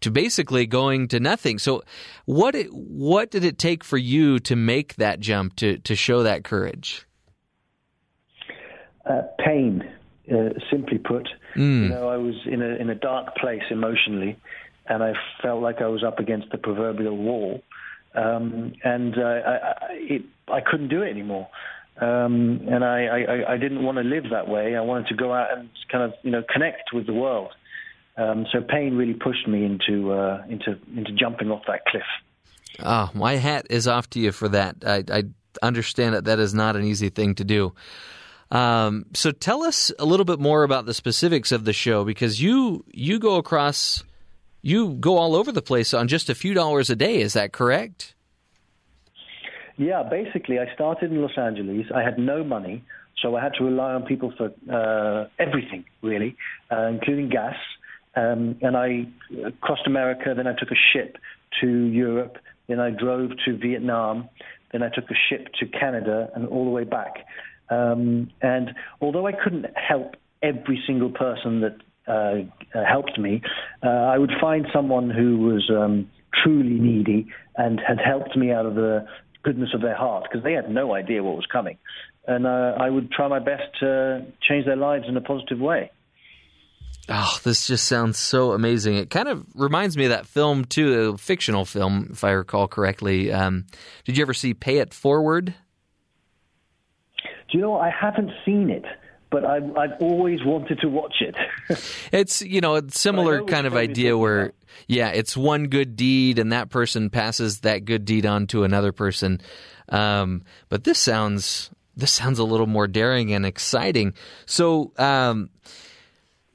[SPEAKER 3] to basically going to nothing. So, what what did it take for you to make that jump to to show that courage?
[SPEAKER 14] Uh, pain, uh, simply put. Mm. You know, I was in a in a dark place emotionally, and I felt like I was up against the proverbial wall, um, and uh, I, I, it, I couldn't do it anymore. Um, and I, I, I didn't want to live that way. I wanted to go out and kind of you know connect with the world. Um, so pain really pushed me into uh, into into jumping off that cliff.
[SPEAKER 3] Oh, my hat is off to you for that. I, I understand that that is not an easy thing to do. Um, so tell us a little bit more about the specifics of the show because you you go across you go all over the place on just a few dollars a day. Is that correct?
[SPEAKER 14] Yeah, basically, I started in Los Angeles. I had no money, so I had to rely on people for uh, everything, really, uh, including gas. Um, and I crossed America, then I took a ship to Europe, then I drove to Vietnam, then I took a ship to Canada, and all the way back. Um, and although I couldn't help every single person that uh, uh helped me, uh, I would find someone who was um, truly needy and had helped me out of the goodness of their heart because they had no idea what was coming. And uh, I would try my best to change their lives in a positive way.
[SPEAKER 3] Oh, this just sounds so amazing. It kind of reminds me of that film, too, a fictional film, if I recall correctly. Um, did you ever see Pay It Forward?
[SPEAKER 14] You know, I haven't seen it but I've, I've always wanted to watch it.
[SPEAKER 3] it's you know a similar kind of idea where yeah, it's one good deed and that person passes that good deed on to another person. Um, but this sounds this sounds a little more daring and exciting. So. Um,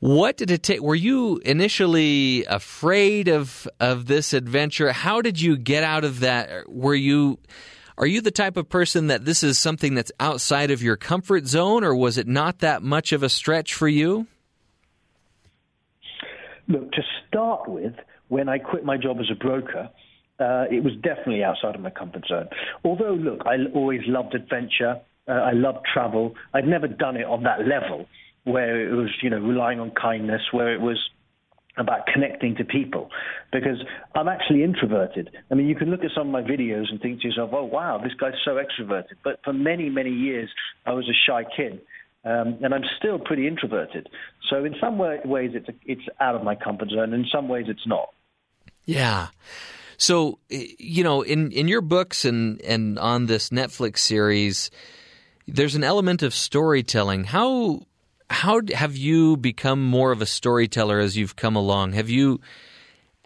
[SPEAKER 3] what did it take? Were you initially afraid of of this adventure? How did you get out of that? Were you are you the type of person that this is something that's outside of your comfort zone, or was it not that much of a stretch for you?
[SPEAKER 14] Look, to start with, when I quit my job as a broker, uh, it was definitely outside of my comfort zone. Although, look, I always loved adventure. Uh, I loved travel. I'd never done it on that level where it was, you know, relying on kindness, where it was about connecting to people because I'm actually introverted. I mean, you can look at some of my videos and think to yourself, oh, wow, this guy's so extroverted. But for many, many years, I was a shy kid. Um, and I'm still pretty introverted. So in some way, ways, it's, it's out of my comfort zone. In some ways, it's not.
[SPEAKER 3] Yeah. So, you know, in, in your books and, and on this Netflix series, there's an element of storytelling. How how have you become more of a storyteller as you've come along? Have you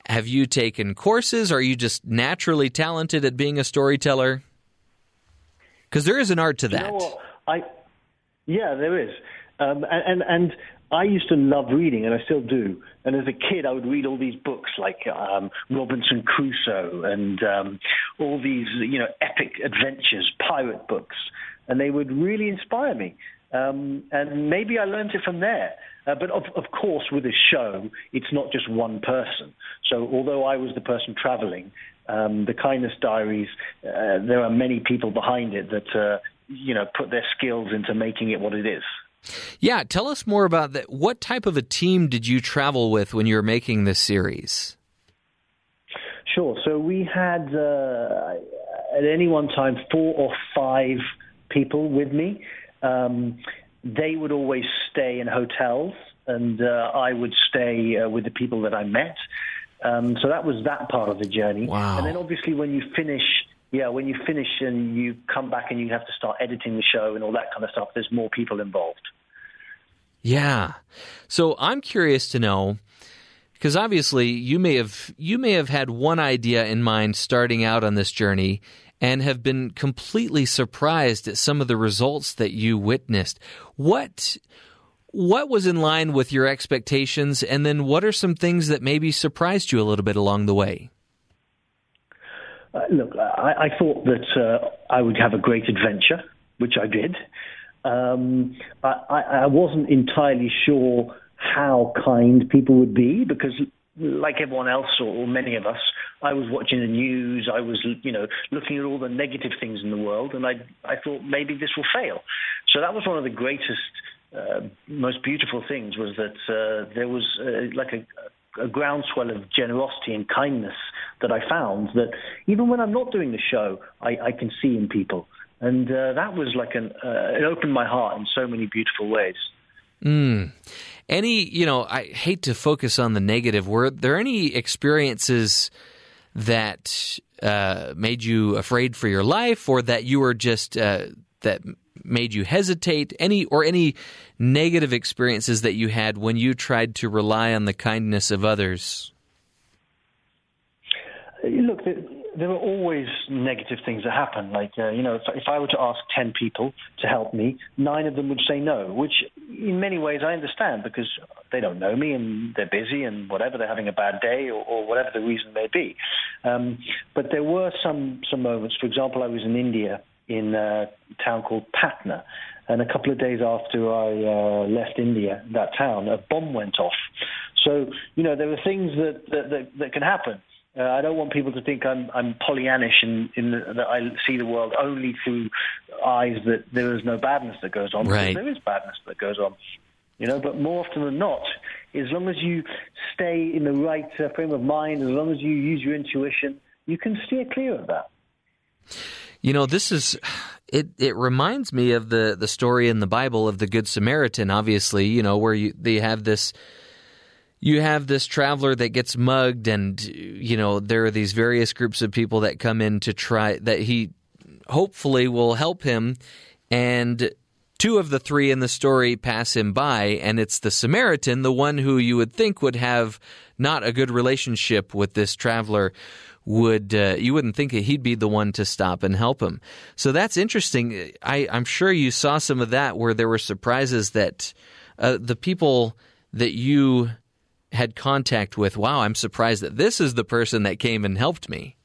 [SPEAKER 3] have you taken courses? Or are you just naturally talented at being a storyteller? Because there is an art to that.
[SPEAKER 14] You know I yeah, there is, um, and, and and I used to love reading, and I still do. And as a kid, I would read all these books like um, Robinson Crusoe and um, all these, you know, epic adventures, pirate books, and they would really inspire me. Um, and maybe I learned it from there. Uh, but of, of course, with this show, it's not just one person. So although I was the person traveling, um, the Kindness Diaries, uh, there are many people behind it that uh, you know put their skills into making it what it is.
[SPEAKER 3] Yeah, tell us more about that. What type of a team did you travel with when you were making this series?
[SPEAKER 14] Sure. So we had uh, at any one time four or five people with me. Um, they would always stay in hotels, and uh, I would stay uh, with the people that I met. Um, so that was that part of the journey.
[SPEAKER 3] Wow.
[SPEAKER 14] And then obviously when you finish yeah, when you finish and you come back and you have to start editing the show and all that kind of stuff, there's more people involved.
[SPEAKER 3] Yeah. So I'm curious to know because obviously you may have you may have had one idea in mind starting out on this journey and have been completely surprised at some of the results that you witnessed. What what was in line with your expectations and then what are some things that maybe surprised you a little bit along the way?
[SPEAKER 14] Uh, look, I, I, thought that uh, I would have a great adventure, which I did. Um, I, I wasn't entirely sure how kind people would be because, like everyone else or many of us, I was watching the news. I was, you know, looking at all the negative things in the world, and I, I thought maybe this will fail. So that was one of the greatest, uh, most beautiful things was that uh, there was uh, like a, a groundswell of generosity and kindness that I found that even when I'm not doing the show, I, I can see in people. And uh, that was like an, uh, it opened my heart in so many beautiful ways.
[SPEAKER 3] Mm. Any, you know, I hate to focus on the negative. Were there any experiences that uh, made you afraid for your life, or that you were just uh, that made you hesitate? Any or any negative experiences that you had when you tried to rely on the kindness of others?
[SPEAKER 14] Look, there are always negative things that happen. Like, uh, you know, if, if, I were to ask 10 people to help me, nine of them would say no, which in many ways I understand because they don't know me and they're busy and whatever, they're having a bad day or, or whatever the reason may be. Um, but there were some, some moments. For example, I was in India in a town called Patna. And a couple of days after I uh, left India, that town, a bomb went off. So, you know, there are things that, that, that, that can happen. Uh, I don't want people to think I'm I'm Pollyannish in, in the, that I see the world only through eyes that there is no badness that goes on.
[SPEAKER 3] Right.
[SPEAKER 14] There is badness that goes on, you know. But more often than not, as long as you stay in the right uh, frame of mind, as long as you use your intuition, you can steer clear of that.
[SPEAKER 3] You know, this is it. It reminds me of the the story in the Bible of the Good Samaritan. Obviously, you know, where you they have this you have this traveler that gets mugged and you know there are these various groups of people that come in to try that he hopefully will help him. And two of the three in the story pass him by and it's the samaritan the one who you would think would have not a good relationship with this traveler would uh, you wouldn't think he'd be the one to stop and help him. So that's interesting. I, i'm sure you saw some of that where there were surprises that uh, the people that you had contact with, wow, I'm surprised that this is the person that came and helped me?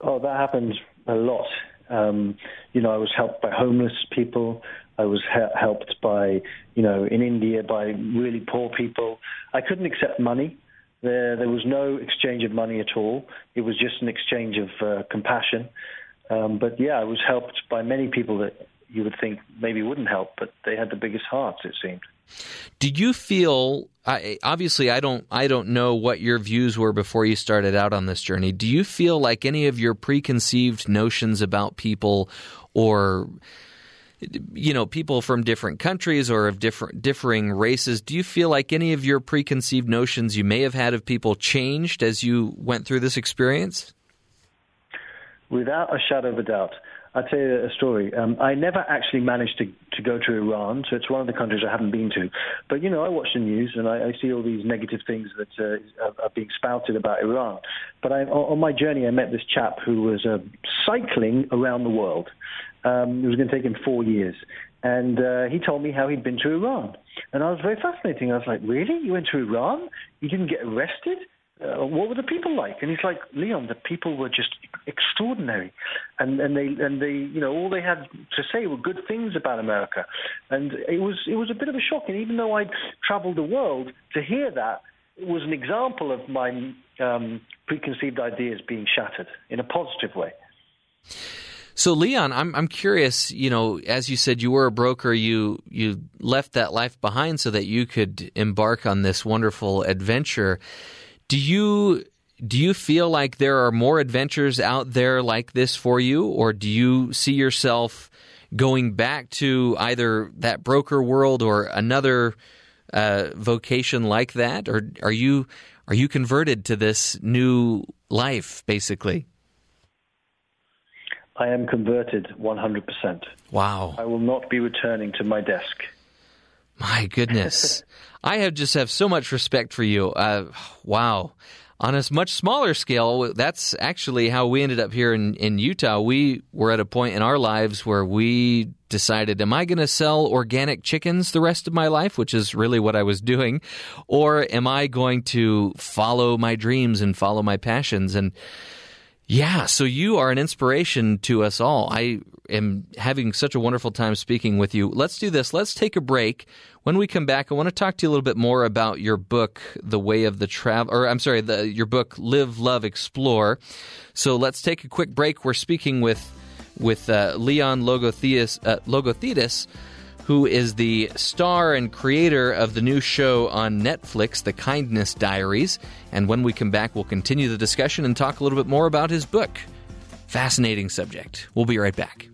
[SPEAKER 14] Oh, that happens a lot. Um, you know, I was helped by homeless people. I was he- helped by, you know, in India by really poor people. I couldn't accept money. There, there was no exchange of money at all. It was just an exchange of uh, compassion. Um, but yeah, I was helped by many people that you would think maybe wouldn't help, but they had the biggest hearts. It seemed.
[SPEAKER 3] Do you feel? I, obviously, I don't. I don't know what your views were before you started out on this journey. Do you feel like any of your preconceived notions about people, or you know, people from different countries or of different differing races? Do you feel like any of your preconceived notions you may have had of people changed as you went through this experience?
[SPEAKER 14] Without a shadow of a doubt. I'll tell you a story. Um, I never actually managed to, to go to Iran, so it's one of the countries I haven't been to. But, you know, I watch the news and I, I see all these negative things that uh, are, are, being spouted about Iran. But I, on my journey, I met this chap who was uh, cycling around the world. Um, it was going to take him four years. And uh, he told me how he'd been to Iran. And I was very fascinating. I was like, really? You went to Iran? You didn't get arrested? uh, what were the people like? And he's like, Leon, the people were just extraordinary, and and they and they, you know, all they had to say were good things about America, and it was it was a bit of a shock. And even though I'd travelled the world, to hear that it was an example of my um, preconceived ideas being shattered in a positive way.
[SPEAKER 3] So Leon, I'm I'm curious, you know, as you said you were a broker, you you left that life behind so that you could embark on this wonderful adventure. Do you do you feel like there are more adventures out there like this for you, or do you see yourself going back to either that broker world or another uh, vocation like that, or are you are you converted to this new life basically?
[SPEAKER 14] I am converted 100%.
[SPEAKER 3] Wow.
[SPEAKER 14] I will not be returning to my desk.
[SPEAKER 3] My goodness. I have just have so much respect for you. Uh, wow. On a much smaller scale, that's actually how we ended up here in, in Utah. We were at a point in our lives where we decided, am I going to sell organic chickens the rest of my life, which is really what I was doing, or am I going to follow my dreams and follow my passions? And yeah, so you are an inspiration to us all. I am having such a wonderful time speaking with you. Let's do this. Let's take a break. When we come back, I want to talk to you a little bit more about your book, The Way of the Travel, or I'm sorry, the, your book, Live, Love, Explore. So let's take a quick break. We're speaking with with uh, Leon Logothetis, uh, Logothetis who is the star and creator of the new show on Netflix, The Kindness Diaries. And when we come back, we'll continue the discussion and talk a little bit more about his book. Fascinating subject. We'll be right back.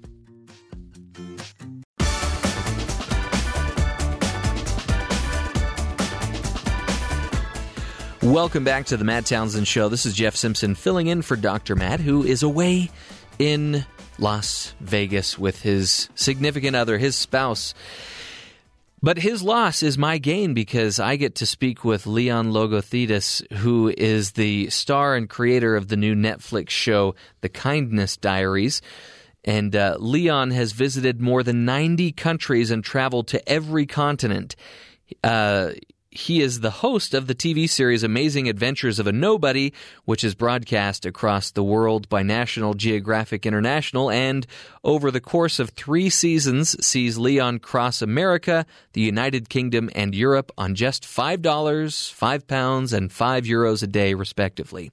[SPEAKER 3] Welcome back to the Matt Townsend Show. This is Jeff Simpson filling in for Dr. Matt, who is away in Las Vegas with his significant other, his spouse. But his loss is my gain because I get to speak with Leon Logothetis, who is the star and creator of the new Netflix show, The Kindness Diaries. And uh, Leon has visited more than 90 countries and traveled to every continent. Uh, he is the host of the TV series Amazing Adventures of a Nobody, which is broadcast across the world by National Geographic International and over the course of three seasons sees Leon cross America, the United Kingdom, and Europe on just $5, £5, and 5 euros a day, respectively.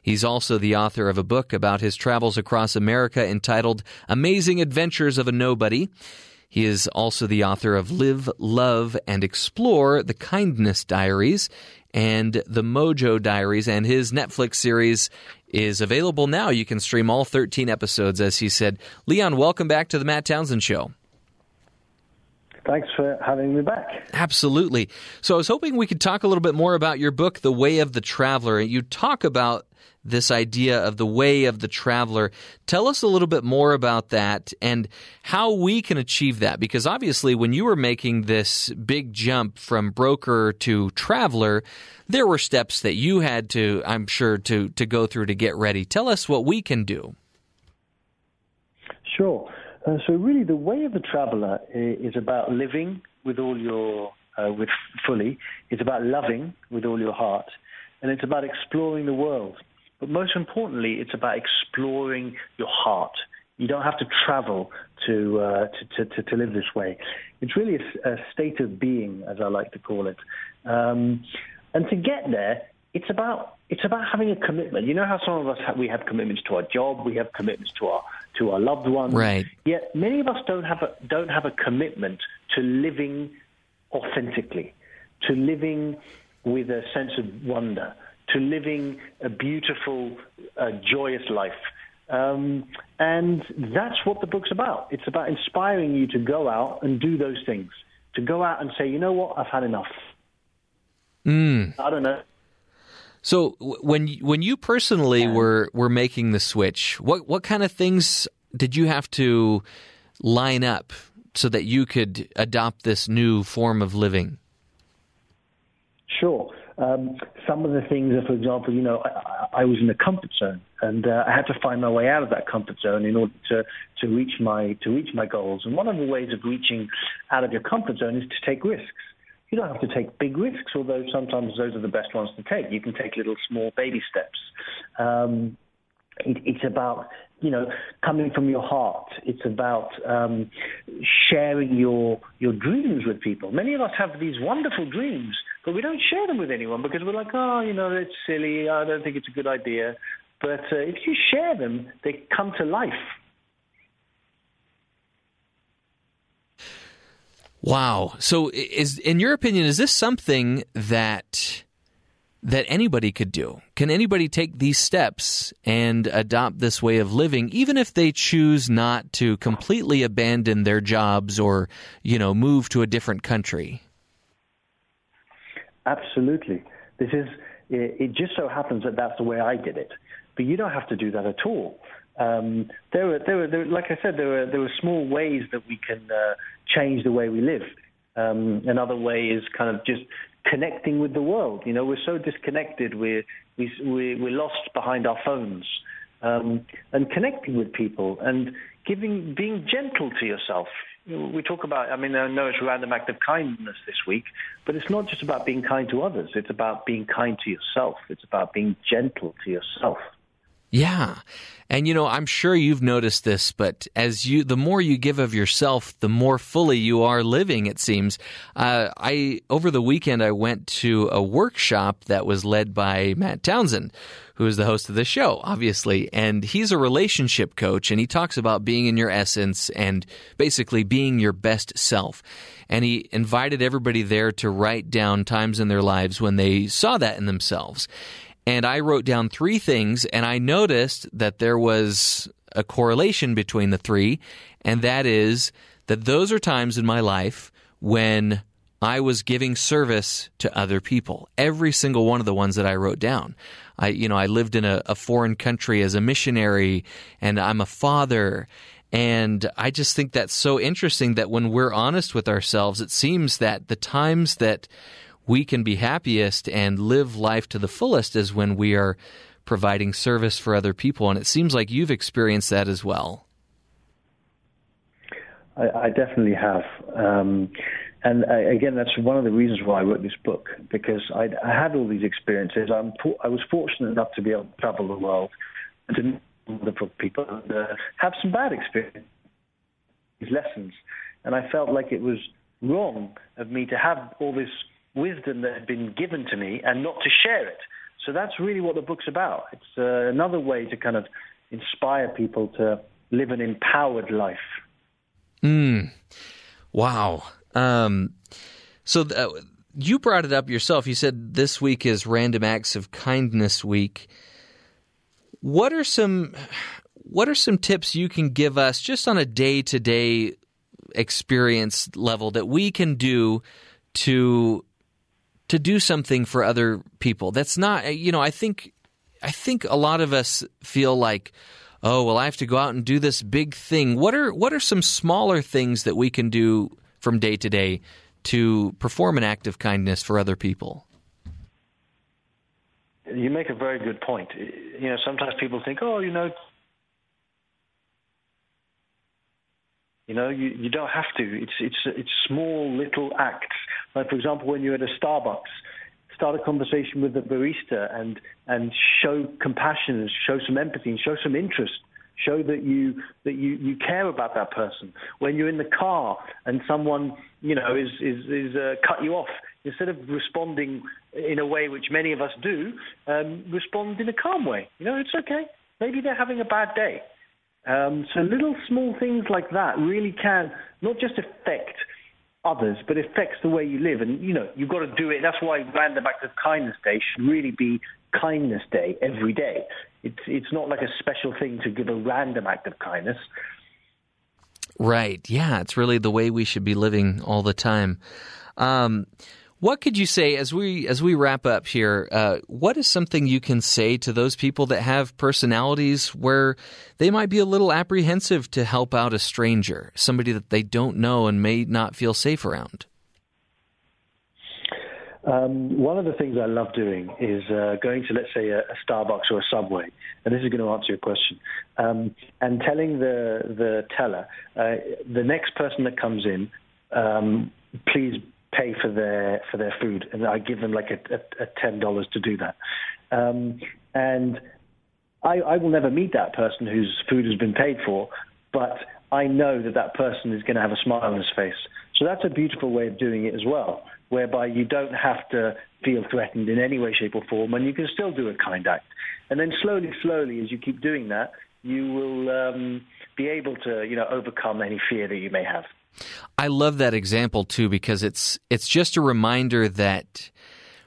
[SPEAKER 3] He's also the author of a book about his travels across America entitled Amazing Adventures of a Nobody. He is also the author of Live, Love, and Explore the Kindness Diaries and the Mojo Diaries, and his Netflix series is available now. You can stream all 13 episodes, as he said. Leon, welcome back to the Matt Townsend Show.
[SPEAKER 14] Thanks for having me back.
[SPEAKER 3] Absolutely. So I was hoping we could talk a little bit more about your book, The Way of the Traveler. You talk about this idea of the way of the traveler. Tell us a little bit more about that and how we can achieve that. Because obviously, when you were making this big jump from broker to traveler, there were steps that you had to, I'm sure, to, to go through to get ready. Tell us what we can do.
[SPEAKER 14] Sure. Uh, so, really, the way of the traveler is about living with all your, uh, with fully. It's about loving with all your heart, and it's about exploring the world. But most importantly, it's about exploring your heart. You don't have to travel to, uh, to, to, to, live this way. It's really a, a, state of being, as I like to call it. Um, and to get there, it's about it's about having a commitment. You know how some of us have, we have commitments to our job, we have commitments to our to our loved ones.
[SPEAKER 3] Right.
[SPEAKER 14] Yet many of us don't have a don't have a commitment to living authentically, to living with a sense of wonder, to living a beautiful, uh, joyous life. Um, and that's what the book's about. It's about inspiring you to go out and do those things, to go out and say, you know what, I've had enough.
[SPEAKER 3] Mm.
[SPEAKER 14] I don't know.
[SPEAKER 3] So when when you personally were were making the switch, what what kind of things did you have to line up so that you could adopt this new form of living?
[SPEAKER 14] Sure. Um, some of the things are, for example, you know, I, I was in a comfort zone, and uh, I had to find my way out of that comfort zone in order to, to reach my to reach my goals. And one of the ways of reaching out of your comfort zone is to take risks. You don't have to take big risks, although sometimes those are the best ones to take. You can take little small baby steps. Um, it, it's about you know coming from your heart. It's about um, sharing your your dreams with people. Many of us have these wonderful dreams, but we don't share them with anyone because we're like, oh, you know, it's silly. I don't think it's a good idea. But uh, if you share them, they come to life.
[SPEAKER 3] Wow. So, is in your opinion, is this something that that anybody could do? Can anybody take these steps and adopt this way of living, even if they choose not to completely abandon their jobs or, you know, move to a different country?
[SPEAKER 14] Absolutely. This is. It, just so happens that that's the way I did it, but you don't have to do that at all. Um, there were, there were, there, like I said, there were there were small ways that we can uh, change the way we live. Um, another way is kind of just connecting with the world. You know, we're so disconnected. We're we, we, we're lost behind our phones. Um, and connecting with people and giving, being gentle to yourself. We talk about, I mean, I know it's a random act of kindness this week, but it's not just about being kind to others. It's about being kind to yourself. It's about being gentle to yourself.
[SPEAKER 3] Yeah. And you know, I'm sure you've noticed this, but as you, the more you give of yourself, the more fully you are living. It seems. Uh, I over the weekend I went to a workshop that was led by Matt Townsend, who is the host of the show, obviously, and he's a relationship coach, and he talks about being in your essence and basically being your best self. And he invited everybody there to write down times in their lives when they saw that in themselves. And I wrote down three things, and I noticed that there was a correlation between the three, and that is that those are times in my life when I was giving service to other people. Every single one of the ones that I wrote down. I, you know, I lived in a, a foreign country as a missionary, and I'm a father. And I just think that's so interesting that when we're honest with ourselves, it seems that the times that we can be happiest and live life to the fullest is when we are providing service for other people. And it seems like you've experienced that as well.
[SPEAKER 14] I, I definitely have. Um, and I, again, that's one of the reasons why I wrote this book because I, I had all these experiences. I'm, I was fortunate enough to be able to travel the world and to meet other people and uh, have some bad experiences, these lessons. And I felt like it was wrong of me to have all this wisdom that had been given to me and not to share it. So that's really what the book's about. It's uh, another way to kind of inspire people to live an empowered life.
[SPEAKER 3] Mm. Wow. Um, so th- uh, you brought it up yourself. You said this week is Random Acts of Kindness Week. What are some what are some tips you can give us just on a day to day experience level that we can do to to do something for other people. That's not you know, I think I think a lot of us feel like oh, well I have to go out and do this big thing. What are what are some smaller things that we can do from day to day to perform an act of kindness for other people?
[SPEAKER 14] You make a very good point. You know, sometimes people think, "Oh, you know, You know, you, you don't have to. It's it's it's small little acts. Like for example, when you're at a Starbucks, start a conversation with the barista and and show compassion and show some empathy and show some interest. Show that you that you, you care about that person. When you're in the car and someone you know is is is uh, cut you off, instead of responding in a way which many of us do, um, respond in a calm way. You know, it's okay. Maybe they're having a bad day. Um, so little small things like that really can not just affect others, but it affects the way you live. And you know, you've got to do it. That's why Random Act of Kindness Day should really be Kindness Day every day. It's it's not like a special thing to give a random act of kindness.
[SPEAKER 3] Right. Yeah, it's really the way we should be living all the time. Um, what could you say as we as we wrap up here? Uh, what is something you can say to those people that have personalities where they might be a little apprehensive to help out a stranger, somebody that they don't know and may not feel safe around?
[SPEAKER 14] Um, one of the things I love doing is uh, going to, let's say, a, a, Starbucks or a Subway, and this is going to answer your question, um, and telling the the teller, uh, the next person that comes in, um, please pay for their for their food, and I give them like a, a, a ten dollars to do that. Um, and I, I will never meet that person whose food has been paid for, but I know that that person is going to have a smile on his face. So that's a beautiful way of doing it as well, whereby you don't have to feel threatened in any way, shape, or form, and you can still do a kind act. And then slowly, slowly, as you keep doing that, you will um, be able to, you know, overcome any fear that you may have.
[SPEAKER 3] I love that example too because it's it's just a reminder that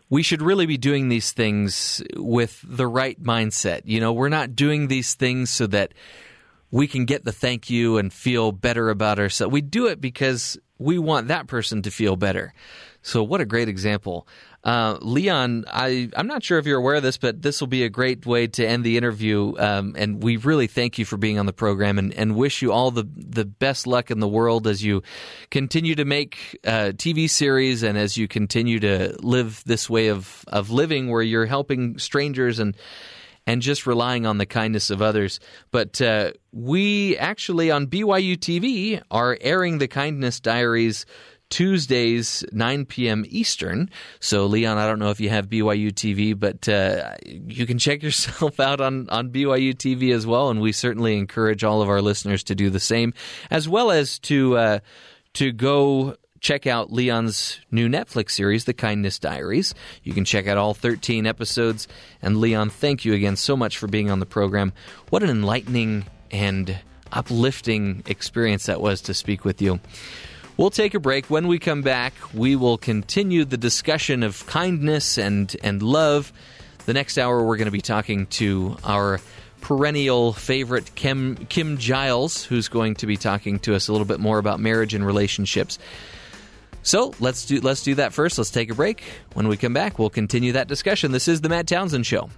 [SPEAKER 3] we should really be doing these things with the right mindset. You know, we're not doing these things so that we can get the thank you and feel better about ourselves. We do it because we want that person to feel better. So, what a great example. Uh, Leon, I, I'm not sure if you're aware of this, but this will be a great way to end the interview. Um, and we really thank you for being on the program and, and wish you all the, the best luck in the world as you continue to make uh, TV series and as you continue to live this way of, of living where you're helping strangers and and just relying on the kindness of others. But uh, we actually on BYU TV are airing the Kindness Diaries Tuesdays, 9 p.m. Eastern. So, Leon, I don't know if you have BYU TV, but uh, you can check yourself out on, on BYU TV as well. And we certainly encourage all of our listeners to do the same, as well as to uh, to go check out Leon's new Netflix series, The Kindness Diaries. You can check out all 13 episodes. And, Leon, thank you again so much for being on the program. What an enlightening and uplifting experience that was to speak with you. We'll take a break. When we come back, we will continue the discussion of kindness and, and love. The next hour, we're going to be talking to our perennial favorite, Kim, Kim Giles, who's going to be talking to us a little bit more about marriage and relationships. So let's do let's do that first. Let's take a break. When we come back, we'll continue that discussion. This is the Matt Townsend Show.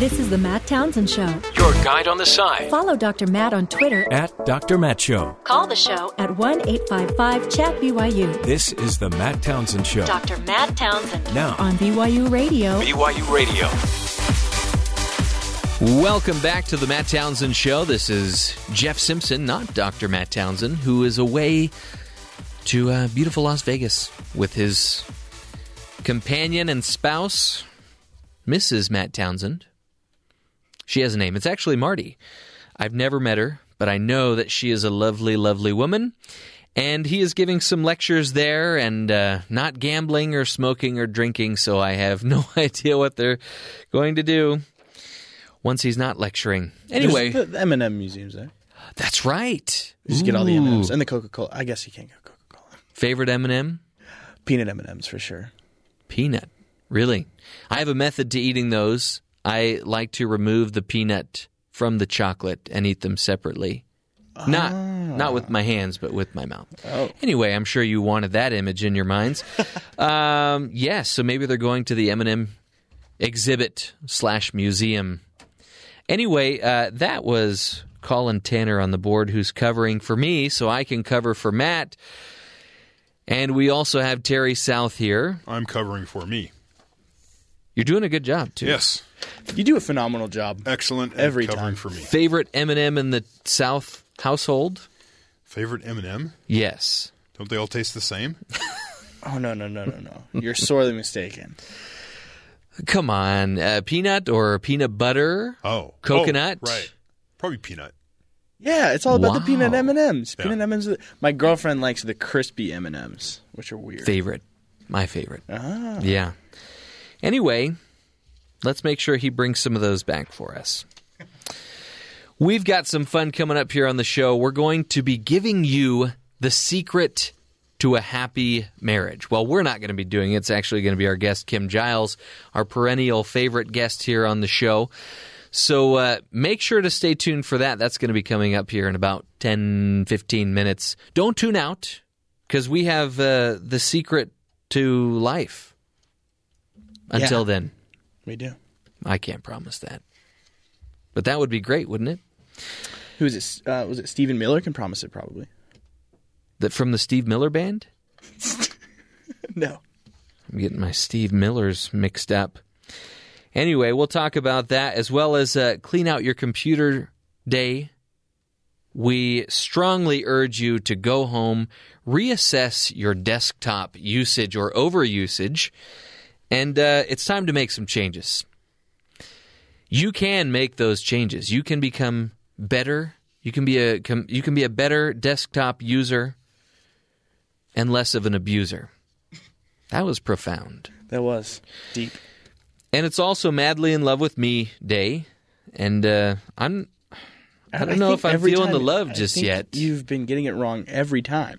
[SPEAKER 1] This is the Matt Townsend Show.
[SPEAKER 2] Your guide on the side.
[SPEAKER 1] Follow Dr. Matt on Twitter
[SPEAKER 2] at Dr. Matt Show.
[SPEAKER 1] Call the show at 1 855 Chat BYU.
[SPEAKER 2] This is the Matt Townsend Show.
[SPEAKER 1] Dr. Matt Townsend.
[SPEAKER 2] Now
[SPEAKER 1] on BYU Radio.
[SPEAKER 2] BYU Radio.
[SPEAKER 3] Welcome back to the Matt Townsend Show. This is Jeff Simpson, not Dr. Matt Townsend, who is away to uh, beautiful Las Vegas with his companion and spouse, Mrs. Matt Townsend. She has a name. It's actually Marty. I've never met her, but I know that she is a lovely, lovely woman. And he is giving some lectures there and uh, not gambling or smoking or drinking, so I have no idea what they're going to do once he's not lecturing. Anyway,
[SPEAKER 5] There's the M&M museums there.
[SPEAKER 3] That's right.
[SPEAKER 5] You just get all the M&Ms and the Coca-Cola. I guess you can't get Coca-Cola.
[SPEAKER 3] Favorite M&M?
[SPEAKER 5] Peanut M&Ms for sure.
[SPEAKER 3] Peanut. Really? I have a method to eating those. I like to remove the peanut from the chocolate and eat them separately. Not not with my hands, but with my mouth.
[SPEAKER 5] Oh.
[SPEAKER 3] Anyway, I'm sure you wanted that image in your minds. um, yes, so maybe they're going to the M&M exhibit slash museum. Anyway, uh, that was Colin Tanner on the board, who's covering for me, so I can cover for Matt. And we also have Terry South here.
[SPEAKER 4] I'm covering for me.
[SPEAKER 3] You're doing a good job too.
[SPEAKER 4] Yes.
[SPEAKER 5] You do a phenomenal job.
[SPEAKER 4] Excellent.
[SPEAKER 5] Every
[SPEAKER 4] covering
[SPEAKER 5] time.
[SPEAKER 4] for me.
[SPEAKER 3] Favorite M&M in the South household?
[SPEAKER 4] Favorite M&M?
[SPEAKER 3] Yes.
[SPEAKER 4] Don't they all taste the same?
[SPEAKER 5] Oh no no no no no! You're sorely mistaken.
[SPEAKER 3] Come on, uh, peanut or peanut butter?
[SPEAKER 4] Oh,
[SPEAKER 3] coconut.
[SPEAKER 4] Oh, right. Probably peanut.
[SPEAKER 5] Yeah, it's all about the peanut M and M's.
[SPEAKER 4] Yeah.
[SPEAKER 5] Peanut M and M's. My girlfriend likes the crispy M and M's, which are weird.
[SPEAKER 3] Favorite, my favorite.
[SPEAKER 5] Ah.
[SPEAKER 3] Yeah. Anyway, let's make sure he brings some of those back for us. We've got some fun coming up here on the show. We're going to be giving you the secret to a happy marriage. Well, we're not going to be doing it. It's actually going to be our guest, Kim Giles, our perennial favorite guest here on the show. So uh, make sure to stay tuned for that. That's going to be coming up here in about 10, 15 minutes. Don't tune out because we have uh, the secret to life. Until
[SPEAKER 5] Yeah.
[SPEAKER 3] then,
[SPEAKER 5] We do.
[SPEAKER 3] I can't promise that. But that would be great, wouldn't it?
[SPEAKER 5] Who is it? Uh, was it Stephen Miller? Can promise it probably.
[SPEAKER 3] That from the Steve Miller band?
[SPEAKER 5] No.
[SPEAKER 3] I'm getting my Steve Millers mixed up. Anyway, we'll talk about that as well as uh, clean out your computer day. We strongly urge you to go home, reassess your desktop usage or overusage, and uh, it's time to make some changes. You can make those changes. You can become better. You can be a you can be a better desktop user and less of an abuser. That was profound.
[SPEAKER 5] That was deep.
[SPEAKER 3] And it's also Madly in Love with Me Day. And uh, I'm I don't know if I'm feeling the
[SPEAKER 5] time-
[SPEAKER 3] love
[SPEAKER 5] I
[SPEAKER 3] just yet.
[SPEAKER 5] You've been getting it wrong every time.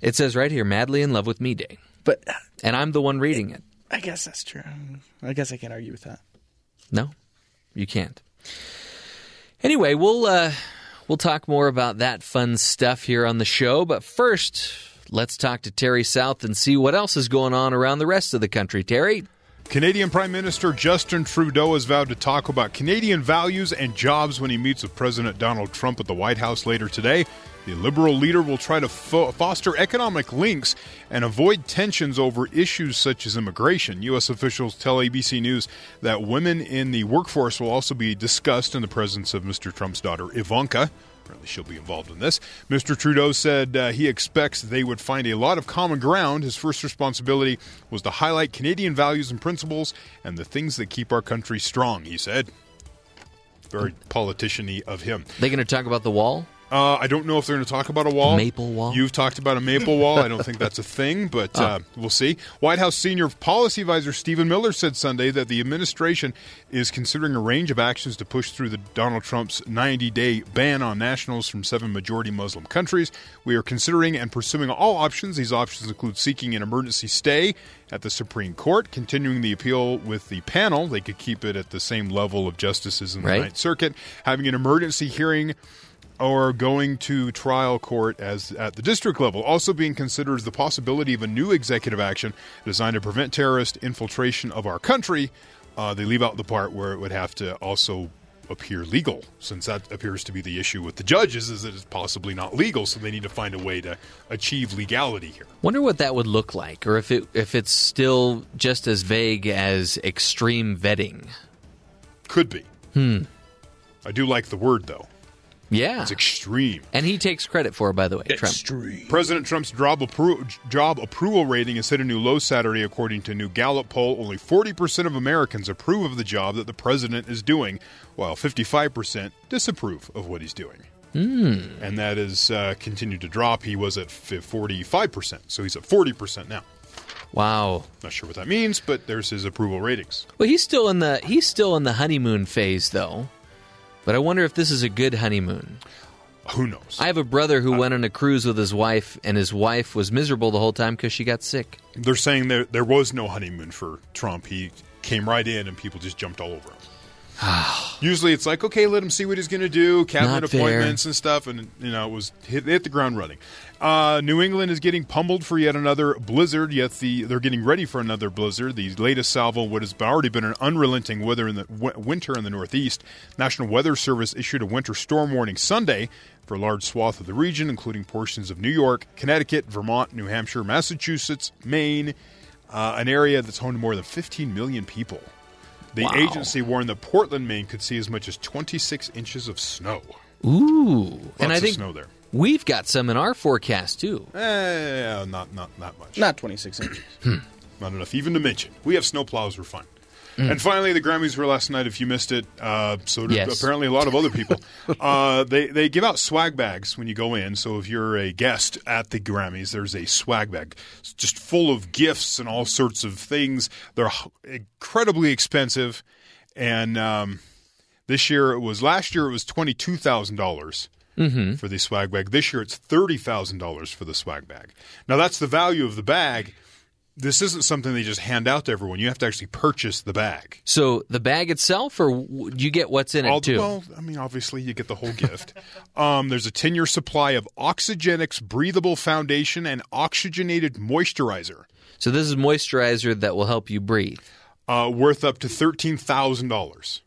[SPEAKER 3] It says right here, Madly in Love with Me Day.
[SPEAKER 5] But
[SPEAKER 3] And I'm the one reading it.
[SPEAKER 5] I guess that's true. I guess I can't argue with that.
[SPEAKER 3] No, you can't. Anyway, we'll uh, we'll talk more about that fun stuff here on the show. But first, let's talk to Terry South and see what else is going on around the rest of the country. Terry.
[SPEAKER 4] Canadian Prime Minister Justin Trudeau has vowed to talk about Canadian values and jobs when he meets with President Donald Trump at the White House later today. The Liberal leader will try to fo- foster economic links and avoid tensions over issues such as immigration. U.S. officials tell ABC News that women in the workforce will also be discussed in the presence of Mr. Trump's daughter, Ivanka. Apparently, she'll be involved in this. Mr. Trudeau said uh, he expects they would find a lot of common ground. His first responsibility was to highlight Canadian values and principles and the things that keep our country strong, he said. Very politician of him.
[SPEAKER 3] They going to talk about the wall?
[SPEAKER 4] Uh, I don't know if they're going to talk about a wall.
[SPEAKER 3] Maple wall?
[SPEAKER 4] You've talked about a maple wall. I don't think that's a thing, but
[SPEAKER 3] Oh.
[SPEAKER 4] uh, we'll see. White House senior policy advisor Stephen Miller said Sunday that the administration is considering a range of actions to push through the Donald Trump's 90-day ban on nationals from seven majority Muslim countries. We are considering and pursuing all options. These options include seeking an emergency stay at the Supreme Court, continuing the appeal with the panel. They could keep it at the same level of justices in the
[SPEAKER 3] Right.
[SPEAKER 4] Ninth Circuit, having an emergency hearing or going to trial court as at the district level. Also being considered is the possibility of a new executive action designed to prevent terrorist infiltration of our country. Uh, they leave out the part where it would have to also appear legal, since that appears to be the issue with the judges, is that it's possibly not legal. So they need to find a way to achieve legality here.
[SPEAKER 3] Wonder what that would look like, or if it if it's still just as vague as extreme vetting.
[SPEAKER 4] Could be.
[SPEAKER 3] Hmm.
[SPEAKER 4] I do like the word though.
[SPEAKER 3] Yeah,
[SPEAKER 4] It's extreme.
[SPEAKER 3] and he takes credit for, it, by the way, Trump.
[SPEAKER 4] President Trump's job, appro- job approval rating has hit a new low Saturday, according to a new Gallup poll. Only 40% of Americans approve of the job that the president is doing, while 55% disapprove of what he's doing.
[SPEAKER 3] Hmm.
[SPEAKER 4] And that has uh, continued to drop. He was at 45%, so he's at 40% now.
[SPEAKER 3] Wow.
[SPEAKER 4] Not sure what that means, but there's his approval ratings.
[SPEAKER 3] Well, he's still in the he's still in the honeymoon phase, though. But I wonder if this is a good honeymoon.
[SPEAKER 4] Who knows?
[SPEAKER 3] I have a brother who went on a cruise with his wife, and his wife was miserable the whole time because she got sick.
[SPEAKER 4] They're saying there, there was no honeymoon for Trump. He came right in, and people just jumped all over him. Usually it's like, okay, let him see what he's going to do, cabinet
[SPEAKER 3] Not fair.
[SPEAKER 4] appointments and stuff, and you know it was hit, hit the ground running. Uh, New England is getting pummeled for yet another blizzard. Yet the they're getting ready for another blizzard. The latest salvo, what has already been an unrelenting weather in the w- winter in the Northeast. National Weather Service issued a winter storm warning Sunday for a large swath of the region, including portions of New York, Connecticut, Vermont, New Hampshire, Massachusetts, Maine, uh, an area that's home to more than 15 million people. The
[SPEAKER 3] Wow.
[SPEAKER 4] agency warned that Portland, Maine could see as much as 26 inches of snow.
[SPEAKER 3] Ooh, and I think
[SPEAKER 4] snow there.
[SPEAKER 3] We've got some in our forecast too.
[SPEAKER 4] Eh, not not not much.
[SPEAKER 5] Not 26 inches.
[SPEAKER 4] Not enough even to mention. We have snow plows. We're fine.
[SPEAKER 3] Mm.
[SPEAKER 4] And finally, the Grammys were last night. If you missed it, uh, so did
[SPEAKER 3] Yes.
[SPEAKER 4] apparently a lot of other people. uh, they they give out swag bags when you go in. So if you're a guest at the Grammys, there's a swag bag, it's just full of gifts and all sorts of things. They're incredibly expensive, and um, this year it was last year it was twenty two thousand dollars
[SPEAKER 3] Mhm.
[SPEAKER 4] for the swag bag. This year it's thirty thousand dollars for the swag bag. Now that's the value of the bag. This isn't something they just hand out to everyone. You have to actually purchase the bag.
[SPEAKER 3] So the bag itself, or w- you get what's in it too?
[SPEAKER 4] Well, I mean, obviously you get the whole gift. um, there's a 10 year supply of Oxygenetix breathable foundation and oxygenated moisturizer.
[SPEAKER 3] So this is moisturizer that will help you breathe.
[SPEAKER 4] Uh, worth up to thirteen thousand dollars.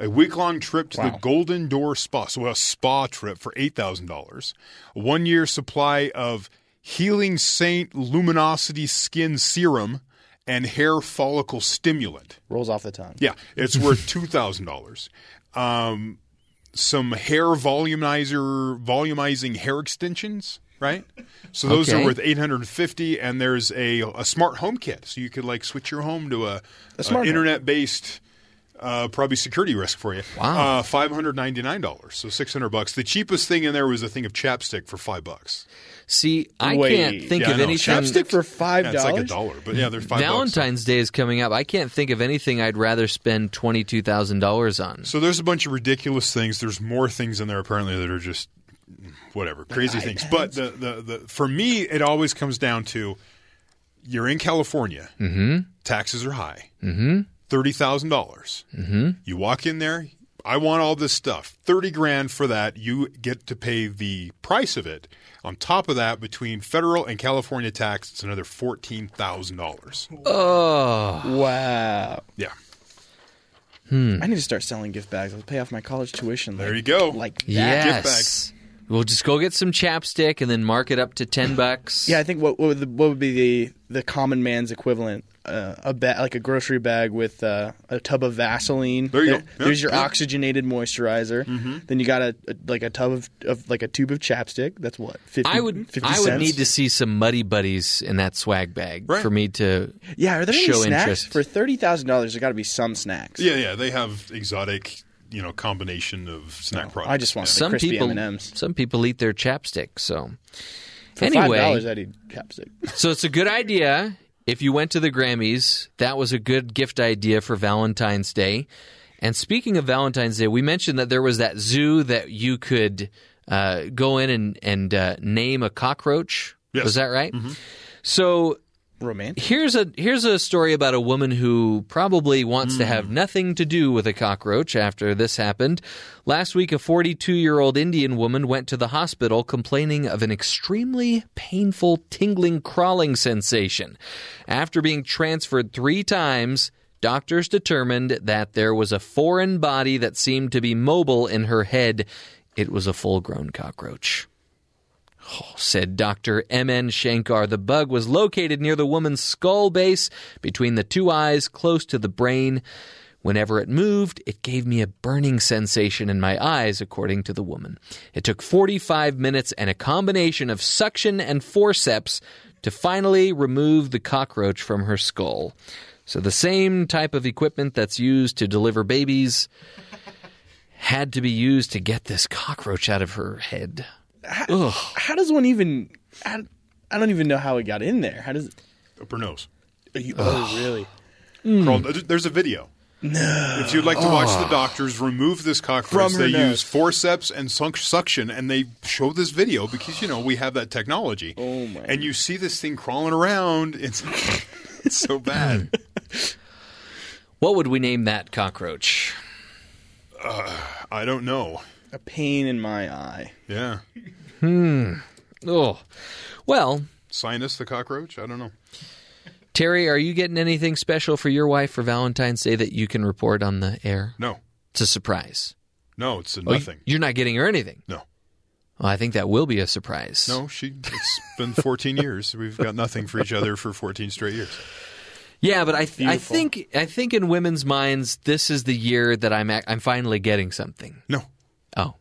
[SPEAKER 4] A week long trip to the Golden Door Spa, so a spa trip for eight thousand dollars. A one year supply of Healing Saint Luminosity Skin Serum and hair follicle stimulant.
[SPEAKER 5] Rolls off the tongue.
[SPEAKER 4] Yeah, it's worth two thousand dollars. Um, some hair volumizer, volumizing hair extensions, right? So those
[SPEAKER 3] Okay.
[SPEAKER 4] are worth eight hundred and fifty. And there's a a smart home kit, so you could like switch your home to a,
[SPEAKER 5] A smart home.
[SPEAKER 4] Internet based. Uh, probably security risk for you.
[SPEAKER 3] Wow.
[SPEAKER 4] Uh, five hundred ninety nine dollars, so six hundred bucks. The cheapest thing in there was a thing of chapstick for five bucks.
[SPEAKER 3] See, I
[SPEAKER 5] Wait.
[SPEAKER 3] can't think
[SPEAKER 4] Yeah,
[SPEAKER 3] of
[SPEAKER 4] know.
[SPEAKER 3] anything.
[SPEAKER 5] Chapstick for five
[SPEAKER 4] Yeah, it's like a
[SPEAKER 5] dollars.
[SPEAKER 4] dollar, but yeah, they're five bucks.
[SPEAKER 3] Valentine's Day is coming up. I can't think of anything I'd rather spend twenty two thousand dollars on.
[SPEAKER 4] So there's a bunch of ridiculous things. There's more things in there apparently that are just whatever crazy things. But the, the the for me, it always comes down to you're in California.
[SPEAKER 3] Mm-hmm.
[SPEAKER 4] Taxes are high.
[SPEAKER 3] Mm-hmm.
[SPEAKER 4] Thirty thousand dollars.
[SPEAKER 3] Mm-hmm.
[SPEAKER 4] You walk in there. I want all this stuff. Thirty grand for that. You get to pay the price of it. On top of that, between federal and California tax, it's another fourteen thousand dollars.
[SPEAKER 3] Oh,
[SPEAKER 5] wow.
[SPEAKER 4] Yeah.
[SPEAKER 5] I need to start selling gift bags. I'll pay off my college tuition.
[SPEAKER 4] There
[SPEAKER 5] like-
[SPEAKER 4] you go.
[SPEAKER 5] Like that.
[SPEAKER 3] yes. We'll just go get some chapstick and then mark it up to ten bucks.
[SPEAKER 5] Yeah, I think what what would, the, what would be the the common man's equivalent? Uh, a ba- like a grocery bag with uh, a tub of Vaseline.
[SPEAKER 4] There you go. Yeah,
[SPEAKER 5] there's your
[SPEAKER 4] yeah.
[SPEAKER 5] oxygenated moisturizer.
[SPEAKER 4] Mhm.
[SPEAKER 5] Then you got a, a like a tub of, of like a tube of chapstick. That's what 50,
[SPEAKER 3] I would
[SPEAKER 5] 50
[SPEAKER 3] I would need to see some muddy buddies in that swag bag for me to
[SPEAKER 5] Yeah, are there any
[SPEAKER 3] show
[SPEAKER 5] snacks
[SPEAKER 3] interest.
[SPEAKER 5] for thirty thousand dollars? There got to be some snacks.
[SPEAKER 4] Yeah, yeah. They have exotic, you know, combination of snack products.
[SPEAKER 5] I just want the
[SPEAKER 3] some
[SPEAKER 5] crispy
[SPEAKER 3] people
[SPEAKER 5] M&Ms.
[SPEAKER 3] some people eat their chapstick. So
[SPEAKER 5] For
[SPEAKER 3] anyway,
[SPEAKER 5] five dollars, I'd eat chapstick.
[SPEAKER 3] so it's a good idea. If you went to the Grammys, that was a good gift idea for Valentine's Day. And speaking of Valentine's Day, we mentioned that there was that zoo that you could uh, go in and and uh, name a cockroach.
[SPEAKER 4] Yes.
[SPEAKER 3] Was that right? So
[SPEAKER 5] romantic.
[SPEAKER 3] Here's a here's a story about a woman who probably wants to
[SPEAKER 5] Hmm.
[SPEAKER 3] have nothing to do with a cockroach after this happened. Last week, a 42 year old Indian woman went to the hospital complaining of an extremely painful tingling crawling sensation. After being transferred three times, doctors determined that there was a foreign body that seemed to be mobile in her head. It was a full grown cockroach. Oh, said Dr. M.N. Shankar. The bug was located near the woman's skull base, between the two eyes, close to the brain. Whenever it moved, it gave me a burning sensation in my eyes, according to the woman. It took 45 minutes and a combination of suction and forceps to finally remove the cockroach from her skull. So, the same type of equipment that's used to deliver babies had to be used to get this cockroach out of her head.
[SPEAKER 5] How, how does one even? I, I don't even know how it got in there. How does?
[SPEAKER 4] Up her nose.
[SPEAKER 5] You, oh, really?
[SPEAKER 4] Crawled- There's a video.
[SPEAKER 5] No.
[SPEAKER 4] If you'd like to watch
[SPEAKER 5] Oh.
[SPEAKER 4] the doctors remove this cockroach, they
[SPEAKER 5] nose.
[SPEAKER 4] use forceps and sunk- suction, and they show this video because you know we have that technology.
[SPEAKER 5] Oh my!
[SPEAKER 4] And you see this thing crawling around. It's, it's so bad.
[SPEAKER 3] What would we name that cockroach?
[SPEAKER 4] Uh, I don't know.
[SPEAKER 5] A pain in my eye.
[SPEAKER 4] Yeah.
[SPEAKER 3] Hmm. Oh. Well,
[SPEAKER 4] Sinus the cockroach. I don't know.
[SPEAKER 3] Terry, are you getting anything special for your wife for Valentine's Day that you can report on the air?
[SPEAKER 4] No.
[SPEAKER 3] It's a surprise.
[SPEAKER 4] No, it's a
[SPEAKER 3] Oh, you-
[SPEAKER 4] nothing.
[SPEAKER 3] you're not getting her anything.
[SPEAKER 4] No.
[SPEAKER 3] Well, I think that will be a surprise.
[SPEAKER 4] No, she. It's been 14 years. We've got nothing for each other for 14 straight years.
[SPEAKER 3] Yeah, but I th- I
[SPEAKER 4] Beautiful.
[SPEAKER 3] think I think in women's minds this is the year that I'm ac- I'm finally getting something.
[SPEAKER 4] No.
[SPEAKER 3] Oh.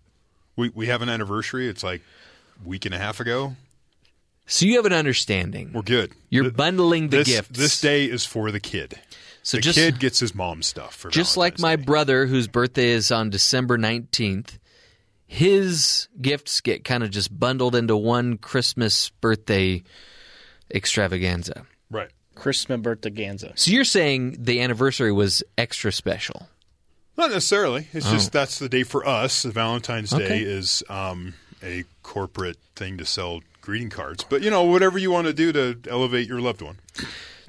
[SPEAKER 4] We we have an anniversary. It's like week and a half ago.
[SPEAKER 3] So you have an understanding.
[SPEAKER 4] We're good.
[SPEAKER 3] You're
[SPEAKER 4] Th-
[SPEAKER 3] bundling the
[SPEAKER 4] this,
[SPEAKER 3] gifts.
[SPEAKER 4] This day is for the kid.
[SPEAKER 3] So
[SPEAKER 4] the
[SPEAKER 3] just-
[SPEAKER 4] kid gets his mom stuff for
[SPEAKER 3] Just like my brother, whose birthday is on December 19th, his gifts get kind of just bundled into one Christmas birthday extravaganza.
[SPEAKER 4] Right.
[SPEAKER 5] Christmas birthday Ganza.
[SPEAKER 3] So you're saying the anniversary was extra special?
[SPEAKER 4] Not necessarily. It's
[SPEAKER 3] Oh.
[SPEAKER 4] just that's the day for us. Valentine's Day is um, a corporate thing to sell greeting cards. But you know, whatever you want to do to elevate your loved one.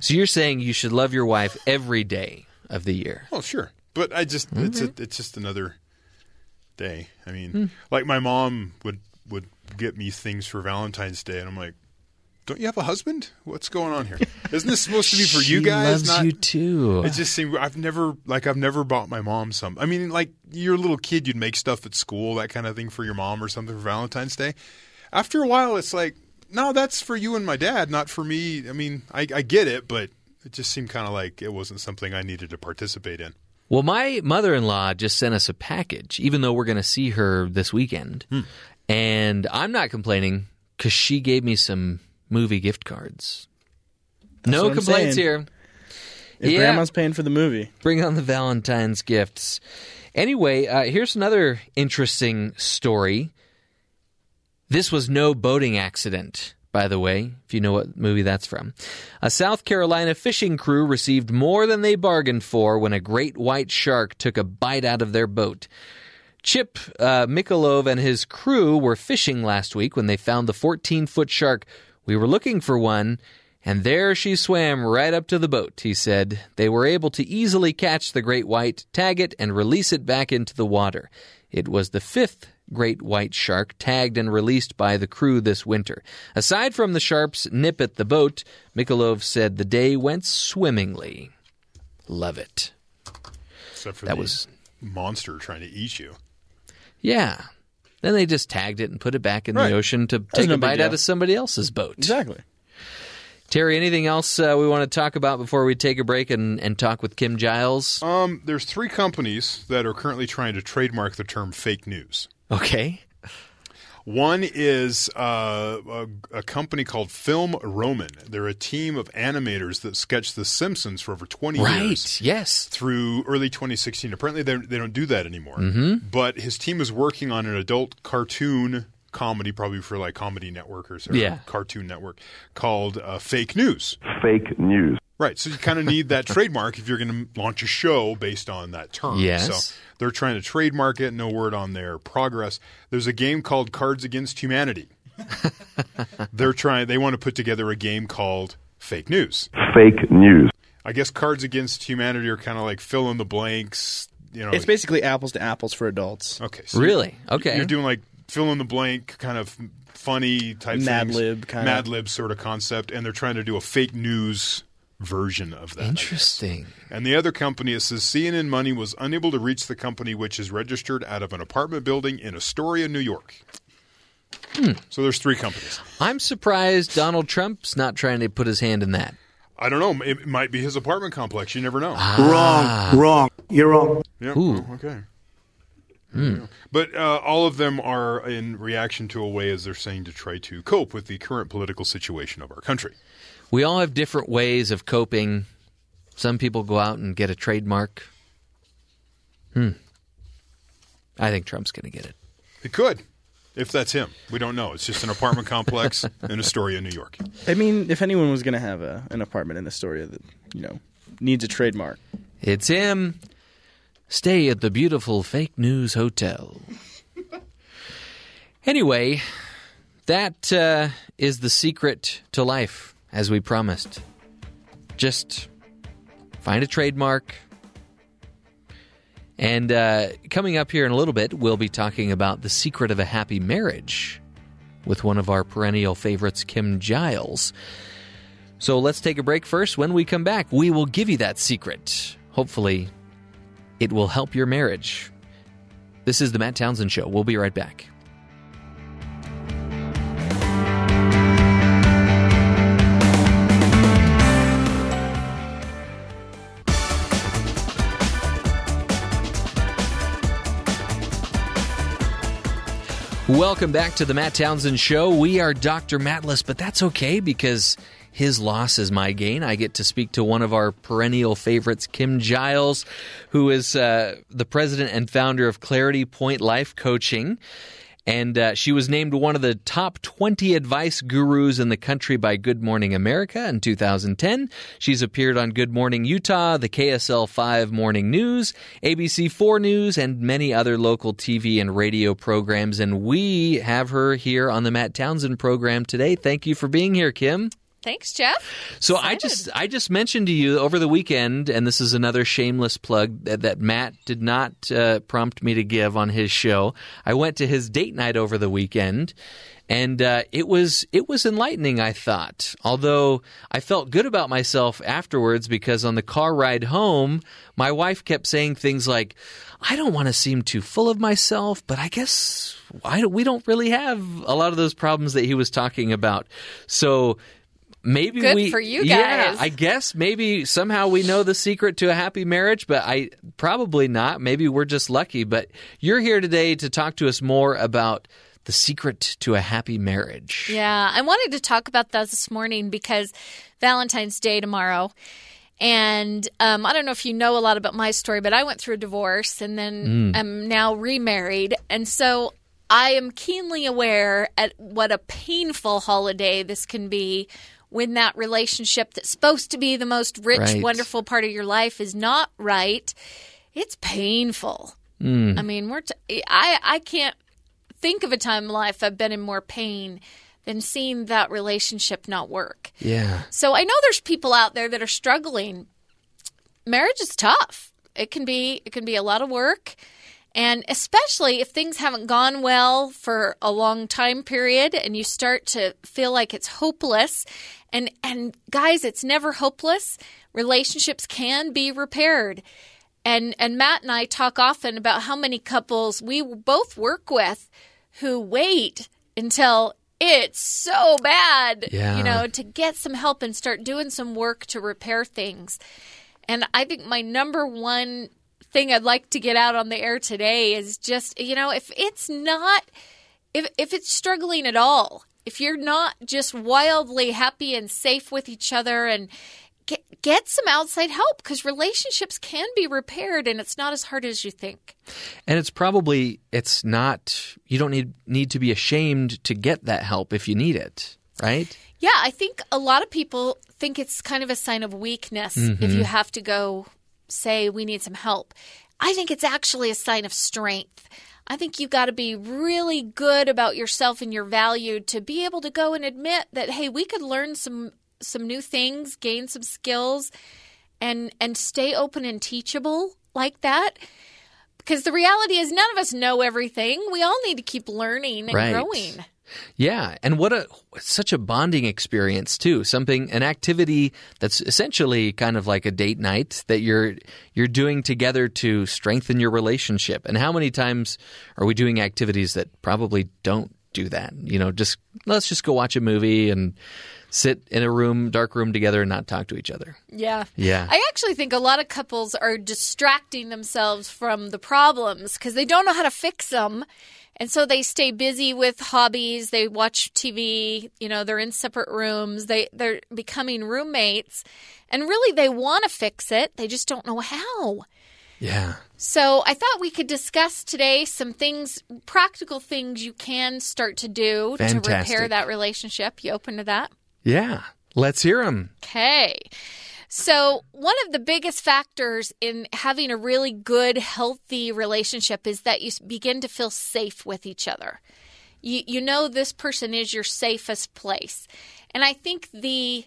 [SPEAKER 3] So you're saying you should love your wife every day of the year?
[SPEAKER 4] Oh, sure. But I just it's a, it's just another day. I mean,
[SPEAKER 3] Hmm.
[SPEAKER 4] like my mom would would get me things for Valentine's Day, and I'm like, "Don't you have a husband? What's going on here? Isn't this supposed to be for you guys?
[SPEAKER 3] loves you too.
[SPEAKER 4] It just seemed I've never like I've never bought my mom some. I mean, like you're a little kid, you'd make stuff at school, that kind of thing for your mom or something for Valentine's Day. After a while, it's like, no, that's for you and my dad, not for me. I mean, I, I get it, but it just seemed kind of like it wasn't something I needed to participate in.
[SPEAKER 3] Well, my mother in law just sent us a package, even though we're going to see her this weekend.
[SPEAKER 4] Hmm.
[SPEAKER 3] And I'm not complaining because she gave me some movie gift cards.
[SPEAKER 5] That's
[SPEAKER 3] no complaints
[SPEAKER 5] saying.
[SPEAKER 3] here.
[SPEAKER 5] If
[SPEAKER 3] Yeah.
[SPEAKER 5] grandma's paying for the movie.
[SPEAKER 3] Bring on the Valentine's gifts. Anyway, uh, here's another interesting story. This was no boating accident, by the way, if you know what movie that's from. A South Carolina fishing crew received more than they bargained for when a great white shark took a bite out of their boat. Chip uh, Michalove and his crew were fishing last week when they found the 14 foot shark. We were looking for one, And there she swam right up to the boat, he said. They were able to easily catch the great white, tag it, and release it back into the water. It was the fifth great white shark tagged and released by the crew this winter. Aside from the sharp's nip at the boat, Michalove said the day went swimmingly. Love it.
[SPEAKER 4] Except for
[SPEAKER 3] That
[SPEAKER 4] the
[SPEAKER 3] was-
[SPEAKER 4] monster trying to eat you.
[SPEAKER 3] Yeah. Then they just tagged it and put it back in
[SPEAKER 4] Right.
[SPEAKER 3] the ocean to
[SPEAKER 4] That's
[SPEAKER 3] take
[SPEAKER 4] no
[SPEAKER 3] a bite
[SPEAKER 4] deal.
[SPEAKER 3] out of somebody else's boat.
[SPEAKER 5] Exactly.
[SPEAKER 3] Terry, anything else uh, we want to talk about before we take a break and, and talk with Kim Giles?
[SPEAKER 4] Um, there's three companies that are currently trying to trademark the term fake news.
[SPEAKER 3] Okay.
[SPEAKER 4] One is uh, a, a company called Film Roman. They're a team of animators that sketched The Simpsons for over 20
[SPEAKER 3] Right,
[SPEAKER 4] years.
[SPEAKER 3] yes.
[SPEAKER 4] Through early 2016. Apparently, they they don't do that anymore.
[SPEAKER 3] Mhm.
[SPEAKER 4] But his team is working on an adult cartoon comedy, probably for like Comedy Network or, or
[SPEAKER 3] Yeah.
[SPEAKER 4] Cartoon Network, called uh, Fake News.
[SPEAKER 15] Fake news.
[SPEAKER 4] Right. So you kind of need that trademark if you're going to launch a show based on that term.
[SPEAKER 3] Yes.
[SPEAKER 4] So they're trying to trademark it. No word on their progress. There's a game called Cards Against Humanity. they're trying. They want to put together a game called Fake News.
[SPEAKER 15] Fake news.
[SPEAKER 4] I guess Cards Against Humanity are kind of like fill in the blanks. You know,
[SPEAKER 5] It's basically apples to apples for adults.
[SPEAKER 4] Okay.
[SPEAKER 3] Really? Okay.
[SPEAKER 4] You're doing like fill in the blank kind of funny type
[SPEAKER 5] Mad
[SPEAKER 4] things.
[SPEAKER 5] lib kinda.
[SPEAKER 4] Mad lib sort of concept, and they're trying to do a fake news version of that.
[SPEAKER 3] Interesting.
[SPEAKER 4] And the other company, it says CNN Money was unable to reach the company, which is registered out of an apartment building in Astoria, New York.
[SPEAKER 3] Hmm.
[SPEAKER 4] So there's three companies.
[SPEAKER 3] I'm surprised Donald Trump's not trying to put his hand in that.
[SPEAKER 4] I don't know. It might be his apartment complex. You never know.
[SPEAKER 3] Ah.
[SPEAKER 16] Wrong, wrong. You're wrong.
[SPEAKER 4] Yeah.
[SPEAKER 3] Ooh.
[SPEAKER 4] well, okay.
[SPEAKER 3] Hmm.
[SPEAKER 4] But uh, all of them are in reaction to a way, as they're saying, to try to cope with the current political situation of our country.
[SPEAKER 3] We all have different ways of coping. Some people go out and get a trademark. Hmm. I think Trump's going to get it.
[SPEAKER 4] He could, if that's him. We don't know. It's just an apartment complex in Astoria, New York.
[SPEAKER 5] I mean, if anyone was going to have a, an apartment in Astoria that, you know, needs a trademark.
[SPEAKER 3] It's him. Stay at the beautiful fake news hotel. Anyway, that uh, is the secret to life, as we promised. Just find a trademark. And uh, coming up here in a little bit, we'll be talking about the secret of a happy marriage with one of our perennial favorites, Kim Giles. So let's take a break first. When we come back, we will give you that secret. Hopefully, it will help your marriage. This is the Matt Townsend Show. We'll be right back. Welcome back to the Matt Townsend Show. We are Dr. Matless, but that's okay because his loss is my gain. I get to speak to one of our perennial favorites, Kim Giles, who is uh, the president and founder of Clarity Point Life Coaching. And uh, she was named one of the top 20 advice gurus in the country by Good Morning America in 2010. She's appeared on Good Morning Utah, the KSL 5 Morning News, ABC 4 News, and many other local TV and radio programs. And we have her here on the Matt Townsend program today. Thank you for being here, Kim.
[SPEAKER 17] Thanks, Jeff.
[SPEAKER 3] So I just I just mentioned to you over the weekend, and this is another shameless plug that, that Matt did not uh, prompt me to give on his show. I went to his date night over the weekend, and uh, it was it was enlightening. I thought, although I felt good about myself afterwards because on the car ride home, my wife kept saying things like, "I don't want to seem too full of myself, but I guess I we don't really have a lot of those problems that he was talking about." So maybe
[SPEAKER 17] Good
[SPEAKER 3] we
[SPEAKER 17] for you
[SPEAKER 3] yeah i guess maybe somehow we know the secret to a happy marriage but i probably not maybe we're just lucky but you're here today to talk to us more about the secret to a happy marriage
[SPEAKER 17] Yeah, I wanted to talk about that this morning because Valentine's Day tomorrow. And um, I don't know if you know a lot about my story, but I went through a divorce and then
[SPEAKER 18] Mm.
[SPEAKER 17] am now remarried. And so I am keenly aware at what a painful holiday this can be when that relationship that's supposed to be the most rich,
[SPEAKER 18] Right.
[SPEAKER 17] wonderful part of your life is not right. It's painful.
[SPEAKER 18] Mm.
[SPEAKER 17] I mean, we're t- I I can't think of a time in life I've been in more pain than seeing that relationship not work.
[SPEAKER 3] Yeah.
[SPEAKER 17] So I know there's people out there that are struggling. Marriage is tough. It can be it can be a lot of work. And especially if things haven't gone well for a long time period and you start to feel like it's hopeless and and guys, it's never hopeless. Relationships can be repaired. And and Matt and I talk often about how many couples we both work with who wait until it's so bad,
[SPEAKER 3] Yeah.
[SPEAKER 17] you know, to get some help and start doing some work to repair things. And I think my number one thing I'd like to get out on the air today is just, you know, if it's not if if it's struggling at all, if you're not just wildly happy and safe with each other and get get some outside help because relationships can be repaired and it's not as hard as you think.
[SPEAKER 3] And it's probably it's not you don't need need to be ashamed to get that help if you need it, right?
[SPEAKER 17] Yeah, I think a lot of people think it's kind of a sign of weakness if
[SPEAKER 3] Mhm.
[SPEAKER 17] you have to go say we need some help. I think it's actually a sign of strength. I think you've got to be really good about yourself and your value to be able to go and admit that hey, we could learn some some new things, gain some skills and and stay open and teachable like that. Because the reality is none of us know everything. We all need to keep learning and
[SPEAKER 3] Right.
[SPEAKER 17] growing.
[SPEAKER 3] Yeah, and what a such a bonding experience too. Something an activity that's essentially kind of like a date night that you're you're doing together to strengthen your relationship. And how many times are we doing activities that probably don't do that? You know, just let's just go watch a movie and sit in a room, dark room together and not talk to each other.
[SPEAKER 17] Yeah.
[SPEAKER 3] Yeah.
[SPEAKER 17] I actually think a lot of couples are distracting themselves from the problems because they don't know how to fix them. And so they stay busy with hobbies, they watch TV, you know, they're in separate rooms, they they're becoming roommates, and really they want to fix it, they just don't know how.
[SPEAKER 3] Yeah.
[SPEAKER 17] So I thought we could discuss today some things, practical things you can start to do to repair that relationship. You open to that?
[SPEAKER 3] Yeah. Let's hear them.
[SPEAKER 17] Okay. So, one of the biggest factors in having a really good, healthy relationship is that you begin to feel safe with each other. You, you know this person is your safest place. And I think the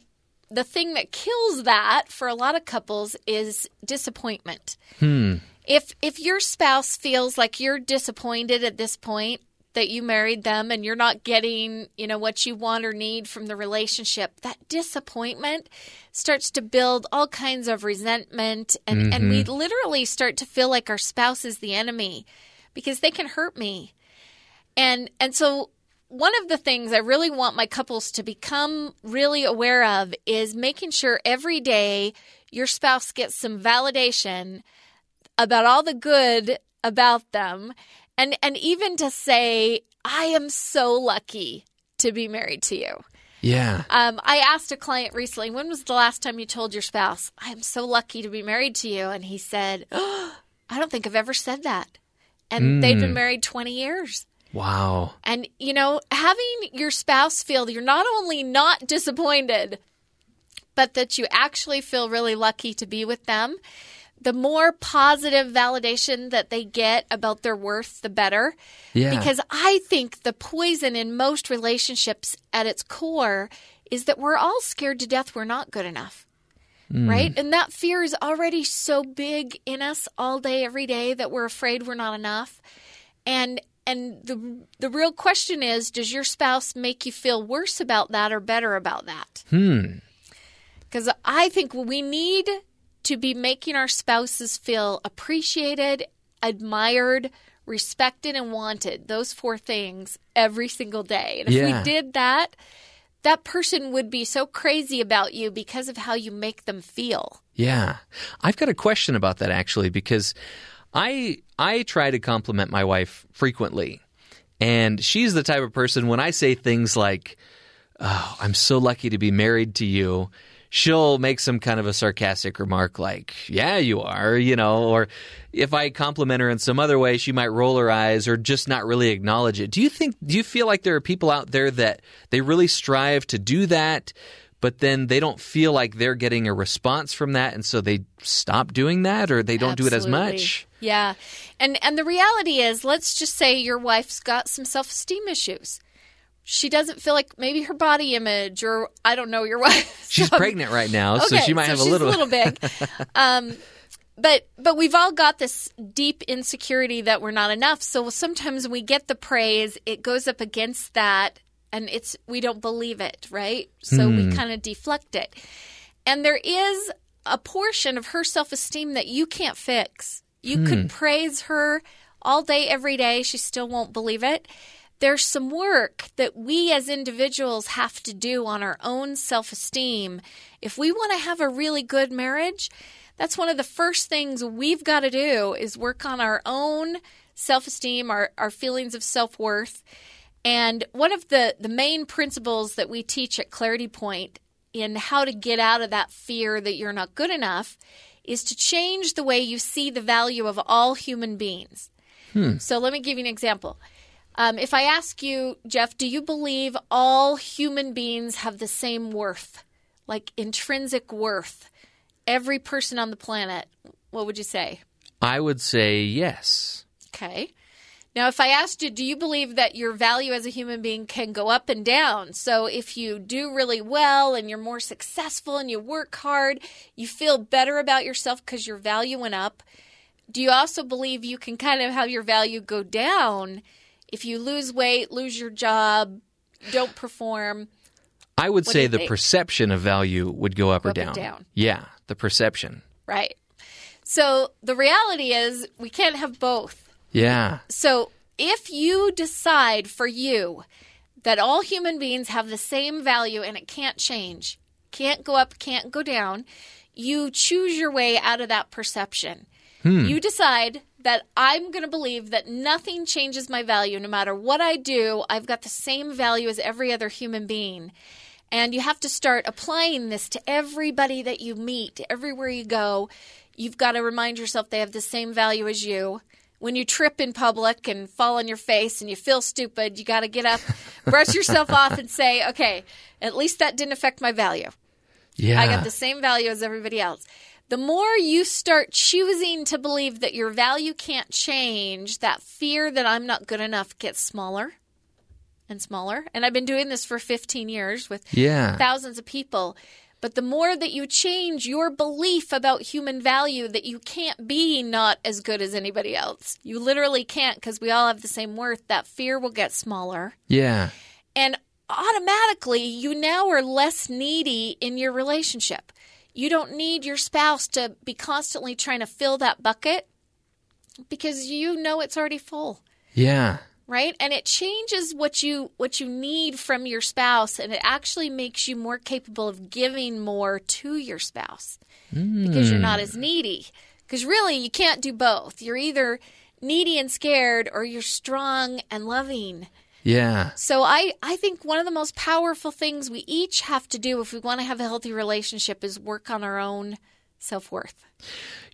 [SPEAKER 17] the thing that kills that for a lot of couples is disappointment.
[SPEAKER 3] Hmm.
[SPEAKER 17] If if your spouse feels like you're disappointed at this point that you married them and you're not getting, you know, what you want or need from the relationship, that disappointment starts to build all kinds of resentment and and we
[SPEAKER 16] Mhm.
[SPEAKER 17] literally start to feel like our spouse is the enemy because they can hurt me. And and so one of the things I really want my couples to become really aware of is making sure every day your spouse gets some validation about all the good about them and and even to say I am so lucky to be married to you.
[SPEAKER 3] Yeah.
[SPEAKER 17] Um, I asked a client recently, when was the last time you told your spouse, I am so lucky to be married to you? And he said, oh, I don't think I've ever said that. And they've been
[SPEAKER 3] Mm.
[SPEAKER 17] married 20 years.
[SPEAKER 3] Wow.
[SPEAKER 17] And, you know, having your spouse feel you're not only not disappointed, but that you actually feel really lucky to be with them, the more positive validation that they get about their worth, the better.
[SPEAKER 16] Yeah.
[SPEAKER 17] Because I think the poison in most relationships at its core is that we're all scared to death we're not good enough.
[SPEAKER 16] Mm.
[SPEAKER 17] Right? And that fear is already so big in us all day, every day that we're afraid we're not enough. And and the the real question is, does your spouse make you feel worse about that or better about that?
[SPEAKER 3] Hmm.
[SPEAKER 17] Because I think we need to be making our spouses feel appreciated, admired, respected, and wanted. Those four things every single day. And if
[SPEAKER 3] Yeah.
[SPEAKER 17] we did that, that person would be so crazy about you because of how you make them feel.
[SPEAKER 3] Yeah. I've got a question about that actually because I I try to compliment my wife frequently. And she's the type of person when I say things like, "Oh, I'm so lucky to be married to you." She'll make some kind of a sarcastic remark like, "Yeah, you are," you know, or if I compliment her in some other way, she might roll her eyes or just not really acknowledge it. Do you think do you feel like there are people out there that they really strive to do that? but then they don't feel like they're getting a response from that and so they stop doing that or they don't do it as much
[SPEAKER 17] Yeah. And and the reality is, let's just say your wife's got some self-esteem issues. She doesn't feel like maybe her body image or I don't know your wife.
[SPEAKER 3] She's
[SPEAKER 17] some-
[SPEAKER 3] pregnant right now, so she might
[SPEAKER 17] so
[SPEAKER 3] have a
[SPEAKER 17] she's
[SPEAKER 3] little.
[SPEAKER 17] a little big. um, but but we've all got this deep insecurity that we're not enough. So sometimes we get the praise, it goes up against that, and it's we don't believe it, right? So
[SPEAKER 16] Hmm.
[SPEAKER 17] we kind of deflect it. And there is a portion of her self esteem that you can't fix. You
[SPEAKER 16] Hmm.
[SPEAKER 17] could praise her all day, every day. She still won't believe it. There's some work that we as individuals have to do on our own self esteem. If we want to have a really good marriage, that's one of the first things we've got to do is work on our own self esteem, our, our feelings of self worth. And one of the, the main principles that we teach at Clarity Point in how to get out of that fear that you're not good enough is to change the way you see the value of all human beings.
[SPEAKER 16] Hmm.
[SPEAKER 17] So let me give you an example. Um, if I ask you, Jeff, do you believe all human beings have the same worth, like intrinsic worth? Every person on the planet, what would you say?
[SPEAKER 3] I would say yes.
[SPEAKER 17] Okay. Now, if I asked you, do you believe that your value as a human being can go up and down? So, if you do really well and you're more successful and you work hard, you feel better about yourself because your value went up. Do you also believe you can kind of have your value go down if you lose weight, lose your job, don't perform?
[SPEAKER 3] I would say the
[SPEAKER 17] think?
[SPEAKER 3] perception of value would go up
[SPEAKER 17] Go
[SPEAKER 3] or
[SPEAKER 17] up
[SPEAKER 3] down.
[SPEAKER 17] down.
[SPEAKER 3] Yeah, the perception.
[SPEAKER 17] Right. So, the reality is we can't have both.
[SPEAKER 3] Yeah.
[SPEAKER 17] So, if you decide for you that all human beings have the same value and it can't change, can't go up, can't go down, you choose your way out of that perception.
[SPEAKER 16] Hmm.
[SPEAKER 17] You decide that I'm going to believe that nothing changes my value no matter what I do. I've got the same value as every other human being. And you have to start applying this to everybody that you meet, everywhere you go. You've got to remind yourself they have the same value as you. When you trip in public and fall on your face and you feel stupid, you got to get up, brush yourself off, and say, okay, at least that didn't affect my value.
[SPEAKER 3] Yeah.
[SPEAKER 17] I got the same value as everybody else. The more you start choosing to believe that your value can't change, that fear that I'm not good enough gets smaller and smaller. And I've been doing this for 15 years with
[SPEAKER 3] Yeah.
[SPEAKER 17] thousands of people. But the more that you change your belief about human value, that you can't be not as good as anybody else, you literally can't because we all have the same worth, that fear will get smaller.
[SPEAKER 3] Yeah.
[SPEAKER 17] And automatically, you now are less needy in your relationship. You don't need your spouse to be constantly trying to fill that bucket because you know it's already full.
[SPEAKER 3] Yeah.
[SPEAKER 17] right? And it changes what you what you need from your spouse and it actually makes you more capable of giving more to your spouse because you're not hmm. as needy. Because really you can't do both. You're either needy and scared or you're strong and loving
[SPEAKER 3] Yeah.
[SPEAKER 17] so I, I think one of the most powerful things we each have to do if we want to have a healthy relationship is work on our own self-worth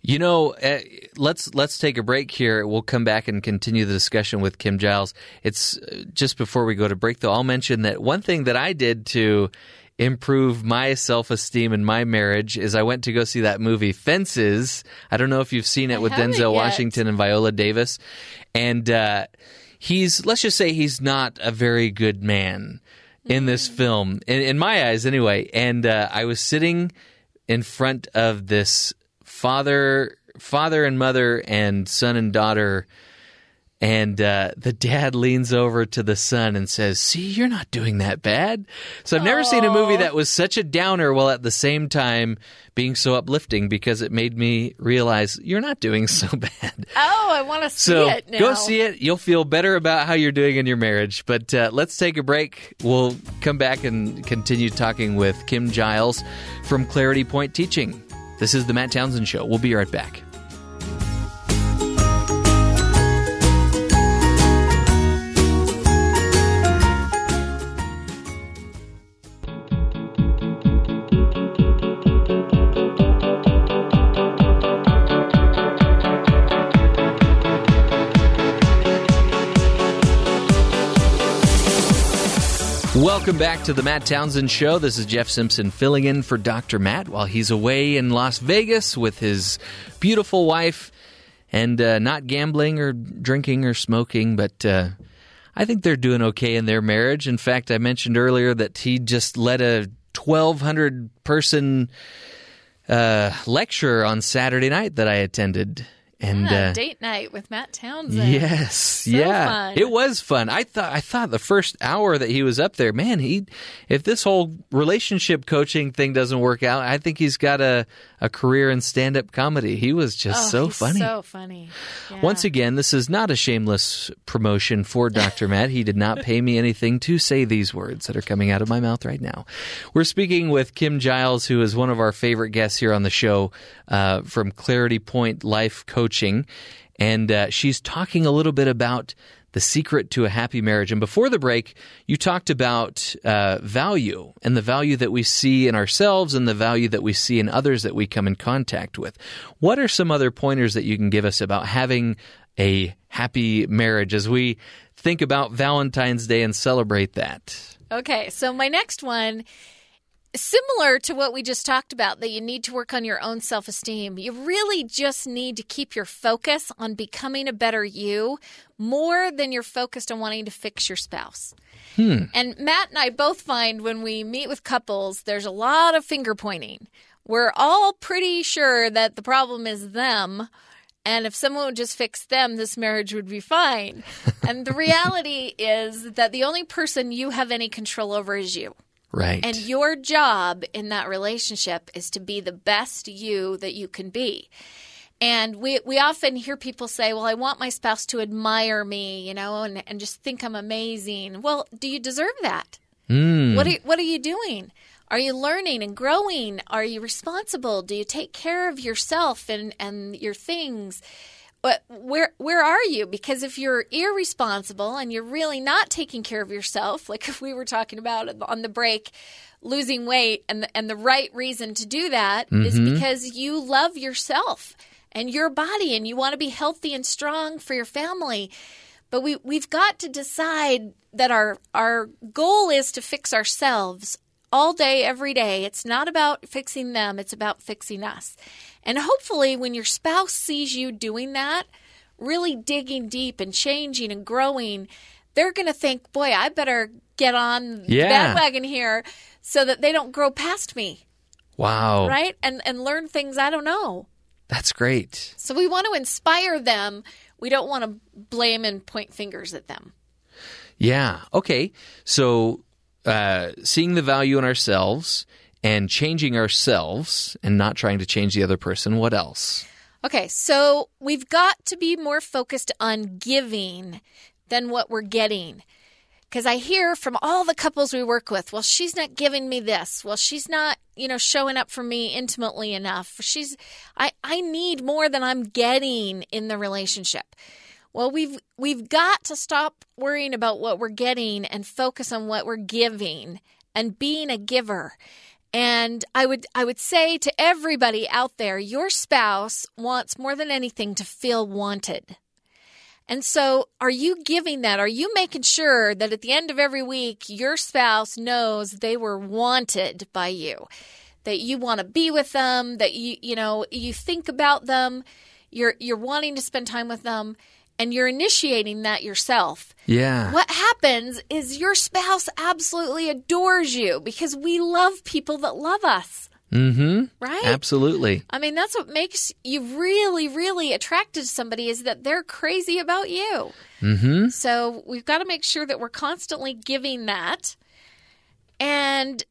[SPEAKER 3] You know, uh, let's let's take a break here. We'll come back and continue the discussion with Kim Giles. It's uh, just before we go to break, though. I'll mention that one thing that I did to improve my self esteem in my marriage is I went to go see that movie Fences. I don't know if you've seen it
[SPEAKER 16] I
[SPEAKER 3] with Denzel
[SPEAKER 16] yet.
[SPEAKER 3] Washington and Viola Davis, and uh, he's let's just say he's not a very good man in this film, in, in my eyes, anyway. And uh, I was sitting in front of this father father and mother and son and daughter and uh, the dad leans over to the son and says see you're not doing that bad. So i've never seen a movie that was such a downer while at the same time being so uplifting because it made me realize you're not doing so bad.
[SPEAKER 17] Oh i want to see
[SPEAKER 3] so
[SPEAKER 17] it now.
[SPEAKER 3] go see it. You'll feel better about how you're doing in your marriage. But uh, let's take a break. We'll come back and continue talking with kim giles from clarity point teaching. This is the matt townsend show. We'll be right back Welcome back to the Matt Townsend Show. This is Jeff Simpson filling in for Dr. Matt while he's away in Las Vegas with his beautiful wife and uh, not gambling or drinking or smoking. But uh, I think they're doing okay in their marriage. In fact, I mentioned earlier that he just led a 1,200 person uh, lecture on Saturday night that I attended. And
[SPEAKER 17] Yeah,
[SPEAKER 3] uh,
[SPEAKER 17] date night with Matt Townsend.
[SPEAKER 3] Yes,
[SPEAKER 17] So
[SPEAKER 3] yeah,
[SPEAKER 17] fun.
[SPEAKER 3] it was fun. I thought I thought the first hour that he was up there, man, he if this whole relationship coaching thing doesn't work out, I think he's got a a career in stand up comedy. He was just
[SPEAKER 17] Oh,
[SPEAKER 3] so funny.
[SPEAKER 17] So funny.
[SPEAKER 3] Once again, this is not a shameless promotion for Dr. Matt. He did not pay me anything to say these words that are coming out of my mouth right now. We're speaking with Kim Giles, who is one of our favorite guests here on the show uh, from Clarity Point Life Coaching. And uh, she's talking a little bit about the secret to a happy marriage. And before the break, you talked about uh, value and the value that we see in ourselves and the value that we see in others that we come in contact with. What are some other pointers that you can give us about having a happy marriage as we think about Valentine's Day and celebrate that?
[SPEAKER 17] Okay, so my next one, similar to what we just talked about, that you need to work on your own self esteem. You really just need to keep your focus on becoming a better you more than you're focused on wanting to fix your spouse.
[SPEAKER 3] Hmm.
[SPEAKER 17] And Matt and I both find when we meet with couples, there's a lot of finger pointing. We're all pretty sure that the problem is them. And if someone would just fix them, this marriage would be fine. and the reality is that the only person you have any control over is you.
[SPEAKER 3] Right.
[SPEAKER 17] And your job in that relationship is to be the best you that you can be. And we, we often hear people say, Well, I want my spouse to admire me, you know, and, and just think I'm amazing. Well, do you deserve that?
[SPEAKER 3] Mm.
[SPEAKER 17] What, are, what are you doing? Are you learning and growing? Are you responsible? Do you take care of yourself and, and your things? But where where are you? Because if you're irresponsible and you're really not taking care of yourself, like if we were talking about on the break, losing weight, and the, and the right reason to do that is
[SPEAKER 16] Mhm.
[SPEAKER 17] because you love yourself and your body, and you want to be healthy and strong for your family. But we we've got to decide that our our goal is to fix ourselves all day, every day. It's not about fixing them, it's about fixing us. And hopefully, when your spouse sees you doing that, really digging deep and changing and growing, they're going to think, boy, I better get on the
[SPEAKER 3] Yeah.
[SPEAKER 17] bandwagon here so that they don't grow past me,
[SPEAKER 3] Wow.
[SPEAKER 17] right? And, and learn things I don't know.
[SPEAKER 3] That's great.
[SPEAKER 17] So we want to inspire them. We don't want to blame and point fingers at them.
[SPEAKER 3] Yeah. Okay. So, uh, seeing the value in ourselves and changing ourselves and not trying to change the other person. What else?
[SPEAKER 17] Okay, so we've got to be more focused on giving than what we're getting. Because I hear from all the couples we work with, well, she's not giving me this. Well, she's not, you know, showing up for me intimately enough. She's, I, I need more than I'm getting in the relationship. Well, we've we've got to stop worrying about what we're getting and focus on what we're giving and being a giver. And I would I would say to everybody out there, your spouse wants more than anything to feel wanted. And so, are you giving that? Are you making sure that at the end of every week, your spouse knows they were wanted by you? That you want to be with them, that you, you know, you think about them, you're, you're wanting to spend time with them, and you're initiating that yourself.
[SPEAKER 3] Yeah.
[SPEAKER 17] What happens is your spouse absolutely adores you because we love people that love us.
[SPEAKER 3] Mm-hmm.
[SPEAKER 17] Right?
[SPEAKER 3] Absolutely.
[SPEAKER 17] I mean, that's what makes you really, really attracted to somebody is that they're crazy about you.
[SPEAKER 3] Mm-hmm.
[SPEAKER 17] So we've got to make sure that we're constantly giving that. And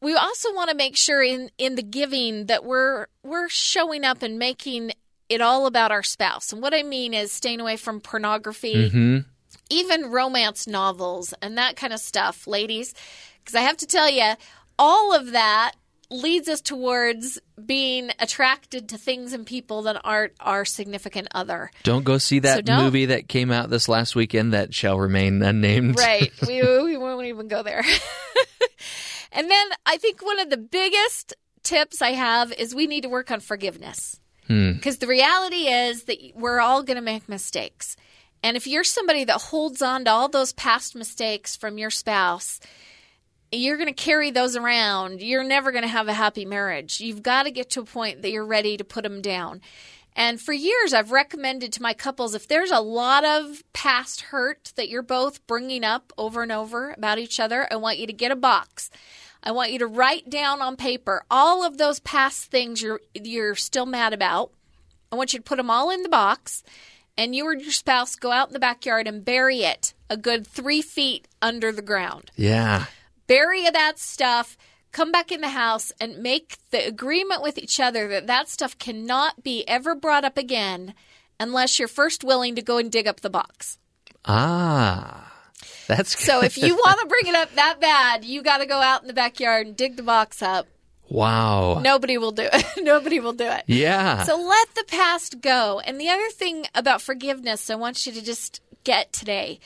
[SPEAKER 17] we also want to make sure in, in the giving that we're we're showing up and making it all about our spouse. And what I mean is staying away from pornography,
[SPEAKER 3] Mm-hmm.
[SPEAKER 17] even romance novels and that kind of stuff, ladies. Because I have to tell you, all of that leads us towards being attracted to things and people that aren't our significant other.
[SPEAKER 3] Don't go see that
[SPEAKER 17] don't.
[SPEAKER 3] movie that came out this last weekend that shall remain unnamed.
[SPEAKER 17] Right. we, we won't even go there. and then I think one of the biggest tips I have is we need to work on forgiveness.
[SPEAKER 3] Hmm.
[SPEAKER 17] Because the reality is that we're all going to make mistakes. And if you're somebody that holds on to all those past mistakes from your spouse, you're going to carry those around. You're never going to have a happy marriage. You've got to get to a point that you're ready to put them down. And for years, I've recommended to my couples if there's a lot of past hurt that you're both bringing up over and over about each other, I want you to get a box. I want you to write down on paper all of those past things you're you're still mad about. I want you to put them all in the box, and you or your spouse go out in the backyard and bury it a good three feet under the ground.
[SPEAKER 3] Yeah.
[SPEAKER 17] Bury that stuff. Come back in the house and make the agreement with each other that that stuff cannot be ever brought up again unless you're first willing to go and dig up the box.
[SPEAKER 3] Ah. That's good.
[SPEAKER 17] So if you want to bring it up that bad, you got to go out in the backyard and dig the box up.
[SPEAKER 3] Wow.
[SPEAKER 17] Nobody will do it. Nobody will do it.
[SPEAKER 3] Yeah.
[SPEAKER 17] So let the past go. And the other thing about forgiveness I want you to just get today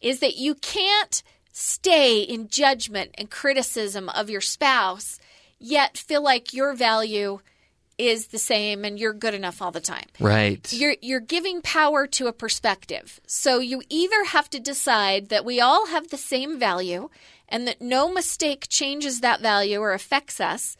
[SPEAKER 17] is that you can't stay in judgment and criticism of your spouse yet feel like your value is the same and you're good enough all the time.
[SPEAKER 3] Right.
[SPEAKER 17] You're you're giving power to a perspective. So you either have to decide that we all have the same value and that no mistake changes that value or affects us.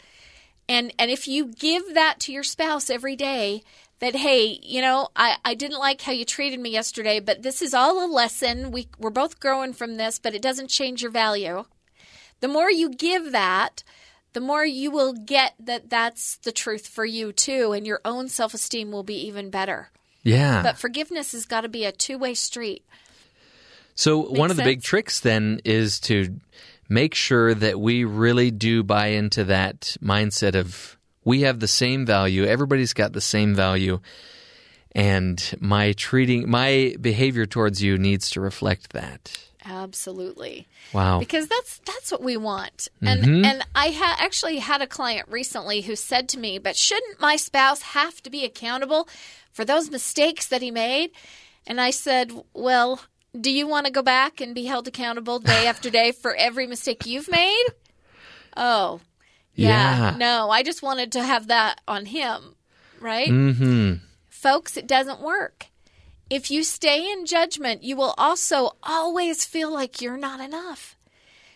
[SPEAKER 17] And and if you give that to your spouse every day that hey, you know, I, I didn't like how you treated me yesterday, but this is all a lesson. We we're both growing from this, but it doesn't change your value. The more you give that, the more you will get that that's the truth for you too, and your own self esteem will be even better.
[SPEAKER 3] Yeah.
[SPEAKER 17] But forgiveness has got to be a two way street.
[SPEAKER 3] So one of the big tricks then is to make sure that we really do buy into that mindset of we have the same value, everybody's got the same value, and my treating my behavior towards you needs to reflect that.
[SPEAKER 17] Absolutely.
[SPEAKER 3] Wow.
[SPEAKER 17] Because that's that's what we want. And
[SPEAKER 3] Mhm.
[SPEAKER 17] and I ha- actually had a client recently who said to me, "But shouldn't my spouse have to be accountable for those mistakes that he made?" And I said, "Well, do you want to go back and be held accountable day after day for every mistake you've made?" Oh. Yeah.
[SPEAKER 3] Yeah.
[SPEAKER 17] No, I just wanted to have that on him, right?
[SPEAKER 3] Mhm.
[SPEAKER 17] Folks, it doesn't work. If you stay in judgment, you will also always feel like you're not enough.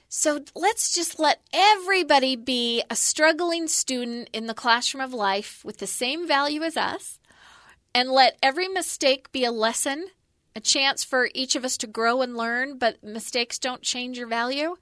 [SPEAKER 17] So let's just let everybody be a struggling student in the classroom of life with the same value as us, and let every mistake be a lesson, a chance for each of us to grow and learn, but mistakes don't change your value.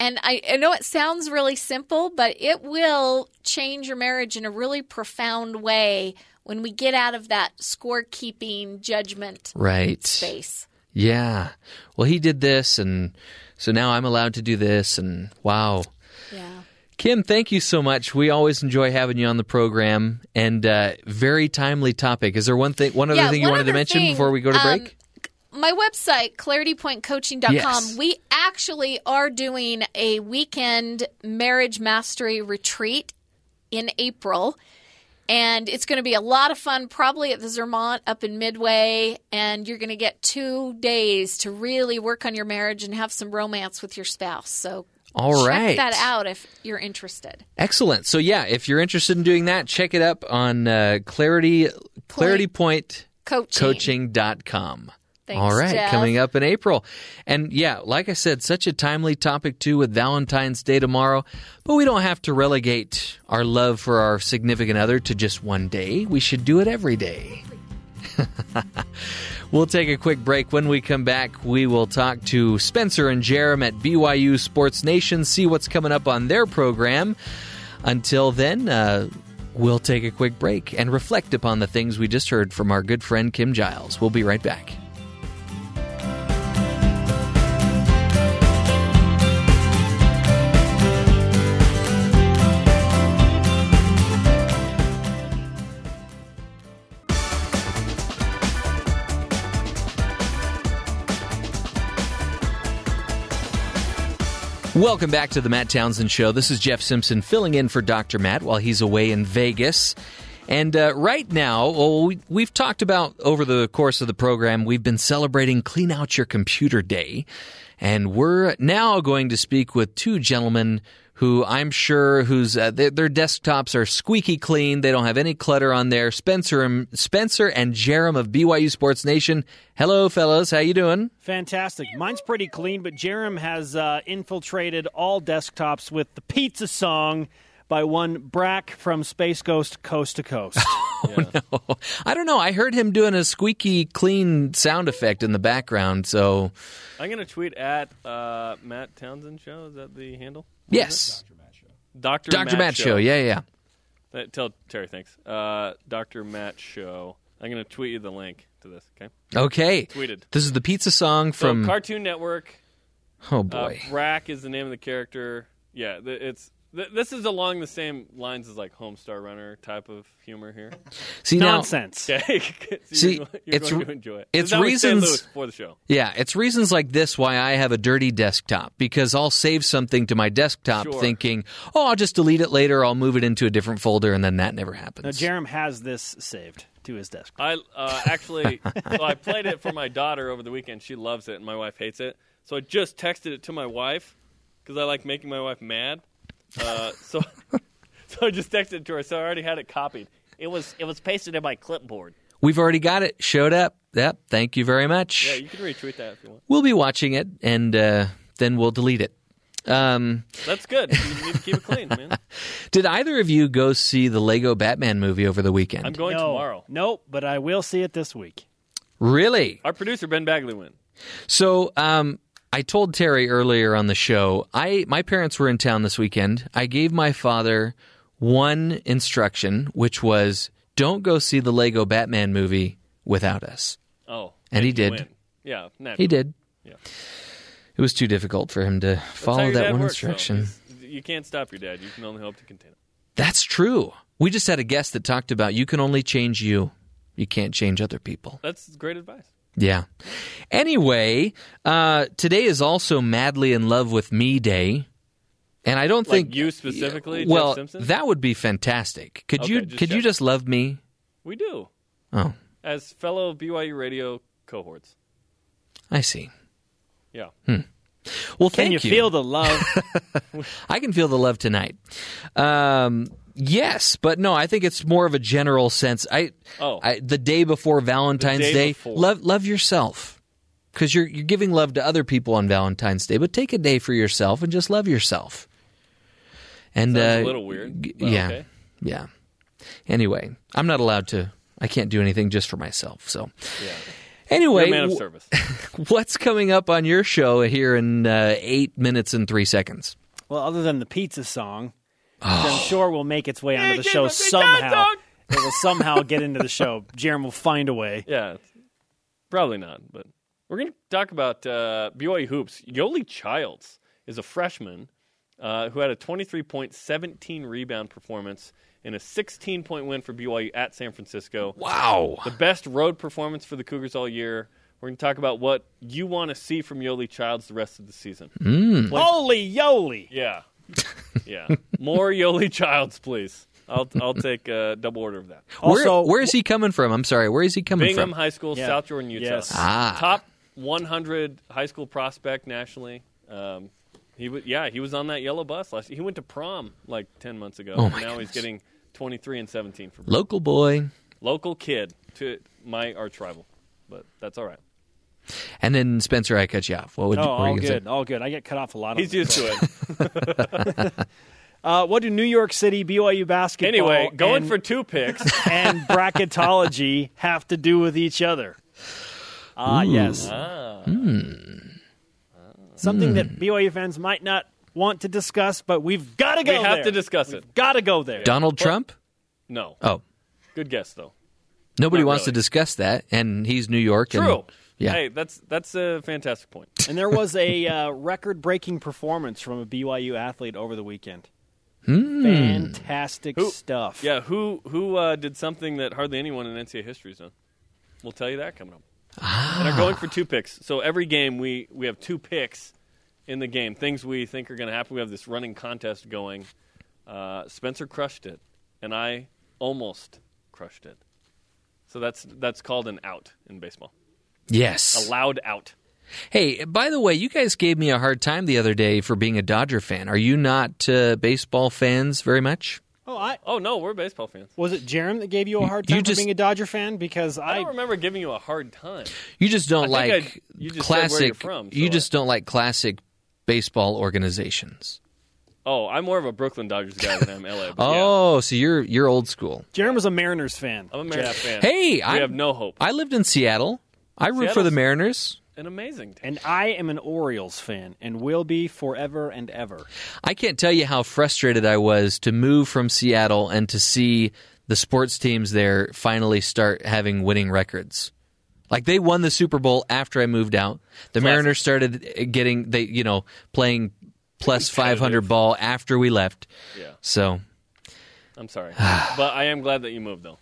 [SPEAKER 17] And I, I know it sounds really simple, but it will change your marriage in a really profound way when we get out of that scorekeeping judgment
[SPEAKER 3] Right.
[SPEAKER 17] space.
[SPEAKER 3] Yeah. Well, he did this, and so now I'm allowed to do this, and wow.
[SPEAKER 17] Yeah.
[SPEAKER 3] Kim, thank you so much. We always enjoy having you on the program, and uh, very timely topic. Is there one thing, one other
[SPEAKER 17] Yeah,
[SPEAKER 3] thing you wanted to mention
[SPEAKER 17] thing,
[SPEAKER 3] before we go to
[SPEAKER 17] um,
[SPEAKER 3] break?
[SPEAKER 17] my website claritypointcoaching.com
[SPEAKER 3] Yes.
[SPEAKER 17] we actually are doing a weekend marriage mastery retreat in april and it's going to be a lot of fun probably at the Zermatt up in midway and you're going to get two days to really work on your marriage and have some romance with your spouse so
[SPEAKER 3] All
[SPEAKER 17] check
[SPEAKER 3] right.
[SPEAKER 17] that out if you're interested
[SPEAKER 3] Excellent. So yeah, if you're interested in doing that, check it up on uh, Clarity Point
[SPEAKER 17] Coaching.
[SPEAKER 3] ClarityPointCoaching.com.
[SPEAKER 17] Thanks,
[SPEAKER 3] All right,
[SPEAKER 17] Jeff.
[SPEAKER 3] coming up in April. And yeah, like I said, such a timely topic too with Valentine's Day tomorrow. But we don't have to relegate our love for our significant other to just one day. We should do it every day. We'll take a quick break. When we come back, we will talk to Spencer and Jarom at BYU Sports Nation, see what's coming up on their program. Until then, uh, we'll take a quick break and reflect upon the things we just heard from our good friend Kim Giles. We'll be right back. Welcome back to the Matt Townsend Show. This is Jeff Simpson filling in for Dr. Matt while he's away in Vegas. And uh, right now, well, we, we've talked about over the course of the program, we've been celebrating Clean Out Your Computer Day. And we're now going to speak with two gentlemen who I'm sure whose uh, their, their desktops are squeaky clean. They don't have any clutter on there. Spencer and Spencer and Jarom of BYU Sports Nation. Hello, fellas. How you doing?
[SPEAKER 16] Fantastic. Mine's pretty clean, but Jarom has uh, infiltrated all desktops with the pizza song by one Brak from Space Ghost Coast to Coast.
[SPEAKER 3] Oh no. I don't know. I heard him doing a squeaky clean sound effect in the background. So
[SPEAKER 18] I'm gonna tweet at uh, Matt Townsend show. Is that the handle?
[SPEAKER 3] Yes,
[SPEAKER 18] Doctor
[SPEAKER 3] Dr. Matt, Show. Yeah, yeah.
[SPEAKER 18] Uh, Tell Terry thanks. Uh, Doctor Matt show. I'm gonna tweet you the link to this. Okay.
[SPEAKER 3] Okay.
[SPEAKER 18] Tweeted.
[SPEAKER 3] This is the pizza song from.
[SPEAKER 18] so, Cartoon Network.
[SPEAKER 3] oh
[SPEAKER 18] Uh,
[SPEAKER 3] boy.
[SPEAKER 18] Brak is the name of the character. Yeah, th- it's th- this is along the same lines as like Homestar Runner type of humor here.
[SPEAKER 3] See, now-
[SPEAKER 16] Nonsense.
[SPEAKER 18] Okay. So
[SPEAKER 3] See,
[SPEAKER 18] you're, you're
[SPEAKER 3] it's
[SPEAKER 18] going to enjoy it.
[SPEAKER 3] it's
[SPEAKER 18] This is how we stay
[SPEAKER 3] reasons-
[SPEAKER 18] for the show.
[SPEAKER 3] Yeah, it's reasons like this why I have a dirty desktop because I'll save something to my desktop
[SPEAKER 16] Sure.
[SPEAKER 3] thinking, oh, I'll just delete it later. I'll move it into a different folder, and then that never happens.
[SPEAKER 16] Now, Jarom has this saved to his desk.
[SPEAKER 18] I uh, actually, so I played it for my daughter over the weekend. She loves it, and my wife hates it. So I just texted it to my wife because I like making my wife mad. Uh, so, so I just texted it to her. So I already had it copied. It was it was pasted in my clipboard.
[SPEAKER 3] We've already got it. Showed up. Yep. Thank you very much.
[SPEAKER 18] Yeah, you can retweet that if you want.
[SPEAKER 3] We'll be watching it, and uh, then we'll delete it. Um,
[SPEAKER 18] That's good. You need to keep it clean, man.
[SPEAKER 3] did either of you go see the Lego Batman movie over the weekend?
[SPEAKER 18] I'm going
[SPEAKER 16] no,
[SPEAKER 18] tomorrow.
[SPEAKER 16] Nope, but I will see it this week.
[SPEAKER 3] Really?
[SPEAKER 18] Our producer Ben Bagley went.
[SPEAKER 3] So, um, I told Terry earlier on the show. I my parents were in town this weekend. I gave my father one instruction, which was don't go see the Lego Batman movie without us.
[SPEAKER 18] Oh,
[SPEAKER 3] And he did.
[SPEAKER 18] Yeah,
[SPEAKER 3] He did.
[SPEAKER 18] Yeah.
[SPEAKER 3] It was too difficult for him to follow that one
[SPEAKER 18] works,
[SPEAKER 3] instruction.
[SPEAKER 18] He's- You can't stop your dad. You can only hope to contain him.
[SPEAKER 3] That's true. We just had a guest that talked about you can only change you. You can't change other people.
[SPEAKER 18] That's great advice.
[SPEAKER 3] Yeah. Anyway, uh, today is also Madly in Love with Me Day. And I don't
[SPEAKER 18] Like
[SPEAKER 3] think
[SPEAKER 18] you specifically,
[SPEAKER 3] Well,
[SPEAKER 18] Simpson?
[SPEAKER 3] that would be fantastic. Could
[SPEAKER 18] Okay,
[SPEAKER 3] you
[SPEAKER 18] just
[SPEAKER 3] could you just love me?
[SPEAKER 18] We do.
[SPEAKER 3] Oh,
[SPEAKER 18] As fellow BYU radio cohorts.
[SPEAKER 3] I see.
[SPEAKER 18] Yeah.
[SPEAKER 3] Hmm. Well,
[SPEAKER 16] Can
[SPEAKER 3] thank
[SPEAKER 16] you feel the love?
[SPEAKER 3] I can feel the love tonight. Um, yes, but no, I think it's more of a general sense. I,
[SPEAKER 18] Oh.
[SPEAKER 3] I the day before Valentine's
[SPEAKER 18] day
[SPEAKER 3] Day,
[SPEAKER 18] before.
[SPEAKER 3] love love yourself because you're you're giving love to other people on Valentine's Day. But take a day for yourself and just love yourself. And
[SPEAKER 18] Sounds a
[SPEAKER 3] uh,
[SPEAKER 18] little weird,
[SPEAKER 3] yeah,
[SPEAKER 18] okay.
[SPEAKER 3] yeah. Anyway, I'm not allowed to. I can't do anything just for myself. So.
[SPEAKER 18] Yeah.
[SPEAKER 3] Anyway,
[SPEAKER 18] You're a man of service.
[SPEAKER 3] what's coming up on your show here in uh, eight minutes and three seconds?
[SPEAKER 16] well, other than the pizza song, which
[SPEAKER 3] Oh.
[SPEAKER 16] I'm sure will make its way onto the show somehow. It will somehow get into the show. Jarom will find a way.
[SPEAKER 18] Yeah. Probably not, but we're going to talk about uh, BYU hoops. Yoeli Childs is a freshman uh, who had a 23.17 rebound performance in a 16 point win for BYU at San Francisco.
[SPEAKER 3] Wow.
[SPEAKER 18] The best road performance for the Cougars all year. We're going to talk about what you want to see from Yoeli Childs the rest of the season.
[SPEAKER 3] Mm.
[SPEAKER 16] Holy Yoeli!
[SPEAKER 18] Yeah. Yeah. More Yoeli Childs, please. I'll I'll take a double order of that.
[SPEAKER 3] where, where is he coming from? I'm sorry. Where is he coming
[SPEAKER 18] Bingham
[SPEAKER 3] from?
[SPEAKER 18] Bingham High School,
[SPEAKER 16] Yeah.
[SPEAKER 18] South Jordan, Utah.
[SPEAKER 16] Yes.
[SPEAKER 3] Ah.
[SPEAKER 18] Top 100 high school prospect nationally. Um, he was yeah, he was on that yellow bus last. He went to prom like 10 months ago.
[SPEAKER 3] Oh,
[SPEAKER 18] and
[SPEAKER 3] my
[SPEAKER 18] now
[SPEAKER 3] goodness.
[SPEAKER 18] he's getting 23 and 17 for
[SPEAKER 3] Local boy.
[SPEAKER 18] local kid to my arch rival. But that's all right.
[SPEAKER 3] And then Spencer, I cut you off. What would
[SPEAKER 16] oh,
[SPEAKER 3] you, what
[SPEAKER 16] all
[SPEAKER 3] you gonna say?
[SPEAKER 16] good, all good. I get cut off a lot.
[SPEAKER 18] He's used to it.
[SPEAKER 16] Uh, what do New York City BYU basketball
[SPEAKER 18] Anyway, going
[SPEAKER 16] and,
[SPEAKER 18] for two picks.
[SPEAKER 16] and bracketology have to do with each other? Ah, yes.
[SPEAKER 18] Ah.
[SPEAKER 16] Something that BYU fans might not want to discuss, but we've got to go there.
[SPEAKER 18] we have
[SPEAKER 16] there.
[SPEAKER 18] to discuss it.
[SPEAKER 16] Got to go there.
[SPEAKER 3] Donald Trump?
[SPEAKER 18] No.
[SPEAKER 3] Oh,
[SPEAKER 18] Good guess though.
[SPEAKER 3] nobody
[SPEAKER 18] Not
[SPEAKER 3] wants to discuss that, and he's New York. and-
[SPEAKER 18] True.
[SPEAKER 3] Yeah.
[SPEAKER 18] Hey, that's that's a fantastic point.
[SPEAKER 16] And there was a uh, record-breaking performance from a BYU athlete over the weekend.
[SPEAKER 3] Hmm.
[SPEAKER 16] Fantastic
[SPEAKER 18] Who-
[SPEAKER 16] stuff.
[SPEAKER 18] Yeah, who who uh, did something that hardly anyone in NCAA history has done? We'll tell you that coming up. And are going for two picks. So every game we we have two picks in the game. Things we think are going to happen. We have this running contest going. Uh, Spencer crushed it, and I almost crushed it. So that's that's called an out in baseball.
[SPEAKER 3] Yes.
[SPEAKER 18] A loud out.
[SPEAKER 3] Hey, by the way, you guys gave me a hard time the other day for being a Dodger fan. Are you not uh, baseball fans very much?
[SPEAKER 16] Oh, I
[SPEAKER 18] Oh no, we're baseball fans.
[SPEAKER 16] was it Jarom that gave you a hard time
[SPEAKER 3] You
[SPEAKER 16] time
[SPEAKER 3] just-
[SPEAKER 16] for being a Dodger fan? Because
[SPEAKER 18] I
[SPEAKER 16] I,
[SPEAKER 18] don't remember giving you a hard time.
[SPEAKER 3] You just don't
[SPEAKER 18] I
[SPEAKER 3] like
[SPEAKER 18] I- you just said where
[SPEAKER 3] classic.
[SPEAKER 18] you're from,
[SPEAKER 3] you
[SPEAKER 18] so
[SPEAKER 3] just don't like classic baseball organizations.
[SPEAKER 18] Oh, I'm more of a Brooklyn Dodgers guy than I'm LA. But yeah,
[SPEAKER 3] Oh, so you're you're old school.
[SPEAKER 16] Jarom was a Mariners fan.
[SPEAKER 18] I'm a Mariners
[SPEAKER 16] Jeff.
[SPEAKER 18] fan.
[SPEAKER 3] Hey, I
[SPEAKER 18] have no hope.
[SPEAKER 3] I lived in Seattle. I root for the Mariners.
[SPEAKER 18] An amazing.
[SPEAKER 16] And I am an Orioles fan and will be forever and ever.
[SPEAKER 3] I can't tell you how frustrated I was to move from Seattle and to see the sports teams there finally start having winning records. Like they won the Super Bowl after I moved out. The Mariners started getting they you know playing plus 500 ball after we left.
[SPEAKER 18] Yeah.
[SPEAKER 3] So
[SPEAKER 18] I'm sorry, but I am glad that you moved though,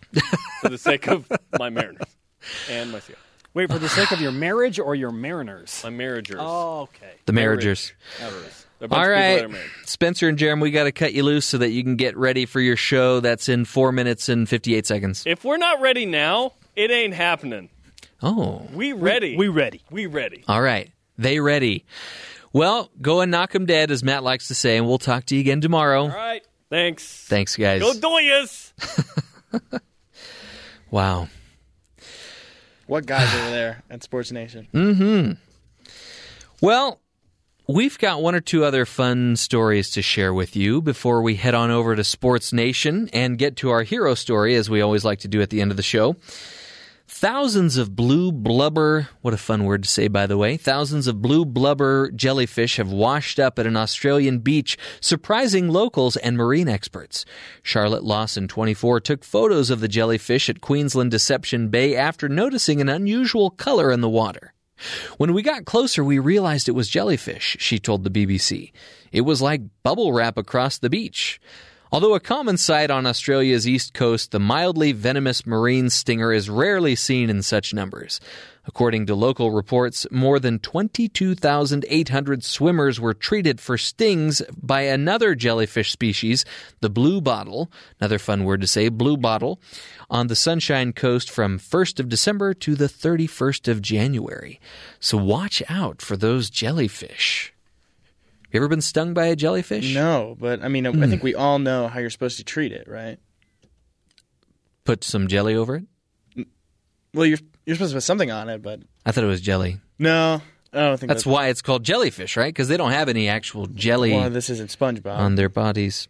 [SPEAKER 18] for the sake of my Mariners and my Seattle.
[SPEAKER 16] Wait, for the sake of your marriage or your Mariners?
[SPEAKER 18] My Marriagers.
[SPEAKER 16] Oh, okay.
[SPEAKER 3] the Marriagers.
[SPEAKER 18] Marriagers. They're a bunch
[SPEAKER 3] All
[SPEAKER 18] of people that
[SPEAKER 3] right,
[SPEAKER 18] are married.
[SPEAKER 3] Spencer and Jeremy, we got to cut you loose so that you can get ready for your show. That's in four minutes and 58 seconds.
[SPEAKER 18] If we're not ready now, it ain't happening.
[SPEAKER 3] Oh.
[SPEAKER 18] We ready.
[SPEAKER 16] We ready.
[SPEAKER 18] We ready.
[SPEAKER 3] All right. They ready. Well, go and knock them dead, as Matt likes to say, and we'll talk to you again tomorrow.
[SPEAKER 18] All right. Thanks.
[SPEAKER 3] Thanks, guys.
[SPEAKER 18] Go Doyas.
[SPEAKER 3] wow.
[SPEAKER 5] What guys over there at Sports Nation?
[SPEAKER 3] hmm Well, we've got one or two other fun stories to share with you before we head on over to Sports Nation and get to our hero story, as we always like to do at the end of the show. Thousands of blue blubber, what a fun word to say, by the way. Thousands of blue blubber jellyfish have washed up at an Australian beach, surprising locals and marine experts. Charlotte Lawson, 24, took photos of the jellyfish at Queensland Deception Bay after noticing an unusual color in the water. When we got closer, we realized it was jellyfish, she told the BBC. It was like bubble wrap across the beach. Although a common sight on Australia's east coast, the mildly venomous marine stinger is rarely seen in such numbers. According to local reports, more than 22,800 swimmers were treated for stings by another jellyfish species, the blue bottle, another fun word to say, blue bottle, on the Sunshine Coast from 1st of December to the 31st of January. So watch out for those jellyfish. You ever been stung by a jellyfish?
[SPEAKER 5] No, but I mean, I
[SPEAKER 3] Hmm.
[SPEAKER 5] think we all know how you're supposed to treat it, right?
[SPEAKER 3] Put some jelly over it?
[SPEAKER 5] Well, you're you're supposed to put something on it, but
[SPEAKER 3] I thought it was jelly.
[SPEAKER 5] no, I don't think
[SPEAKER 3] That's why it's called jellyfish, right? Because they don't have any actual jelly
[SPEAKER 5] Well, this isn't SpongeBob.
[SPEAKER 3] on their bodies.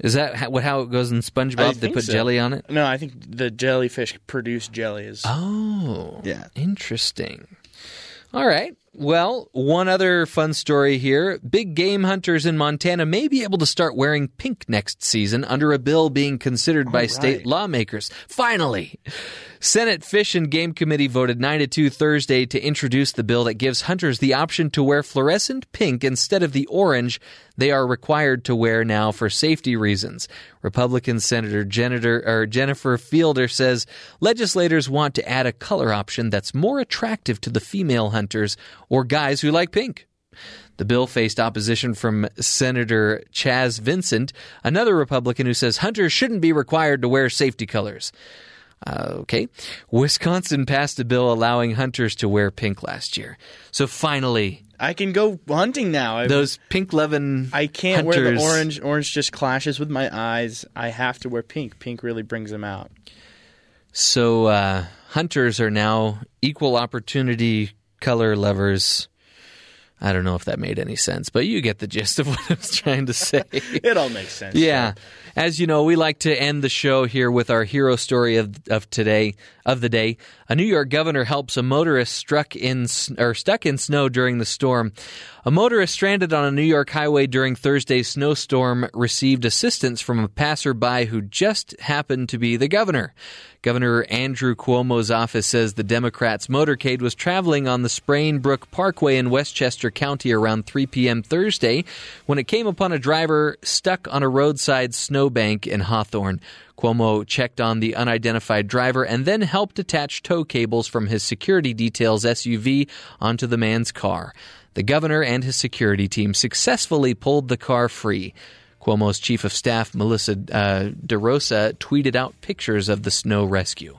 [SPEAKER 3] Is that how, what how it goes in
[SPEAKER 5] I
[SPEAKER 3] SpongeBob? They
[SPEAKER 5] think
[SPEAKER 3] put
[SPEAKER 5] so.
[SPEAKER 3] jelly on it.
[SPEAKER 5] No, I think the jellyfish produce jellies.
[SPEAKER 3] Oh,
[SPEAKER 5] yeah,
[SPEAKER 3] interesting. All right. Well, one other fun story here. Big game hunters in Montana may be able to start wearing pink next season under a bill being considered by state lawmakers. Finally. Senate Fish and Game Committee voted 9 to 2 Thursday to introduce the bill that gives hunters the option to wear fluorescent pink instead of the orange they are required to wear now for safety reasons. Republican Senator Jennifer, Fielder says legislators want to add a color option that's more attractive to the female hunters or guys who like pink. The bill faced opposition from Senator Chas Vincent, another Republican who says hunters shouldn't be required to wear safety colors. Uh, okay. Wisconsin passed a bill allowing hunters to wear pink last year. So finally,
[SPEAKER 5] I can go hunting now. I,
[SPEAKER 3] those pink loving
[SPEAKER 5] I can't wear the orange. Orange just clashes with my eyes. I have to wear pink. Pink really brings them out.
[SPEAKER 3] So uh, hunters are now equal opportunity color lovers. I don't know if that made any sense, but you get the gist of what I was trying to say.
[SPEAKER 5] It all makes sense.
[SPEAKER 3] Yeah. As you know, we like to end the show here with our hero story of of today of the day. A New York governor helps a motorist struck in or stuck in snow during the storm. A motorist stranded on a New York highway during Thursday's snowstorm received assistance from a passerby who just happened to be the governor. Governor Andrew Cuomo's office says the Democrats' motorcade was traveling on the Sprain Brook Parkway in Westchester County around 3 p.m. Thursday when it came upon a driver stuck on a roadside snowbank in Hawthorne. Cuomo checked on the unidentified driver and then helped attach tow cables from his security detail's SUV onto the man's car. The governor and his security team successfully pulled the car free. Cuomo's chief of staff, Melissa uh, DeRosa, tweeted out pictures of the snow rescue.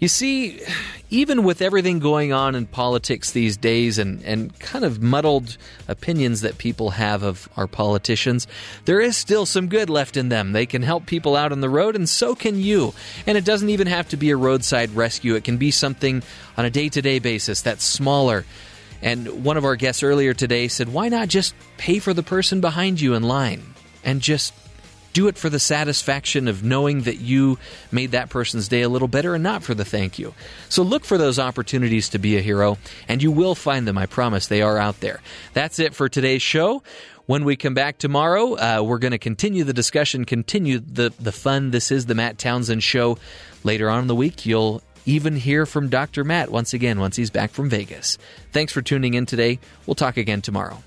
[SPEAKER 3] You see, even with everything going on in politics these days and, and kind of muddled opinions that people have of our politicians, there is still some good left in them. They can help people out on the road, and so can you. And it doesn't even have to be a roadside rescue, it can be something on a day to day basis that's smaller And one of our guests earlier today said, why not just pay for the person behind you in line and just do it for the satisfaction of knowing that you made that person's day a little better and not for the thank you. So look for those opportunities to be a hero, and you will find them. I promise they are out there. That's it for today's show. When we come back tomorrow, uh, we're going to continue the discussion, continue the, the fun. This is the Matt Townsend Show. Later on in the week, you'll even hear from Dr. Matt once again once he's back from Vegas. Thanks for tuning in today. We'll talk again tomorrow.